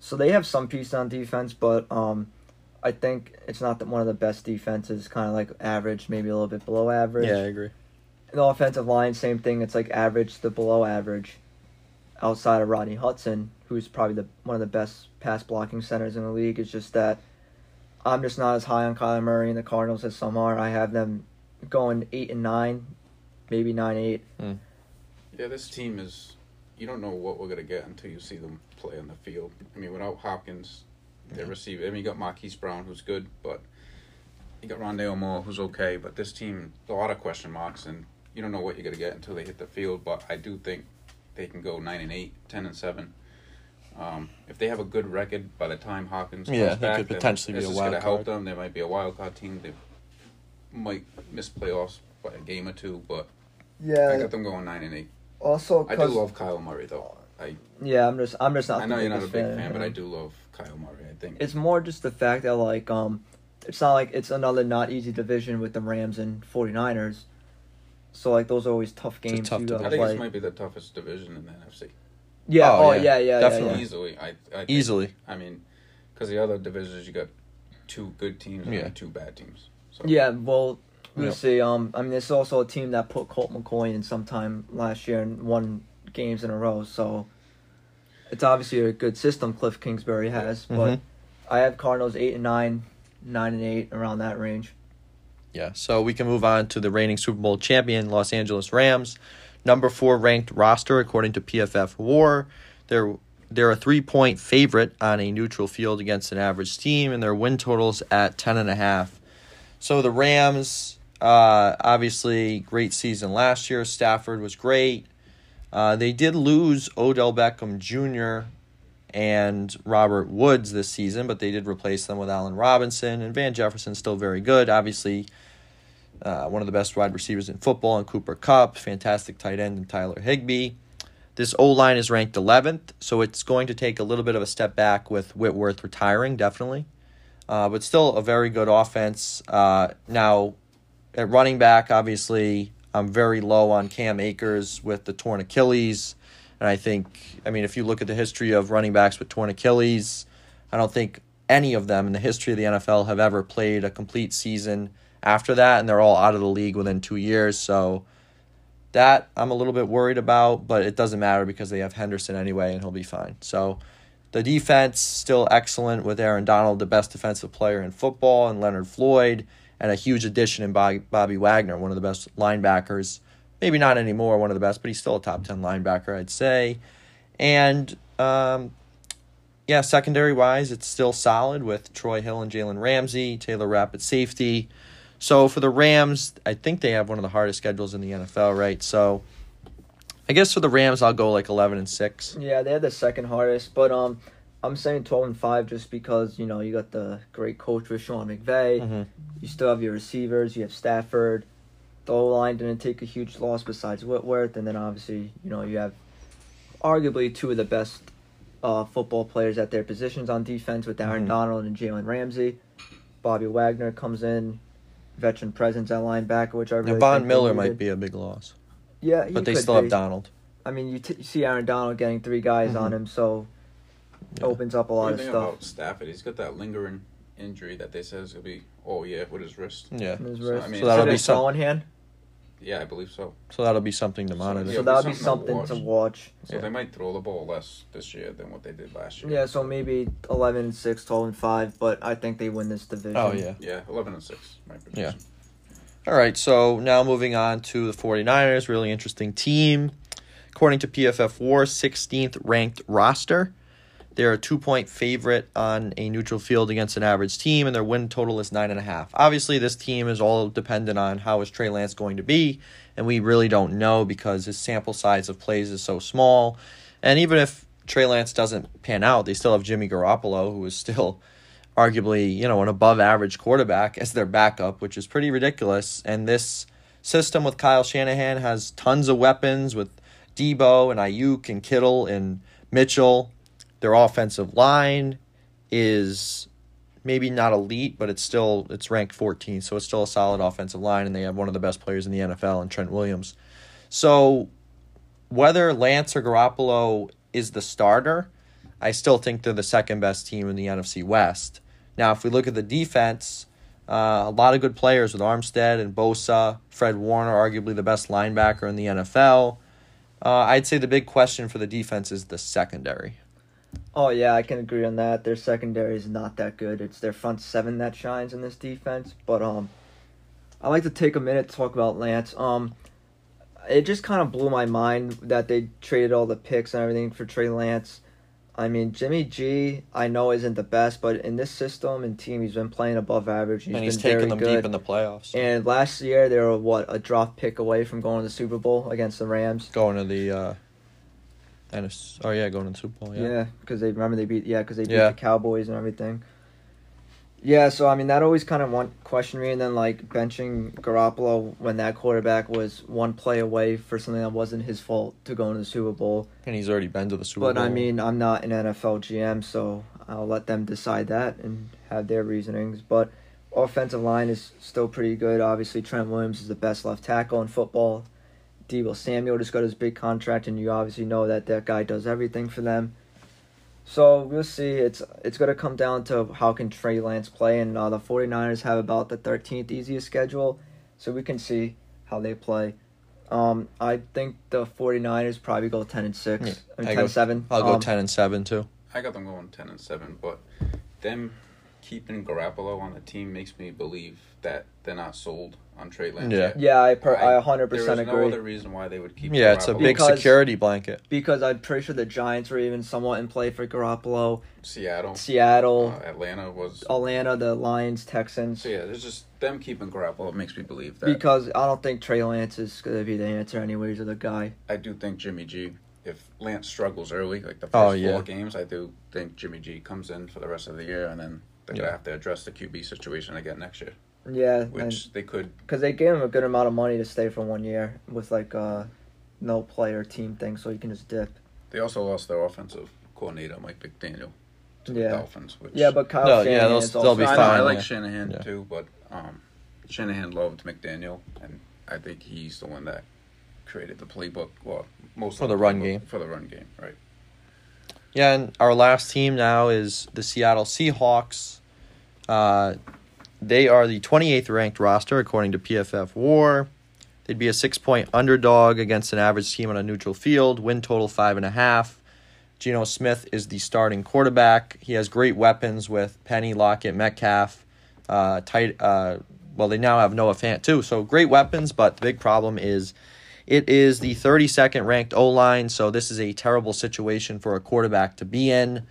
So they have some pieces on defense, but um, I think it's not the, one of the best defenses. Kind of like average, maybe a little bit below average. Yeah, I agree. The offensive line, same thing. It's like average to below average. Outside of Rodney Hudson, who's probably the one of the best pass blocking centers in the league, it's just that I'm just not as high on Kyler Murray and the Cardinals as some are. I have them going eight and nine, maybe nine eight. Hmm. Yeah, this team is. You don't know what we're gonna get until you see them play on the field. I mean, without Hopkins, their Yeah. receiver. I mean, you got Marquise Brown, who's good, but you got Rondale Moore, who's okay. But this team, a lot of question marks, and you don't know what you're gonna get until they hit the field. But I do think they can go nine and eight, 10 and seven. Um, if they have a good record by the time Hopkins Yeah, comes they back, could then potentially be this a is wild gonna help card. them. They might be a wild card team. They might miss playoffs by a game or two, but yeah, I got them going nine and eight. Also, I do love Kyle Murray though. I Yeah, I'm just I'm just not. I know you're not a big of fan, but. I do love Kyle Murray. I think It's more just the fact that like um, it's not like it's another not easy division with the Rams and 49ers. So like those are always tough a games tough you I think play. this might be the toughest division in the NFC. yeah. Oh, Oh, yeah, yeah. Yeah. Yeah. definitely. yeah. Easily, I, I think, Easily. I mean, because the other divisions you got two good teams and Yeah. two bad teams. So Yeah, well, we'll Yep. see. Um, I mean, it's also a team that put Colt McCoy in sometime last year and won games in a row. So it's obviously a good system Cliff Kingsbury has. But Mhm. I have Cardinals eight and nine, nine and eight around that range. Yeah, so we can move on to the reigning Super Bowl champion, Los Angeles Rams. Number four ranked roster according to PFF War. They're they're a three point favorite on a neutral field against an average team, and their win totals at ten and a half. So the Rams, uh, obviously great season last year. Stafford was great. Uh, they did lose Odell Beckham Jr. and Robert Woods this season, but they did replace them with Allen Robinson and Van Jefferson's still very good. Obviously, uh, one of the best wide receivers in football, and Cooper Kupp, fantastic tight end, and Tyler Higbee. This O line is ranked 11th, so it's going to take a little bit of a step back with Whitworth retiring, definitely. Uh, but still a very good offense. Uh, now, at running back, obviously, I'm very low on Cam Akers with the torn Achilles. And I think, I mean, if you look at the history of running backs with torn Achilles, I don't think any of them in the history of the NFL have ever played a complete season after that, and they're all out of the league within two years. So that I'm a little bit worried about, but it doesn't matter because they have Henderson anyway, and he'll be fine. So the defense still excellent with Aaron Donald, the best defensive player in football, and Leonard Floyd, and a huge addition in Bobby, Wagner, one of the best linebackers maybe not anymore one of the best, but he's still a top 10 linebacker, I'd say. And um, yeah, secondary wise, it's still solid with Troy Hill and Jalen Ramsey, Taylor Rapp at safety. So for the Rams, I think they have one of the hardest schedules in the NFL, right? So I guess for the Rams, I'll go like 11 and 6. Yeah, they had the second hardest, but um, I'm saying 12 and 5 just because, you know, you got the great coach with Sean McVay. Mm-hmm. You still have your receivers. You have Stafford. The O line didn't take a huge loss besides Whitworth, and then obviously, you know, you have arguably two of the best uh, football players at their positions on defense with Aaron Mhm. Donald and Jalen Ramsey. Bobby Wagner comes in, veteran presence at linebacker, which I really Now, Von Miller might be a big loss, Yeah, but they could still be. have Donald. I mean, you, t- you see Aaron Donald getting three guys on Mhm. him, so Yeah. opens up a What lot do of you think stuff. about Stafford? He's got that lingering injury that they said is gonna be. Oh yeah, with his wrist. Yeah, in his So, I mean, so that'll be a some- throwing hand. Yeah, I believe so. so that'll be something to So, monitor. yeah. So that'll be be something something to to watch. So Yeah. they might throw the ball less this year than what they did last year. Yeah, so maybe 11 and 6, 12 and 5, but I think they win this division. Oh yeah. Yeah, eleven and six. My prediction. All right, so now moving on to the 49ers, really interesting team. According to PFF War, 16th ranked roster. They're a two point favorite on a neutral field against an average team, and their win total is nine and a half. Obviously, this team is all dependent on how is Trey Lance going to be, and we really don't know because his sample size of plays is so small. And even if Trey Lance doesn't pan out, they still have Jimmy Garoppolo, who is still arguably, you know, an above average quarterback as their backup, which is pretty ridiculous. And this system with Kyle Shanahan has tons of weapons with Deebo and Aiyuk and Kittle and Mitchell. Their offensive line is maybe not elite, but it's still it's ranked 14, so it's still a solid offensive line, and they have one of the best players in the NFL, and Trent Williams. So whether Lance or Garoppolo is the starter, I still think they're the second best team in the NFC West. Now, if we look at the defense, uh, a lot of good players with Armstead and Bosa, Fred Warner, arguably the best linebacker in the NFL. Uh, I'd say the big question for the defense is the secondary. Oh, yeah, I can agree on that. Their secondary is not that good. It's their front seven that shines in this defense. But um, I like to take a minute to talk about Lance. Um, it just kind of blew my mind that they traded all the picks and everything for Trey Lance. I mean, Jimmy G, I know isn't the best, but in this system and team, he's been playing above average. He's and he's very them good. deep in the playoffs. And last year, they were what a drop pick away from going to the Super Bowl against the Rams. going to the uh, NFC oh yeah, going to the Super Bowl. Yeah. Yeah, because they remember they beat yeah because they beat Yeah. the Cowboys and everything. Yeah, so I mean that always kind of one question me, and then like benching Garoppolo when that quarterback was one play away for something that wasn't his fault to go into the Super Bowl. and he's already been to the Super Bowl. But I mean, I'm not an NFL GM, so I'll let them decide that and have their reasonings. But offensive line is still pretty good. Obviously, Trent Williams is the best left tackle in football. Deebo Samuel just got his big contract, and you obviously know that that guy does everything for them. So we'll see. It's it's going to come down to how can Trey Lance play, and uh, the 49ers have about the 13th easiest schedule, so we can see how they play. Um, I think the 49ers probably go 10 and 6. Yeah, I mean, I 10 go- and 7. I'll go Um, ten and seven too. I got them going ten and seven, but them keeping Garoppolo on the team makes me believe that they're not sold on Trey Lance. Yeah. yet. Yeah, I per, I, I- 100% agree. There is agree. no other reason why they would keep. Yeah, it's a big Because- security blanket. because I'm pretty sure the Giants were even somewhat in play for Garoppolo. Seattle, Seattle, uh, Atlanta was. Atlanta, the Lions, Texans. So yeah, there's just them keeping Garoppolo makes me believe that. Because I don't think Trey Lance is going to be the answer anyways, or the guy. I do think Jimmy G. If Lance struggles early, like the first Oh, yeah. four games, I do think Jimmy G comes in for the rest of the year, and then they're Yeah. gonna have to address the QB situation again next year, Yeah, which they could. because they gave him a good amount of money to stay for one year with like uh, no player team thing, so you can just dip. They also lost their offensive coordinator, Mike McDaniel, to the Yeah. Dolphins. Which Yeah, but Kyle No, yeah, Shanahan they'll- is they'll also be I, know, fine, I like yeah. Shanahan Yeah. too, but um, Shanahan loved McDaniel, and I think he's the one that created the playbook. Well, most For of the run game. For the run game, right? Yeah, and our last team now is the Seattle Seahawks. Uh, they are the 28th ranked roster according to PFF War. They'd be a six point underdog against an average team on a neutral field. Win total five and a half. Geno Smith is the starting quarterback. He has great weapons with Penny, Lockett, Metcalf. Uh, tight. Uh, well, they now have Noah Fant too. So great weapons, but the big problem is It is the 32nd ranked O line, so this is a terrible situation for a quarterback to be in.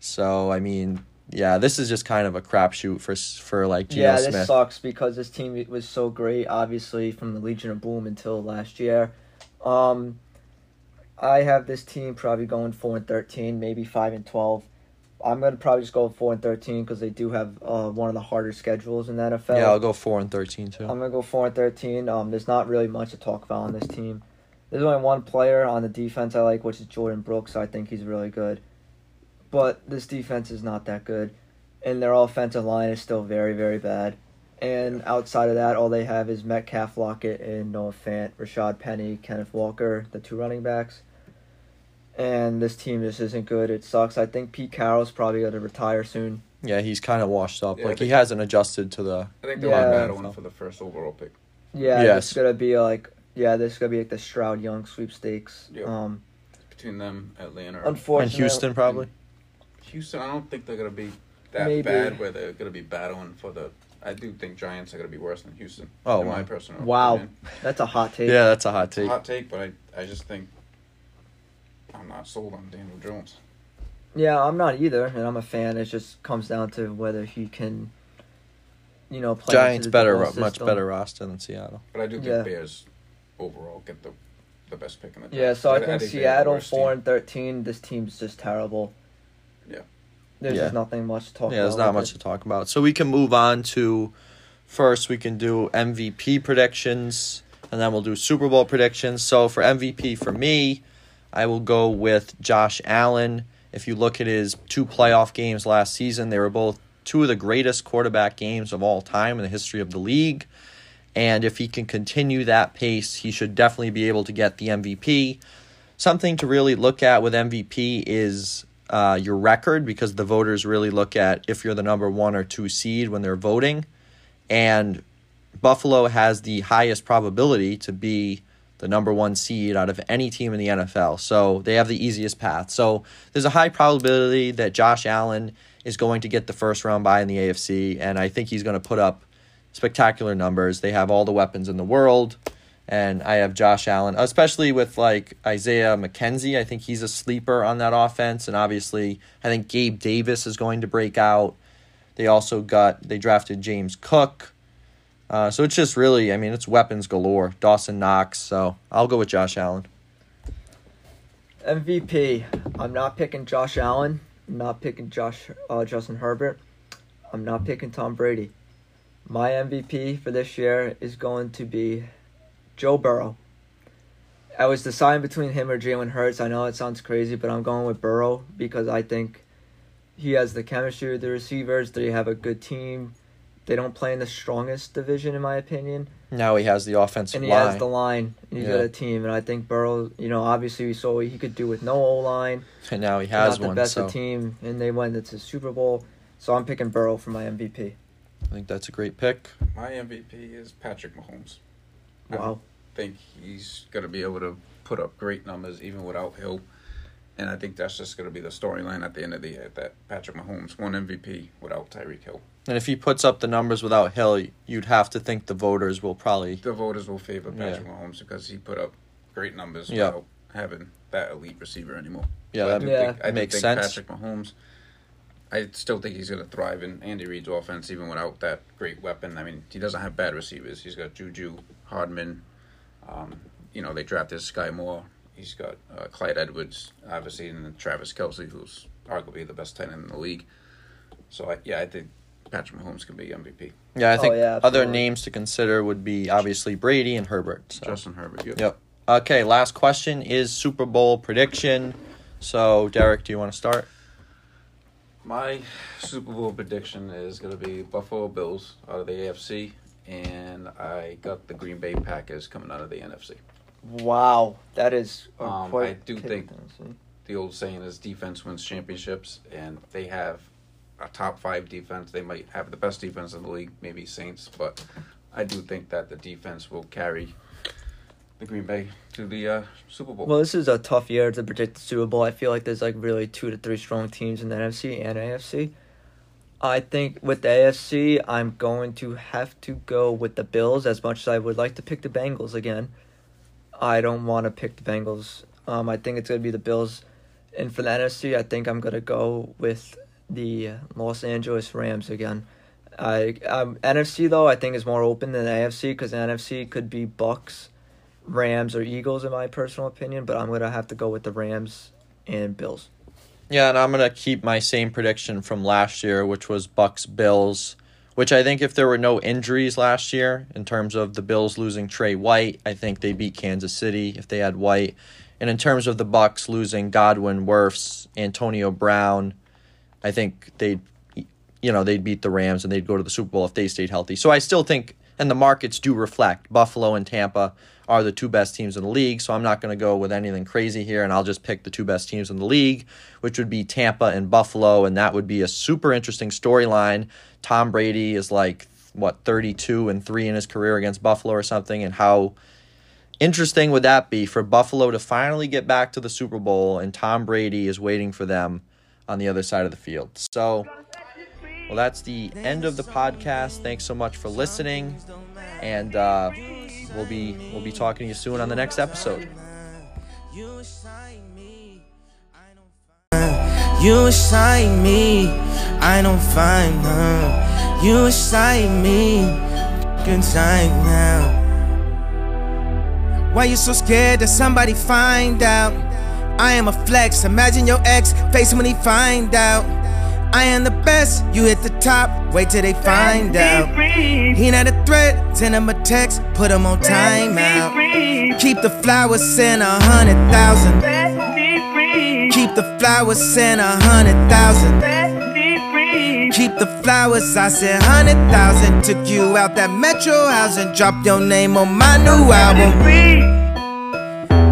So, I mean, yeah, this is just kind of a crapshoot for for like Geno yeah, Smith. this sucks because this team was so great, obviously from the Legion of Boom until last year. Um, I have this team probably going four and thirteen, maybe five and twelve. I'm gonna probably just go four and thirteen because they do have uh, one of the harder schedules in the NFL. Yeah, I'll go four and thirteen too. I'm gonna go four and thirteen. Um, there's not really much to talk about on this team. There's only one player on the defense I like, which is Jordyn Brooks. I think he's really good, but this defense is not that good, and their offensive line is still very, very bad. And outside of that, all they have is Metcalf, Lockett, and Noah Fant, Rashad Penny, Kenneth Walker, the two running backs. And this team just isn't good. It sucks. I think Pete Carroll's probably going to retire soon. Yeah, he's kind of washed up. Yeah, I like he hasn't adjusted to the. I think they're Yeah. battling for the first overall pick. Yeah, Yes. it's gonna be like yeah, this is gonna be like the Stroud Young sweepstakes. Yeah. Um, Between them, Atlanta, or And Houston probably. Houston, I don't think they're gonna be that Maybe. bad where they're gonna be battling for the. I do think Giants are gonna be worse than Houston. Oh, in wow. my personal Wow. opinion. That's a hot take. Yeah, that's a hot take. hot take, but I, I just think I'm not sold on Daniel Jones. Yeah, I'm not either, and I'm a fan. It just comes down to whether he can, you know, play. Giants the better, football much better roster than Seattle. But I do think Yeah. Bears overall get the the best pick in the draft. Yeah, so I, think they're the Seattle four team. and thirteen. This team's just terrible. Yeah. There's Yeah. just nothing much to talk Yeah, about. there's not much it. to talk about. So we can move on to first we can do MVP predictions and then we'll do Super Bowl predictions. So for MVP for me, I will go with Josh Allen. If you look at his two playoff games last season, they were both two of the greatest quarterback games of all time in the history of the league. And if he can continue that pace, he should definitely be able to get the MVP. Something to really look at with MVP is uh, your record because the voters really look at if you're the number one or two seed when they're voting. And Buffalo has the highest probability to be the number one seed out of any team in the NFL. So they have the easiest path. So there's a high probability that Josh Allen is going to get the first round bye in the AFC, and I think he's going to put up spectacular numbers. They have all the weapons in the world, and I have Josh Allen, especially with like Isaiah McKenzie. I think he's a sleeper on that offense, and obviously I think Gabe Davis is going to break out. They also got they drafted James Cook. Uh, so it's just really, I mean, it's weapons galore. Dawson Knox. So I'll go with Josh Allen. MVP. I'm not picking Josh Allen. I'm not picking Josh uh, Justin Herbert. I'm not picking Tom Brady. My MVP for this year is going to be Joe Burrow. I was deciding between him or Jalen Hurts. I know it sounds crazy, but I'm going with Burrow because I think he has the chemistry with the receivers. They have a good team. They don't play in the strongest division, in my opinion Now he has the offensive and he line. has the line. And he's Yeah. got a team, and I think Burrow. You know, obviously we saw what he could do with no O line. and now he has not one. the best So team, and they went into the Super Bowl. So I'm picking Burrow for my MVP. I think that's a great pick. My MVP is Patrick Mahomes. I Wow. Think he's going to be able to put up great numbers even without Hill. And I think that's just going to be the storyline at the end of the year that Patrick Mahomes won MVP without Tyreek Hill. And if he puts up the numbers without Hill, you'd have to think the voters will probably. The voters will favor Yeah. Patrick Mahomes because he put up great numbers Yeah. without having that elite receiver anymore. Yeah, So I that do Yeah. think, I makes think sense. Patrick Mahomes. I still think he's going to thrive in Andy Reid's offense, even without that great weapon. I mean, he doesn't have bad receivers. He's got Juju, Hardman. Um, you know, they drafted Skyy Moore. He's got uh, Clyde Edwards, obviously, and Travis Kelce, who's arguably the best tight end in the league. So, I, yeah, I think Patrick Mahomes can be MVP. Yeah, I Oh, think yeah, other names to consider would be obviously Brady and Herbert. So. Justin Herbert. Yep. Yep. Okay, last question is Super Bowl prediction. So, Derek, do you want to start? My Super Bowl prediction is going to be Buffalo Bills out of the AFC, and I got the Green Bay Packers coming out of the NFC. Wow, that is Um, I do think-. The old saying is defense wins championships, and they have a top five defense. They might have the best defense in the league, maybe Saints, but I do think that the defense will carry the Green Bay to the uh, Super Bowl. Well, this is a tough year to predict the Super Bowl. I feel like there's like really two to three strong teams in the NFC and AFC. I think with the AFC, I'm going to have to go with the Bills as much as I would like to pick the Bengals again. I don't want to pick the Bengals. Um, I think it's gonna be the Bills. And for the NFC, I think I'm gonna go with the Los Angeles Rams again. I um, NFC though I think is more open than AFC because the NFC could be Bucks, Rams, or Eagles in my personal opinion. But I'm gonna have to go with the Rams and Bills. Yeah, and I'm gonna keep my same prediction from last year, which was Bucks Bills. Which I think if there were no injuries last year, in terms of the Bills losing Trey White, I think they beat Kansas City if they had White. And in terms of the Bucks losing Godwin, Wirfs, Antonio Brown, I think they'd you know, they'd beat the Rams and they'd go to the Super Bowl if they stayed healthy. So I still think, and the markets do reflect, Buffalo and Tampa are the two best teams in the league. So I'm not going to go with anything crazy here, and I'll just pick the two best teams in the league, which would be Tampa and Buffalo, and that would be a super interesting storyline. Tom Brady is like what 32 and 3 in his career against Buffalo or something and how interesting would that be for Buffalo to finally get back to the Super Bowl and Tom Brady is waiting for them on the other side of the field. So well, that's the end of the podcast. Thanks so much for listening, and uh, we'll be we'll be talking to you soon on the next episode. You excite me, I don't find her. You excite me, good time now. Why you so scared that somebody find out? I am a flex. Imagine your ex face when he find out. I am the best, you hit the top, wait till they find out. He not a threat, send him a text, put him on timeout. Keep the flowers in a hundred thousand. Keep the flowers in a hundred thousand. Keep the flowers, I said hundred thousand. Took you out that metro house and dropped your name on my new album.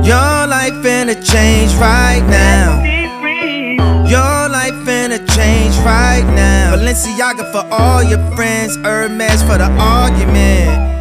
Your life finna change right now. Your life finna change right now. Balenciaga for all your friends, Hermes for the argument.